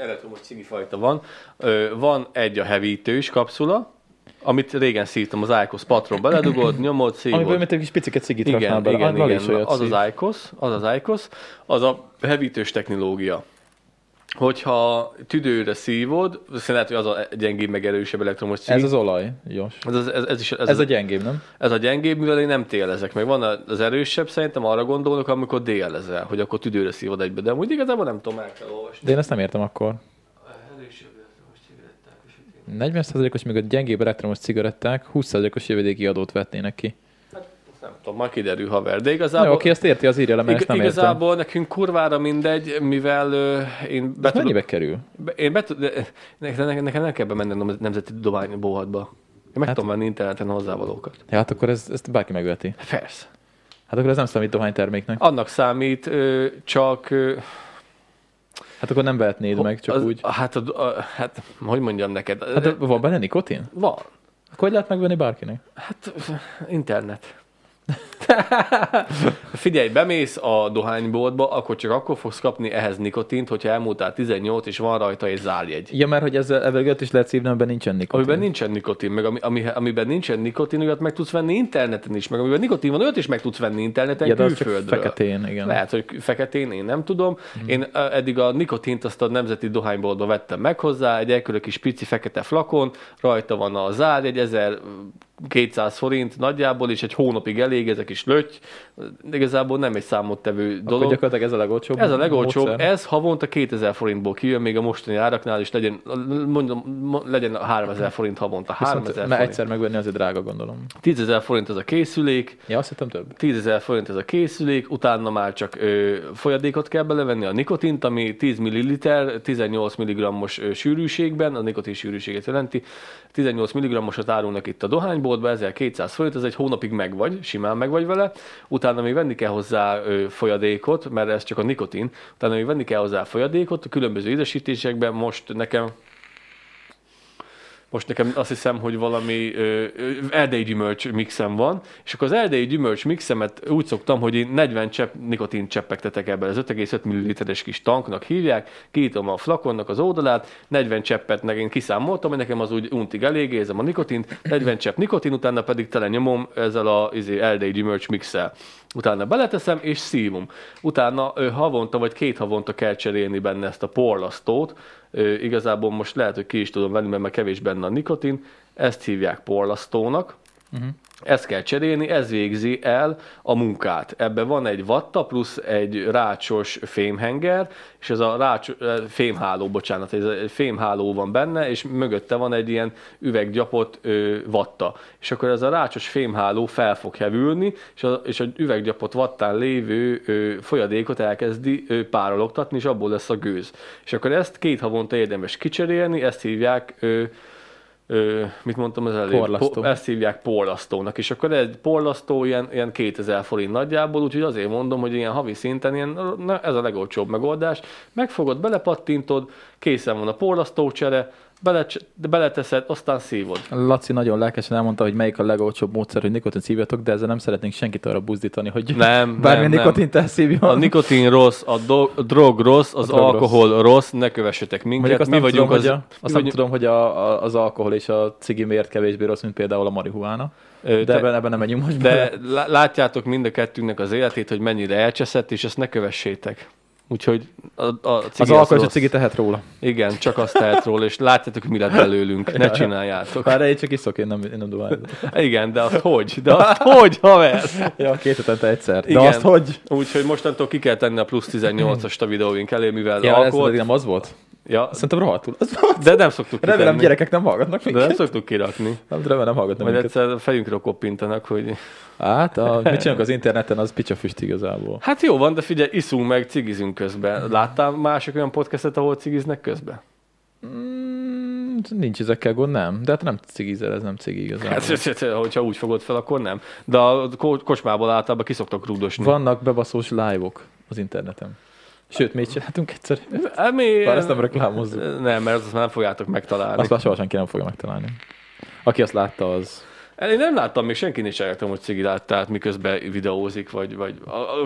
elektromos cigifajta van. Ö, Van egy a hevítős kapszula, amit régen szívtam, az IQOS patron beledugod, nyomod, szívod. Amiből mint egy kis picike cigit raknál Igen, bele. igen, Annál igen. is Az szív. az IQOS, az az IQOS, az a hevítős technológia. hogyha tüdőre szívod, lehet, hogy az a gyengébb, meg erősebb elektromos cig. Ez az olaj, Jos. ez, ez, ez, is, ez, Ez ez, a gyengébb, nem? ez a gyengébb, mivel én nem télezek. Meg van az erősebb, szerintem arra gondolok, amikor délezel, hogy akkor tüdőre szívod egybe. De amúgy igazából nem tudom, el kell olvasni. De én ezt nem értem akkor. Erősebb elektromos cigaretták esetén. 40%-os még a gyengébb elektromos cigaretták 20%-os jövedéki adót vetnének ki. Nem tudom, majd kiderül haver. De igazából... jó, aki ezt érti, az írja le, mert Ig- nem értem. igazából nekünk kurvára mindegy, mivel ö, én be tudok, mennyibe kerül? be, én be tud, de, nekem, nekem, nem kell bemennem a nemzeti tudománybohatba. Én meg Hát- tudom venni interneten hozzávalókat. Ja, hát akkor ez, ezt bárki megveti. Persze. Hát akkor ez nem számít dohányterméknek. Annak számít, csak... Hát akkor nem vehetnéd meg, csak az, úgy. Hát, a, a, hát, hogy mondjam neked? Hát van benne nikotin? van. Akkor hogy lehet megvenni bárkinek? Hát, internet. Figyelj, bemész a dohányboltba, akkor csak akkor fogsz kapni ehhez nikotint, hogyha elmúltál 18 és van rajta egy zárjegy. Ja, mert hogy ezzel evelőtt is lehet szívni, amiben nincsen nikotin. Amiben nincsen nikotin, meg ami, ami, amiben nincsen nikotin, olyat meg tudsz venni interneten is, meg amiben nikotin van, olyat is meg tudsz venni interneten ja, külföldről. feketén, igen. Lehet, hogy feketén, én nem tudom. Mm. Én eddig a nikotint azt a nemzeti dohányboltba vettem meg hozzá, egy ekkora kis pici fekete flakon, rajta van a zárjegy, 1200 forint nagyjából, és egy hónapig elég, ezek is löty. Igazából nem egy számottevő Akkor dolog. gyakorlatilag ez a legolcsóbb Ez a legolcsóbb, módszer. ez havonta 2000 forintból kijön, még a mostani áraknál is legyen, mondom, mo- legyen 3000 forint havonta. 3000 Viszont, forint. egyszer megvenni azért drága, gondolom. 10 ezer forint ez a készülék, Ja, azt hittem több. 10 ezer forint ez a készülék, utána már csak ö, folyadékot kell belevenni, a nikotint, ami 10 ml, 18 mg-os sűrűségben, a nikotin sűrűséget jelenti, 18 mg-osat árulnak itt a dohányboltba, 1200 forint, ez egy hónapig megvagy, simán megvagy vele, utána még venni kell hozzá ö, folyadékot, mert ez csak a nikotin, utána még venni kell hozzá folyadékot, a különböző ízesítésekben most nekem most nekem azt hiszem, hogy valami ö, erdei gyümölcs mixem van, és akkor az erdei gyümölcs mixemet úgy szoktam, hogy én 40 csepp nikotin cseppektetek ebbe, az 5,5 ml-es kis tanknak hívják, kiítom a flakonnak az oldalát, 40 cseppet meg én kiszámoltam, hogy nekem az úgy untig elég, érzem a nikotint, 40 csepp nikotin, utána pedig tele nyomom ezzel a izé, erdei gyümölcs mixel. Utána beleteszem és szívom. Utána ö, havonta vagy két havonta kell cserélni benne ezt a porlasztót. Ö, igazából most lehet, hogy ki is tudom venni, mert már kevés benne a nikotin. Ezt hívják porlasztónak. Uh-huh. Ezt kell cserélni, ez végzi el a munkát. Ebben van egy vatta plusz egy rácsos fémhenger, és ez a rács, ö, fémháló, bocsánat, ez egy fémháló van benne, és mögötte van egy ilyen üveggyapott ö, vatta. És akkor ez a rácsos fémháló fel fog hevülni, és a, és a üveggyapott vattán lévő ö, folyadékot elkezdi ö, párologtatni, és abból lesz a gőz. És akkor ezt két havonta érdemes kicserélni, ezt hívják ö, Ö, mit mondtam az előbb? Porlasztó. Po- ezt hívják porlasztónak, és akkor egy porlasztó ilyen, ilyen 2000 forint nagyjából, úgyhogy azért mondom, hogy ilyen havi szinten ilyen, na, ez a legolcsóbb megoldás. Megfogod, belepattintod, készen van a porlasztócsere, bele, beleteszed, aztán szívod. Laci nagyon lelkesen elmondta, hogy melyik a legolcsóbb módszer, hogy nikotin szívjatok, de ezzel nem szeretnénk senkit arra buzdítani, hogy Nem, bármilyen nem, nem. nikotint elszívjon. A nikotin rossz, a, do, a drog rossz, az drog rossz. alkohol rossz, ne kövessetek minket. Mondjuk azt mi nem vagyunk tudom, az, hogy, a, mi azt nem vagyunk, tudom, hogy a, a, az alkohol és a cigi miért kevésbé rossz, mint például a marihuána. De te- ebben, ebben nem menjünk most De bele. lá- látjátok mind a kettőnknek az életét, hogy mennyire elcseszett, és ezt ne kövessétek. Úgyhogy a, a cigi Az az alkohol és a rossz. cigi tehet róla. Igen, csak azt tehet róla, és látjátok, hogy mi lett belőlünk. Ne csináljátok. Bár én csak iszok, én nem, én nem dohányzom. Igen, de azt hogy? De azt hogy, haver? ja, két hetente egyszer. De Igen. azt hogy? Úgyhogy mostantól ki kell tenni a plusz 18-ast a videóink elé, mivel Ja, ez alkoholt... eddig nem az volt? Ja, Szerintem rohadtul. Az de nem szoktuk Remélem kitenni. gyerekek nem hallgatnak De nem minket. szoktuk kirakni. Nem, remélem nem hallgatnak Majd minket. egyszer a fejünkre koppintanak, hogy Hát, a, mit csinálunk az interneten, az picsafüst igazából. hát jó van, de figyelj, iszunk meg, cigizünk közben. Láttál mások olyan podcastet, ahol cigiznek közben? Mm, nincs ezekkel gond, nem. De hát nem cigizel, ez nem cigi igazából. Hát, hogyha úgy fogod fel, akkor nem. De a ko- kocsmából általában kiszoktak rúdosni. Vannak bebaszós live-ok az interneten. Sőt, is csináltunk egyszer. Hát mi... Bár ezt nem reklámozzuk. Nem, mert azt már nem fogjátok megtalálni. Azt már soha senki nem fogja megtalálni. Aki azt látta, az... Én nem láttam, még senki nincs eljöttem, hogy cigi láttát, miközben videózik, vagy, vagy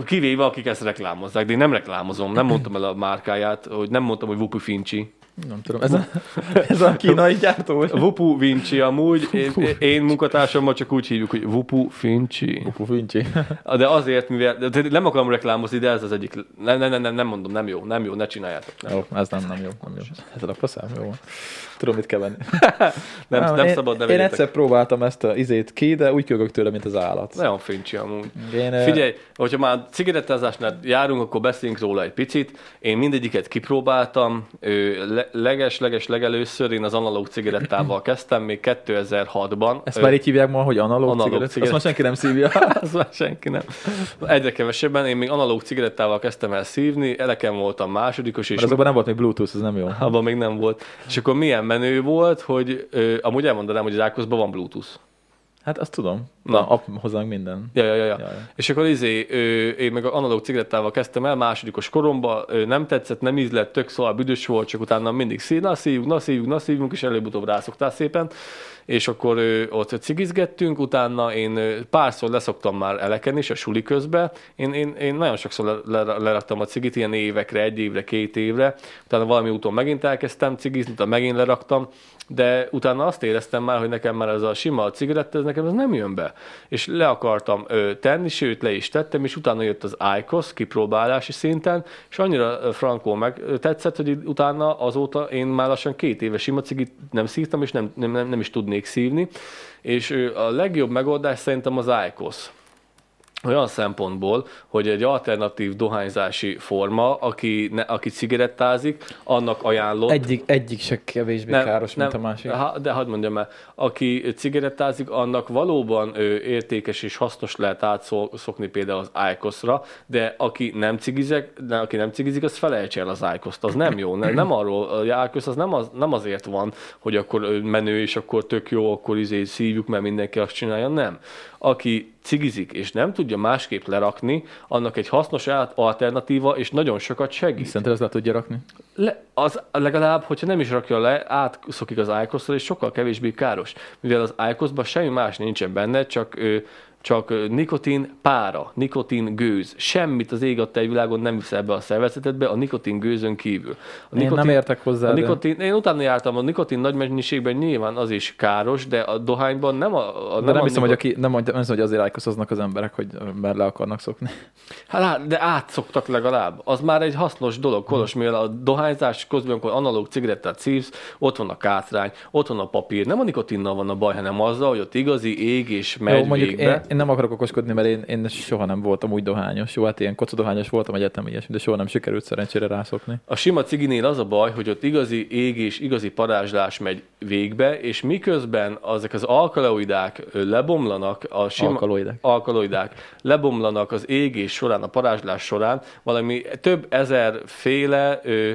kivéve, akik ezt reklámozzák, de én nem reklámozom, nem mondtam el a márkáját, hogy nem mondtam, hogy Vupu Fincsi. Nem tudom, ez a, ez a kínai gyártó? Vupu Vinci amúgy, én, én munkatársammal csak úgy hívjuk, hogy Vupu Vinci. Pupu Vinci. De azért, mivel de nem akarom reklámozni, de ez az egyik, nem, nem, nem, nem mondom, nem jó, nem jó, ne csináljátok. Nem, Jó, ez nem, nem jó. Nem jó. Ez a faszám, jó. Tudom, mit kell venni. nem, nem én, szabad, ne Én egyszer próbáltam ezt a izét ki, de úgy kögök tőle, mint az állat. Nagyon fincsi amúgy. Én, Figyelj, hogyha már cigarettázásnál járunk, akkor beszéljünk róla egy picit. Én mindegyiket kipróbáltam. Ö, le- leges, leges, legelőször én az analóg cigarettával kezdtem, még 2006-ban. Ezt már így hívják ma, hogy analóg, Analóg cigaret. Azt cigaret. már senki nem szívja. az már senki nem. Egyre kevesebben. Én még analóg cigarettával kezdtem el szívni, elekem voltam másodikos, és Mert azokban nem volt még Bluetooth, ez nem jó. abban még nem volt. És akkor milyen menő volt, hogy ö, amúgy elmondanám, hogy az Ákoszban van Bluetooth. Hát azt tudom. Na. App hozzánk minden. Ja, ja, ja, ja. Ja, ja. És akkor izé, ö, én meg a analóg cigarettával kezdtem el, másodikos koromba, ö, nem tetszett, nem ízlett, tök szól, büdös volt, csak utána mindig szív, na szívjuk, na szívjuk, na szívjuk, és előbb-utóbb rászoktál szépen. És akkor ö, ott cigizgettünk, utána én ö, párszor leszoktam már eleken is a suli közben. Én, én, én nagyon sokszor le, le, leraktam a cigit, ilyen évekre, egy évre, két évre. Utána valami úton megint elkezdtem cigizni, utána megint leraktam, de utána azt éreztem már, hogy nekem már ez a sima cigaretta, ez nekem ez nem jön be. És le akartam ö, tenni, sőt le is tettem, és utána jött az IQOS kipróbálási szinten, és annyira frankó meg tetszett, hogy utána azóta én már lassan két éve sima cigit nem szívtam, és nem, nem, nem, nem is tudnék szívni. És ö, a legjobb megoldás szerintem az IQOS olyan szempontból, hogy egy alternatív dohányzási forma, aki, ne, aki cigarettázik, annak ajánlott. Egyik, egyik se kevésbé nem, káros, nem, mint a másik. Ha, de hadd mondjam el, aki cigarettázik, annak valóban ö, értékes és hasznos lehet átszokni például az IQOS-ra, de aki nem cigizek, de aki nem cigizik, az felejts el az IQOS-t, az nem jó. Nem, nem arról, a IQOS az nem, az nem azért van, hogy akkor menő, és akkor tök jó, akkor izé szívjuk, mert mindenki azt csinálja, nem. Aki cigizik, és nem tudja másképp lerakni, annak egy hasznos alternatíva, és nagyon sokat segít. Szerinted azt le tudja rakni? Le, az legalább, hogyha nem is rakja le, átszokik az iqos és sokkal kevésbé káros. Mivel az iqos semmi más nincsen benne, csak, ö, csak nikotin pára, nikotin gőz. Semmit az ég egy világon nem viszel be a szervezetedbe, a nikotin gőzön kívül. A Én nem értek hozzá, A de- nikotin, én utána jártam, a nikotin nagy mennyiségben nyilván az is káros, de a dohányban nem a, a De nem, a hiszem, hogy, nikot- aki, nem, nem hiszem, hogy azért ájkoszoznak az emberek, hogy mert le akarnak szokni. Hát, de átszoktak legalább. Az már egy hasznos dolog, Kolos, mivel a dohányzás közben, amikor analóg cigarettát szívsz, ott van a kátrány, ott van a papír. Nem a nikotinnal van a baj, hanem azzal, hogy ott igazi ég és megy Jó, végbe. én, én, nem akarok okoskodni, mert én, én soha nem voltam úgy dohányos. Jó, hát ilyen kocodohányos voltam egyetem ilyesmi, de soha nem sikerült szerencsére rászokni. A sima ciginél az a baj, hogy ott igazi ég és igazi parázslás megy végbe, és miközben ezek az alkaloidák lebomlanak, a sima, Alkaloidák. alkaloidák lebomlanak az égés során, a parázslás során, valami több ezer féle ö,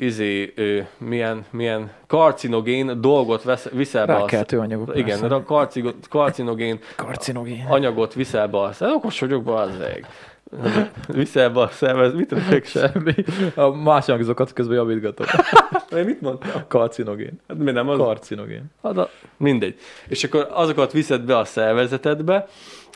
izé, ö, milyen, milyen karcinogén dolgot vesz, viszel be. a- Rákeltő anyagok, Igen, persze. a karcigo, karcinogén Karcinogén. anyagot viszel be a Okos vagyok, bazzeg. Viszel be a szervez, mit rögök Semmi. A más hangzókat közben javítgatom. Én mit mondtam? Karcinogén. Hát mi nem az? Karcinogén. Hát a, mindegy. És akkor azokat viszed be a szervezetedbe,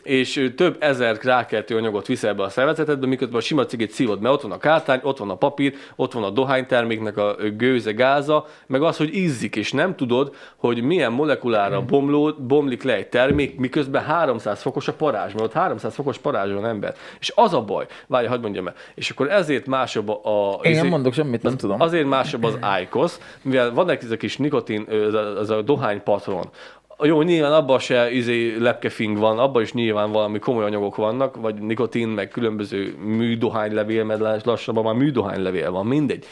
és több ezer rákeltő anyagot viszel be a szervezetedbe, miközben a sima cigit szívod, mert ott van a kártány, ott van a papír, ott van a dohányterméknek a gőze, gáza, meg az, hogy ízzik, és nem tudod, hogy milyen molekulára bomló, bomlik le egy termék, miközben 300 fokos a parázs, mert ott 300 fokos parázs van ember. És az a baj, várj, hagyd mondjam el, és akkor ezért másabb a... Én nem izé- mondok semmit, nem tudom. Azért másabb az IQOS, mivel van egy ez a kis nikotin, ez a, ez a dohány patron. Jó, nyilván abban se izé, lepkefing van, abban is nyilván valami komoly anyagok vannak, vagy nikotin, meg különböző műdohánylevél, mert lassabban már műdohánylevél van, mindegy.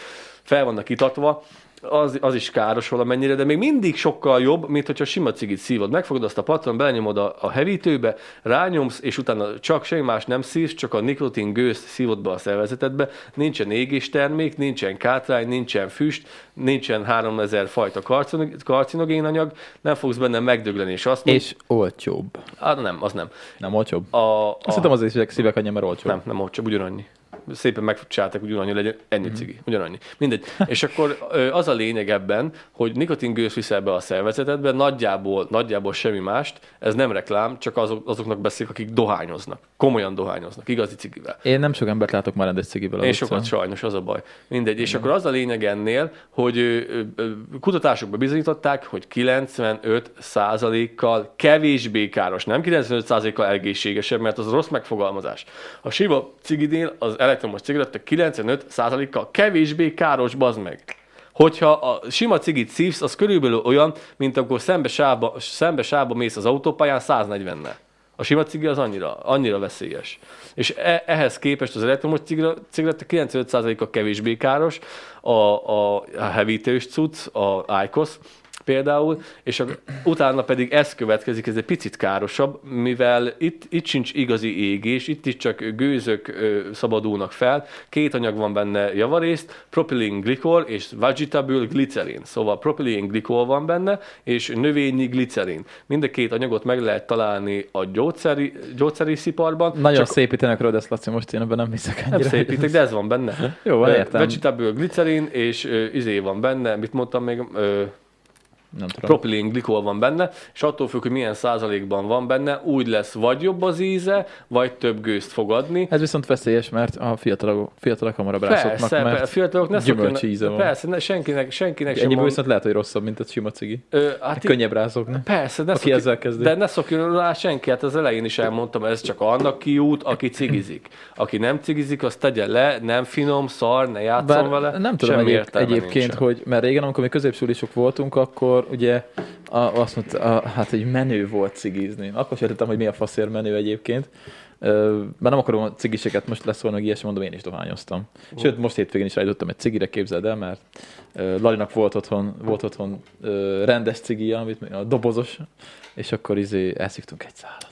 Fel vannak itatva, az, az is káros valamennyire, de még mindig sokkal jobb, mint hogyha sima cigit szívod. Megfogod azt a patron, belenyomod a, a hevítőbe, rányomsz, és utána csak semmi más nem szívsz, csak a nikotin gőzt szívod be a szervezetedbe. Nincsen égéstermék, nincsen kátrány, nincsen füst, nincsen 3000 fajta karcinog- karcinogén anyag, nem fogsz benne megdögleni, és azt mondod, És olcsóbb. ah, nem, az nem. Nem olcsóbb? A, a, Azt hittem azért szívek annyi, mert olcsóbb. nem, nem, csak ugyanannyi. Szépen megcsinálták, hogy ugyanannyi legyen, ennyi Mhm. cigi, ugyanannyi. Mindegy. És akkor az a lényeg ebben, hogy nikotingőz viszel be a szervezetedbe, nagyjából, nagyjából semmi mást, ez nem reklám, csak azok, azoknak beszélek, akik dohányoznak. Komolyan dohányoznak, igazi cigivel. Én nem sok embert látok már rendes cigivel. Én sokat sajnos, az a baj. Mindegy. És akkor az a lényeg ennél, hogy kutatásokban bizonyították, hogy 95 kal kevésbé káros, nem 95 kal egészségesebb, mert az rossz megfogalmazás. A sima cigidél az elektromos cigaretta 95 kal kevésbé káros, bazd meg. Hogyha a sima cigit szívsz, az körülbelül olyan, mint amikor szembe sávba, szembe sávba mész az autópályán 140-nel. A sima cigi az annyira, annyira veszélyes. És e, ehhez képest az elektromos cigaretta 95%-a kevésbé káros, a, a, a hevítős cucc, a IQOS például, és a, utána pedig ez következik, ez egy picit károsabb, mivel itt, itt sincs igazi égés, itt is csak gőzök ö, szabadulnak fel, két anyag van benne javarészt, propylene glikol és vegetable glycerin. Szóval propylene glikol van benne, és növényi glicerin. Mind a két anyagot meg lehet találni a gyógyszeri, gyógyszeriparban. Nagyon csak szépítenek rólad ezt, Laci, most én ebben nem hiszek nem ennyire. szépítek, de ez van benne. Jó, van, értem. Vegetable glycerin és ö, izé van benne, mit mondtam még, ö, Nem tudom. propilén glikol van benne, és attól függ, hogy milyen százalékban van benne, úgy lesz vagy jobb az íze, vagy több gőzt fog adni. Ez viszont veszélyes, mert a fiatalok, fiatalok hamarabb rászoknak, mert mert fiatalok ne gyümölcs szokjanak- íze van. Persze, ne, senkinek, senkinek sem van. viszont lehet, hogy rosszabb, mint a sima cigi. Ö, hát Könnyebb rászokni. Persze, ne Aki szokj- ezzel kezdi. De ne szokjon rá senki, hát az elején is elmondtam, ez csak annak kiút, aki cigizik. Aki nem cigizik, azt tegye le, nem finom, szar, ne játszom Bár vele. nem tudom egyéb, egyébként, nincsen. hogy mert régen, amikor mi középsulisok voltunk, akkor ugye a, azt mondta, a, hát egy menő volt cigizni. Akkor sem értettem, hogy mi a faszér menő egyébként. Mert nem akarom a cigiseket most leszólni, meg ilyesmi, mondom, én is dohányoztam. Sőt, most hétvégén is rájutottam egy cigire, képzeld el, mert Lalinak volt otthon, volt otthon rendes cigija, amit a dobozos, és akkor izé elszívtunk egy szálat.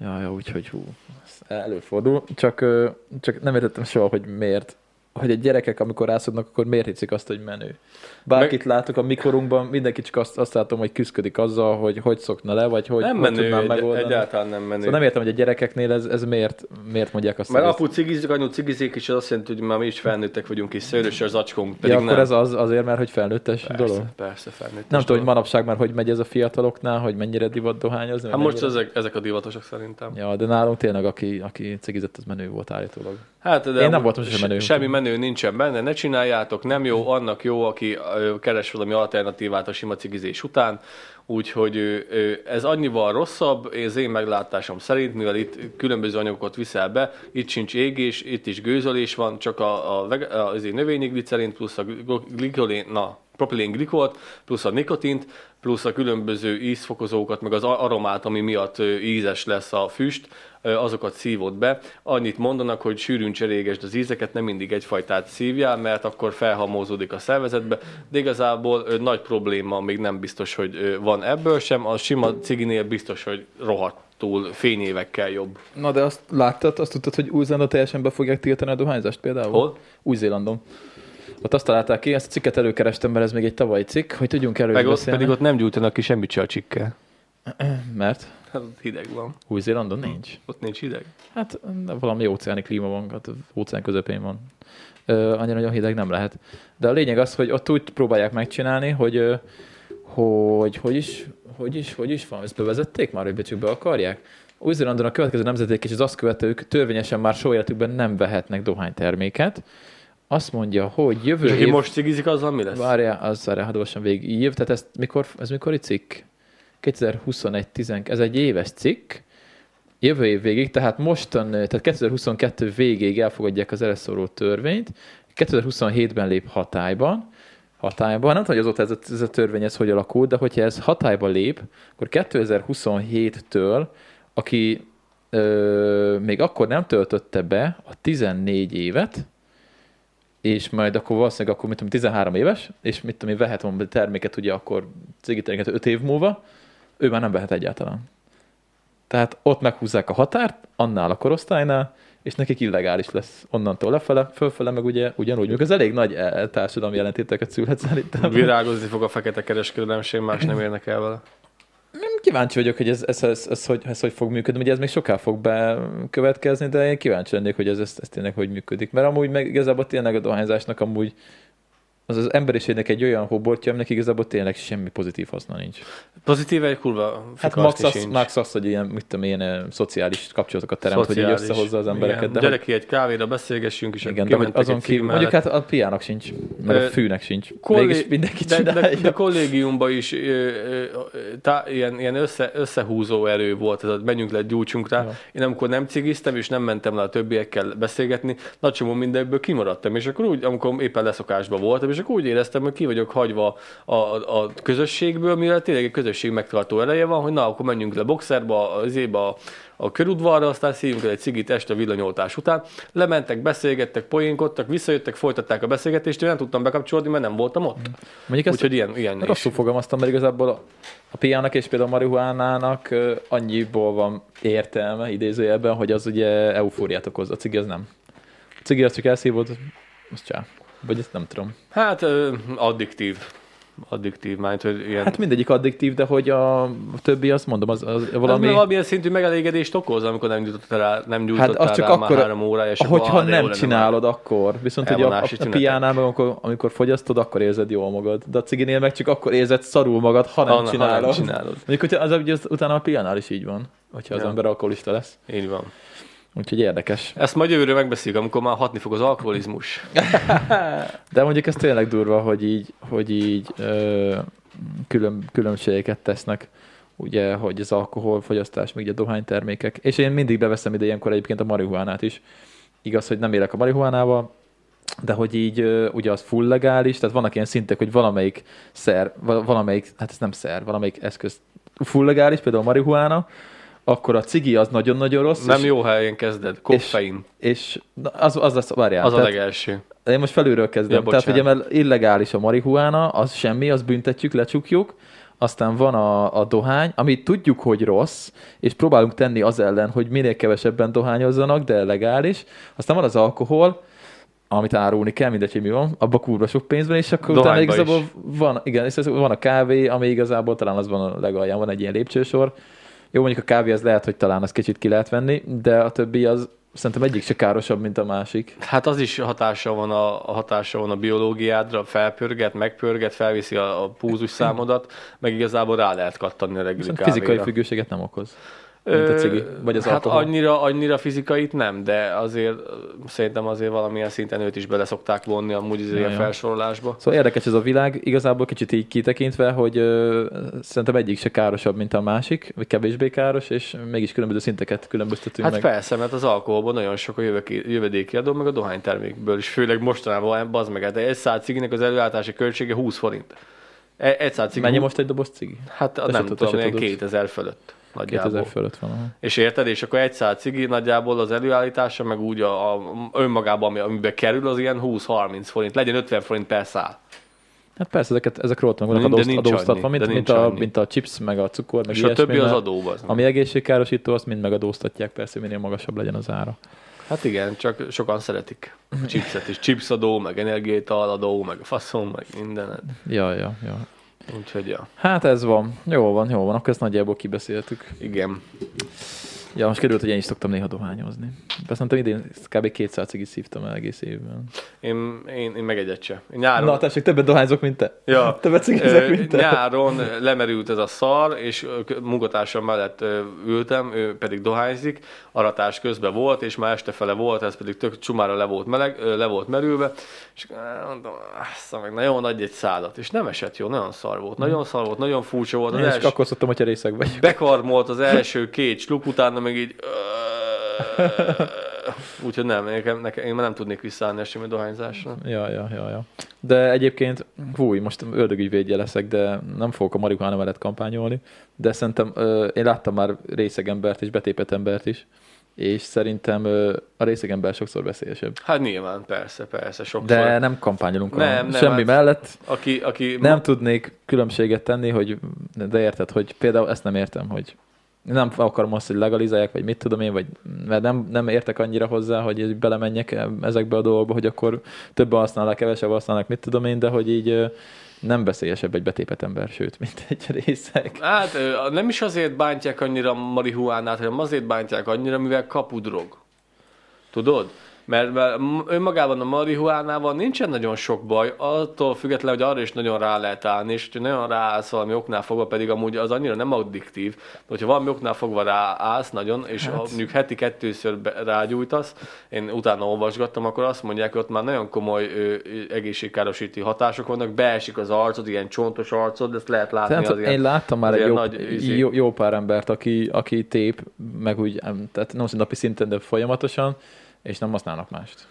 Ja, ja, úgyhogy hú, előfordul. Csak, csak nem értettem soha, hogy miért. Hogy a gyerekek, amikor rászoknak, akkor miért hiszik azt, hogy menő. Bárkit látok a mikorunkban, mindenki csak azt, azt látom, hogy küzdik azzal, hogy hogy szokna le, vagy hogy, nem hogy menő, tudnám megoldani. egyáltalán nem menő. Szóval nem értem, hogy a gyerekeknél ez, ez miért, miért mondják azt, Mert apu cigizik, anyu cigizik, és az azt jelenti, hogy már mi is felnőttek vagyunk, és szőrös az acskónk, ez, pedig ja, akkor nem. ez az, azért, mert hogy felnőttes persze, dolog. persze, felnőtt. Nem tudom, hogy manapság már hogy megy ez a fiataloknál, hogy mennyire divat dohányozni. Hát most ezek, ezek a divatosok szerintem. Ja, de nálunk tényleg, aki, aki cigizett, az menő volt állítólag. Hát, de Én nem voltam sosem se- menő. Semmi menő nincsen benne, ne csináljátok, nem jó, annak jó, aki keres valami alternatívát a sima cigizés után, úgyhogy ez annyival rosszabb, az én meglátásom szerint, mivel itt különböző anyagokat viszel be, itt sincs égés, itt is gőzölés van, csak a, a, a növényi glicerin plusz a glikolén, na, propilén glikolt, plusz a nikotint, plusz a különböző ízfokozókat, meg az aromát, ami miatt ízes lesz a füst, azokat szívod be. Annyit mondanak, hogy sűrűn cserégesd az ízeket, nem mindig egyfajtát szívjál, mert akkor felhamózódik a szervezetbe, de igazából nagy probléma még nem biztos, hogy van ebből sem, a sima ciginél biztos, hogy rohadtul fényévekkel jobb. Na de azt láttad, azt tudtad, hogy Új-Zélandon teljesen be fogják tiltani a dohányzást például? Hol? Új-Zélandon. Ott azt találták ki, ezt a cikket előkerestem, mert ez még egy tavalyi cikk, hogy tudjunk erről Meg ott, beszélni. pedig ott nem gyújtanak ki semmit se a csikkel. Mert Hát ott hideg van. Új-Zélandon nincs. Ott nincs hideg. Hát de valami óceáni klíma van, hát az óceán közepén van. Ö, annyira nagyon hideg nem lehet. De a lényeg az, hogy ott úgy próbálják megcsinálni, hogy hogy, hogy is, hogy is, hogy is van, ezt bevezették már, hogy csak be akarják? Új-Zélandon a következő nemzeték és az azt követők törvényesen már soha életükben nem vehetnek dohányterméket. Azt mondja, hogy jövő És aki év... most cigizik, azzal mi lesz? Várjál, az várjál, hadd olvassam végig. Év, tehát ez mikor, ez mikor egy cikk? 2021 10, ez egy éves cikk. Jövő év végig, tehát mostan, tehát 2022 végéig elfogadják az erre szóló törvényt, 2027-ben lép hatályban, hatályban, nem tudom, hogy azóta ez a, ez a törvény ez hogy alakult, de hogyha ez hatályba lép, akkor 2027-től, aki ö, még akkor nem töltötte be a 14 évet, és majd akkor valószínűleg akkor, mit tudom, 13 éves, és mit tudom, én, vehet valami terméket ugye akkor cigiterméket 5 év múlva, ő már nem vehet egyáltalán. Tehát ott meghúzzák a határt, annál a korosztálynál, és nekik illegális lesz onnantól lefele, fölfele, meg ugye ugyanúgy. Még az elég nagy eh, társadalmi jelentéteket szülhet szerintem. Virágozni fog a fekete kereskedelem, sem más nem érnek el vele. Kíváncsi vagyok, hogy ez, ez, ez, ez, hogy, ez hogy fog működni. Ugye ez még soká fog bekövetkezni, de én kíváncsi lennék, hogy ez, ez, ez tényleg hogy működik. Mert amúgy meg igazából tényleg a dohányzásnak amúgy az az emberiségnek egy olyan hobortja, aminek igazából tényleg semmi pozitív haszna nincs. Pozitív egy kurva Hát max az, max az, hogy ilyen, mit tudom, ilyen szociális kapcsolatokat teremt, hogy így összehozza az embereket. Igen. De Gyere ki egy kávéra, beszélgessünk, és igen, de hogy azon kívül, mondjuk hát a piának sincs, mert a fűnek sincs. Kollé... Mégis mindenki de, de, de, kollégiumban is ö, ö, tá, ilyen, ilyen össze, összehúzó erő volt, ez a menjünk le, gyújtsunk rá. Ja. Én amikor nem cigiztem, és nem mentem le a többiekkel beszélgetni, nagy csomó mindenből kimaradtam, és akkor úgy, amikor éppen leszokásban voltam, és akkor úgy éreztem, hogy ki vagyok hagyva a, a, a közösségből, mivel tényleg egy közösség megtartó ereje van, hogy na, akkor menjünk le boxerba, az a, a körudvarra, aztán szívunk el egy cigit este villanyoltás után. Lementek, beszélgettek, poénkodtak, visszajöttek, folytatták a beszélgetést, én nem tudtam bekapcsolódni, mert nem voltam ott. Mondjuk Úgyhogy ilyen, ilyen rosszul is. fogalmaztam, mert igazából a, a piának és például a marihuánának annyiból van értelme idézőjelben, hogy az ugye eufóriát okoz, a cigi az nem. A cigi az csak elszívod, az csá. Vagy ezt nem tudom. Hát addiktív. Addiktív, mert hogy ilyen... Hát mindegyik addiktív, de hogy a többi, azt mondom, az, az valami... Ez valamilyen szintű megelégedést okoz, amikor nem gyújtottál rá, nem gyújtottál hát az csak rá akkor, már három órája, és hogyha akkor, nem csinálod, már. akkor. Viszont hogy a, a, a piánál, meg amikor, amikor fogyasztod, akkor érzed jól magad. De a ciginél meg csak akkor érzed szarul magad, ha nem, ha, csinálod. Ha nem csinálod. Mondjuk, hogyha az, az, az, utána a piánál is így van, hogyha az ja. ember alkoholista lesz. Így van. Úgyhogy érdekes. Ezt majd jövőre megbeszéljük, amikor már hatni fog az alkoholizmus. De mondjuk ez tényleg durva, hogy így, hogy így ö, külön, különbségeket tesznek ugye, hogy az alkoholfogyasztás, meg a dohánytermékek. És én mindig beveszem ide ilyenkor egyébként a marihuánát is. Igaz, hogy nem élek a marihuánával, de hogy így ugye az full legális, tehát vannak ilyen szintek, hogy valamelyik szer, valamelyik, hát ez nem szer, valamelyik eszköz full legális, például a marihuána, akkor a cigi az nagyon-nagyon rossz. Nem és, jó helyen kezded, koffein. És, és az, az lesz, várjál. Az tehát, a legelső. Én most felülről kezdem. Ja, tehát ugye, mert illegális a marihuána, az semmi, az büntetjük, lecsukjuk, aztán van a, a dohány, amit tudjuk, hogy rossz, és próbálunk tenni az ellen, hogy minél kevesebben dohányozzanak, de legális. Aztán van az alkohol, amit árulni kell, mindegy, hogy mi van, abban kurva sok pénz van, és akkor utána igazából is. van, igen, és van a kávé, ami igazából talán az van a legalján, van egy ilyen lépcsősor, jó, mondjuk a kávé az lehet, hogy talán az kicsit ki lehet venni, de a többi az szerintem egyik se károsabb, mint a másik. Hát az is hatása van a, a hatása van a biológiádra, felpörget, megpörget, felviszi a, a púzus számodat, meg igazából rá lehet kattani a reggeli kávéra. fizikai függőséget nem okoz. Mint a cigi, vagy az hát alkohol. annyira, annyira fizikait nem, de azért szerintem azért valamilyen szinten őt is bele szokták vonni amúgy az ilyen felsorolásba. Szóval érdekes ez a világ, igazából kicsit így kitekintve, hogy ö, szerintem egyik se károsabb, mint a másik, vagy kevésbé káros, és mégis különböző szinteket különböztetünk hát meg. persze, mert az alkoholban nagyon sok a jövedéki adó, meg a dohánytermékből is, főleg mostanában az meg, de egy száz ciginek az előállítási költsége 20 forint. E, egy száz cigi. Mennyi most egy doboz cigi? Hát Te nem tudom, ilyen 2000 fölött. Nagyjából. 2000 fölött van. Aha. És érted, és akkor egy száz cigi nagyjából az előállítása, meg úgy a, a önmagában, ami, amiben kerül, az ilyen 20-30 forint, legyen 50 forint per szál. Hát persze, ezeket, ezek róltam vannak adózt, adóztatva, mint, mint, a, mint a chips, meg a cukor, meg És a többi az adóba. Ami egészségkárosító, azt mind megadóztatják, persze, minél magasabb legyen az ára. Hát igen, csak sokan szeretik a chipset is. Chipsadó, meg energiétaladó, meg faszom, meg minden. Ja, ja, ja. Úgyhogy, ja. Hát ez van. Jó van, jó van. Akkor ezt nagyjából kibeszéltük. Igen. Ja, most került, hogy én is szoktam néha dohányozni. Szerintem idén kb. 200 cigit szívtam el egész évben. Én, én, én meg egyet se. Nyáron... Na, tessék, többet dohányzok, mint te. Ja. Többet cigizek, mint te. Nyáron lemerült ez a szar, és munkatársam mellett ültem, ő pedig dohányzik, aratás közben volt, és már este fele volt, ez pedig tök csumára le volt, meleg, le volt merülve, és mondom, meg nagyon nagy egy szádat, és nem esett jó, nagyon szar volt, nagyon szar volt, nagyon furcsa volt. Az én első... akkor szoktam, hogyha részeg vagy. Bekarmolt az első két sluk, utána meg így... Úgyhogy nem, nekem, nekem, én már nem tudnék visszaállni a sima dohányzásra. Ja, ja, ja, ja. De egyébként, fúj, most ördögügyvédje leszek, de nem fogok a marihuana mellett kampányolni, de szerintem én láttam már részeg embert és betépett embert is, és szerintem a részeg ember sokszor veszélyesebb. Hát nyilván, persze, persze, sokszor. De nem kampányolunk nem, nem, semmi hát, mellett. Aki, aki nem ma... tudnék különbséget tenni, hogy, de érted, hogy például ezt nem értem, hogy nem akarom azt, hogy legalizálják, vagy mit tudom én, vagy mert nem, nem értek annyira hozzá, hogy belemenjek ezekbe a dolgokba, hogy akkor többen használnak, kevesebb használnak, mit tudom én, de hogy így nem veszélyesebb egy betépet ember, sőt, mint egy részeg. Hát nem is azért bántják annyira marihuánát, hanem azért bántják annyira, mivel kapudrog. Tudod? Mert, mert önmagában a marihuánával nincsen nagyon sok baj, attól függetlenül, hogy arra is nagyon rá lehet állni, és hogyha nagyon ráállsz valami oknál fogva, pedig amúgy az annyira nem addiktív, de hogyha valami oknál fogva ráállsz nagyon, és hát. mondjuk heti kettőször rágyújtasz, én utána olvasgattam, akkor azt mondják, hogy ott már nagyon komoly ö, egészségkárosító hatások vannak, beesik az arcod, ilyen csontos arcod, ezt lehet látni Tehát az ilyen, én láttam már egy ilyen jó, nagy, izé- jó, jó pár embert, aki, aki tép, meg úgy, tehát nem napi szinten, de folyamatosan, és nem használnak mást.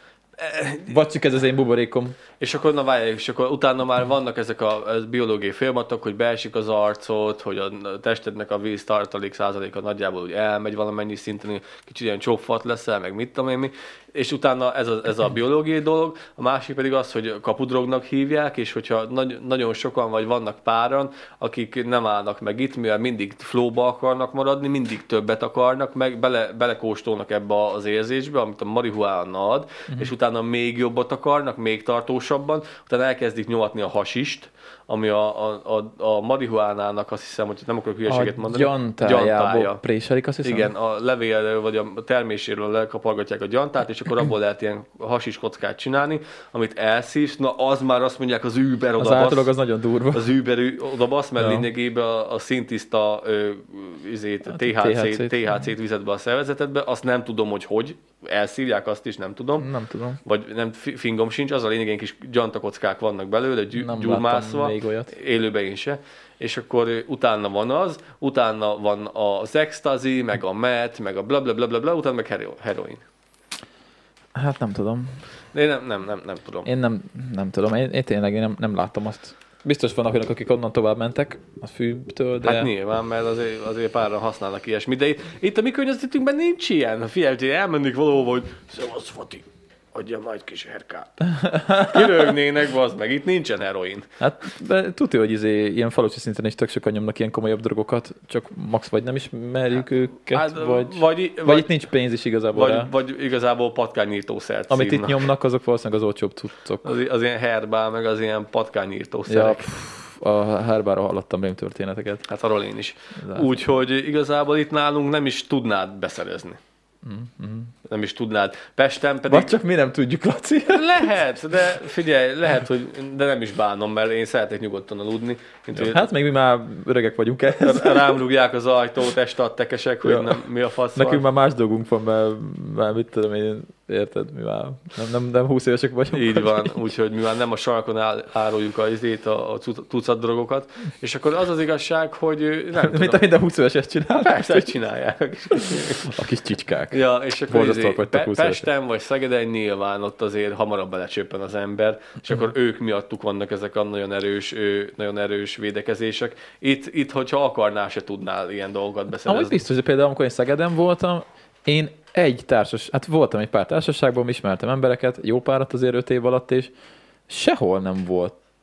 Vagy csak ez az én buborékom. És akkor, na várj, és akkor utána már vannak ezek a ez biológiai folyamatok, hogy beesik az arcod, hogy a testednek a víz tartalék százaléka nagyjából úgy elmegy valamennyi szinten, kicsit ilyen csófat leszel, meg mit tudom én mi, és utána ez a, ez a biológiai dolog, a másik pedig az, hogy kapudrognak hívják, és hogyha nagy, nagyon sokan vagy vannak páran, akik nem állnak meg itt, mivel mindig flóba akarnak maradni, mindig többet akarnak, meg bele, belekóstolnak ebbe az érzésbe, amit a marihuána ad, uh-huh. és utána még jobbat akarnak, még tartósabban, utána elkezdik nyomatni a hasist, ami a, a, a, a marihuánának azt hiszem, hogy nem akarok hülyeséget A mondani. gyantájából préselik, azt hiszem? Igen, a levélről vagy a terméséről lekapargatják a gyantát, és akkor abból lehet ilyen hasis kockát csinálni, amit elszívsz, na az már azt mondják az Uber Az oda általában az nagyon durva. az Uber oda basz, mert Ja. lényegében a, a szintiszta ö, izét, Hát THC-t, THC-t. Vizet be a szervezetedbe, azt nem tudom, hogy hogy, elszívják azt is, nem tudom. Nem tudom. Vagy nem, fi- fingom sincs, az a lényeg, ilyen kis gyantakockák vannak belőle, gyű, Nem olyat. élőben én se. És akkor ö, utána van az, utána van az ecstasy, meg a met, meg a bla bla bla bla, bla utána meg hero- heroin. Hát nem tudom. De én nem, nem, nem, nem tudom. Én nem, nem tudom. Én, én tényleg én nem, nem láttam azt. Biztos vannak olyanok, akik onnan tovább mentek a fűtől, de... Hát nyilván, mert azért, azért páran használnak ilyesmit, de itt, itt a mi környezetünkben nincs ilyen. Figyelj, elmennék valahova, hogy szevasz Fati, adja majd kis herkát. Kirögnének, bazd meg, itt nincsen heroin. Hát de tudja, hogy izé, ilyen falusi szinten is tök sokan nyomnak ilyen komolyabb drogokat, csak max vagy nem ismerjük őket, Hát, vagy, vagy, vagy, vagy, vagy, itt nincs pénz is igazából rá. vagy, vagy igazából patkányírtószert Amit szívnak. itt nyomnak, azok valószínűleg az olcsóbb cuccok. Az, az ilyen herbál, meg az ilyen Ja, patkányírtószerek. pff, a Herbáról hallottam rém történeteket. Hát arról én is. Úgyhogy igazából itt nálunk nem is tudnád beszerezni. Mm-hmm. Nem is tudnád. Pesten pedig... Vagy csak mi nem tudjuk, Laci. Lehet, de figyelj, lehet, hogy de nem is bánom, mert én szeretnék nyugodtan aludni. Mint, hogy Hát még mi már öregek vagyunk ehhez. rám rúgják az ajtót, este a tekesek, hogy Ja. nem, mi a fasz Nekünk van. már más dolgunk van, mert, mert mit tudom én, érted, mi már nem, nem, nem 20 évesek vagyunk. Így van, úgyhogy mi már nem a sarkon áll, áruljuk a izét, a, a tucat drogokat. És akkor az az igazság, hogy nem Mint tudom. minden 20 éves ezt csinál. Persze, ezt csinálják. A kis csicskák. Ja, és akkor Vagytok Pe- 20 Pesten vagy Szegeden nyilván ott azért hamarabb belecsöppen az ember, és Mhm. akkor ők miattuk vannak ezek a nagyon erős, nagyon erős védekezések. Itt, itt, hogyha akarnál, se tudnál ilyen dolgokat Amúgy beszerezni. biztos, hogy például amikor én Szegeden voltam, én egy társas, hát voltam egy pár társaságban, ismertem embereket, jó párat azért öt év alatt, és sehol nem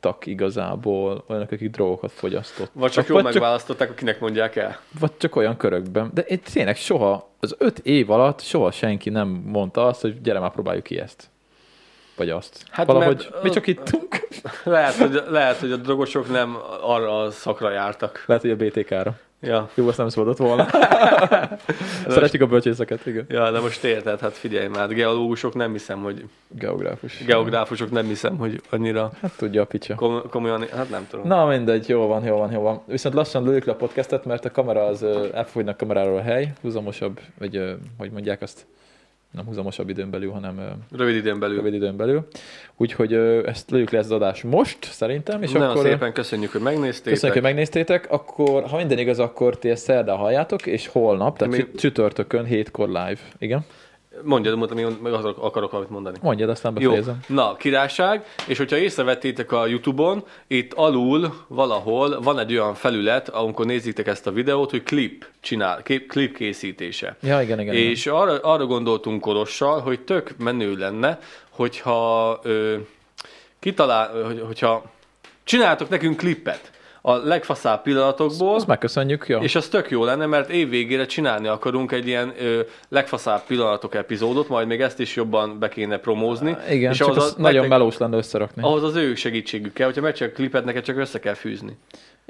voltak igazából olyanok, akik drogokat fogyasztottak. Vagy csak jól vagy, csak, megválasztották, akinek mondják el. vagy csak olyan körökben. De én tényleg soha, az öt év alatt soha senki nem mondta azt, hogy gyere már próbáljuk ki ezt. Vagy azt. Hát Valahogy mert- mi csak ittunk. Lehet hogy, lehet, hogy a drogosok nem arra a szakra jártak. Lehet, hogy a BTK-ra. Ja. Jó, azt nem szabadott volna. Szeretjük a bölcsészeket, igen. ja, de most érted, hát figyelj már, geológusok nem hiszem, hogy Geográfus. geográfusok nem hiszem, hogy annyira Hát tudja a picsa. kom- komolyan, hát nem tudom. Na mindegy, jó van, jó van, jó van. Viszont lassan lőjük le a podcastet, mert a kamera az elfogynak kameráról a hely, húzamosabb, vagy hogy mondják azt, nem húzamosabb időn belül, hanem Rövid időn belül. rövid időn belül. Úgyhogy ezt lőjük le ezt az adást most, szerintem, és Nagyon akkor szépen köszönjük, hogy megnéztétek. köszönjük, hogy megnéztétek, akkor ha minden igaz, akkor ti ezt szerdán halljátok, és holnap, tehát csü- csütörtökön, hétkor live. Igen? Mondjad, mondtam, én meg akarok, akarok valamit mondani. Mondjad, aztán Jó, befejezem. na, királyság, és hogyha észrevettétek a Youtube-on, itt alul valahol van egy olyan felület, amikor nézitek ezt a videót, hogy klip csinál, klip készítése. Ja, igen, igen. igen. És arra, arra gondoltunk Korossal, hogy tök menő lenne, hogyha ö, kitalál, hogy, hogyha csináltok nekünk klippet, a legfaszább pillanatokból, Azt megköszönjük, ja. és az tök jó lenne, mert év végére csinálni akarunk egy ilyen ö, legfaszább pillanatok epizódot, majd még ezt is jobban be kéne promózni. Igen, és csak az a- nagyon nektek- melós lenne összerakni. Ahhoz az ő segítségük kell, hogyha megcsinálják a klipet, neked csak össze kell fűzni.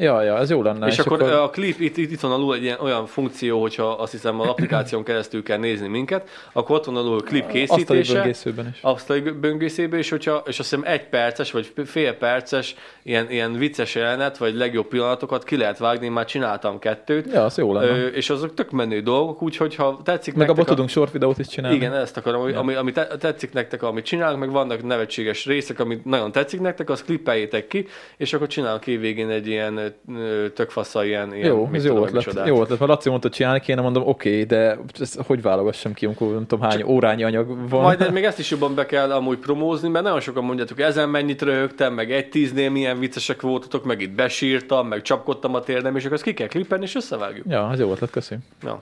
Ja, ja, ez jó lenne. és, akkor, a klip, itt, itt, itt van alul egy ilyen, olyan funkció, hogyha azt hiszem az applikáción keresztül kell nézni minket, akkor ott van alul a klip Asztali készítése, böngészőben is. asztali böngészébe, és, hogyha, és azt hiszem egy perces, vagy fél perces ilyen, ilyen vicces jelenet, vagy legjobb pillanatokat ki lehet vágni, én már csináltam kettőt, Ja, az jó lenne. Ö, és azok tök menő dolgok, úgyhogy ha tetszik Meg nektek a- tudunk short videót is csinálni. igen, ezt akarom, hogy ami, ami te- tetszik nektek, amit csinálunk, meg vannak nevetséges részek, amit nagyon tetszik nektek, azt klippeljétek ki, és akkor csinálunk ki végén egy ilyen tök fasza, ilyen, ilyen Jó, ez jó ötlet. micsodát. Jó ötlet, mert Laci mondta, hogy csinálni kéne, mondom, oké, de ezt hogy válogassam ki, amikor nem tudom hány órányi anyag van. Majd még ezt is jobban be kell amúgy promózni, mert nagyon sokan mondjátok, ezen mennyit röhögtem, meg egy tíznél milyen viccesek voltatok, meg itt besírtam, meg csapkodtam a térdem, és akkor ezt ki kell klippelni, és összevágjuk. Ja, ez jó ötlet, köszi. Ja.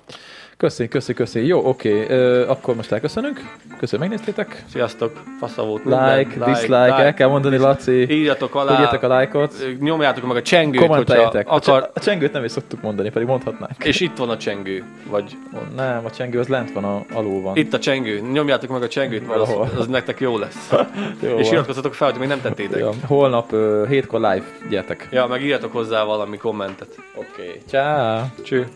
Köszi, köszi, köszi. Jó, oké, ö, akkor most elköszönünk. Köszönöm, megnéztétek. Sziasztok, fasza volt Like, minden. dislike, el kell mondani, Laci. Írjatok alá, Írjatok a lájkot. nyomjátok meg a csengőt, Kommenteljetek. A, akar, a csengőt nem is szoktuk mondani, pedig mondhatnánk. és itt van a csengő, vagy Nem, a csengő az lent van, a, alul van. Itt a csengő. Nyomjátok meg a csengőt, mert az, az nektek jó lesz. Jó és iratkozzatok fel, hogy még nem tettétek. Ja, holnap ö, hétkor live, gyertek. Ja, meg írjatok hozzá valami kommentet. Oké, okay. ciao. Cső.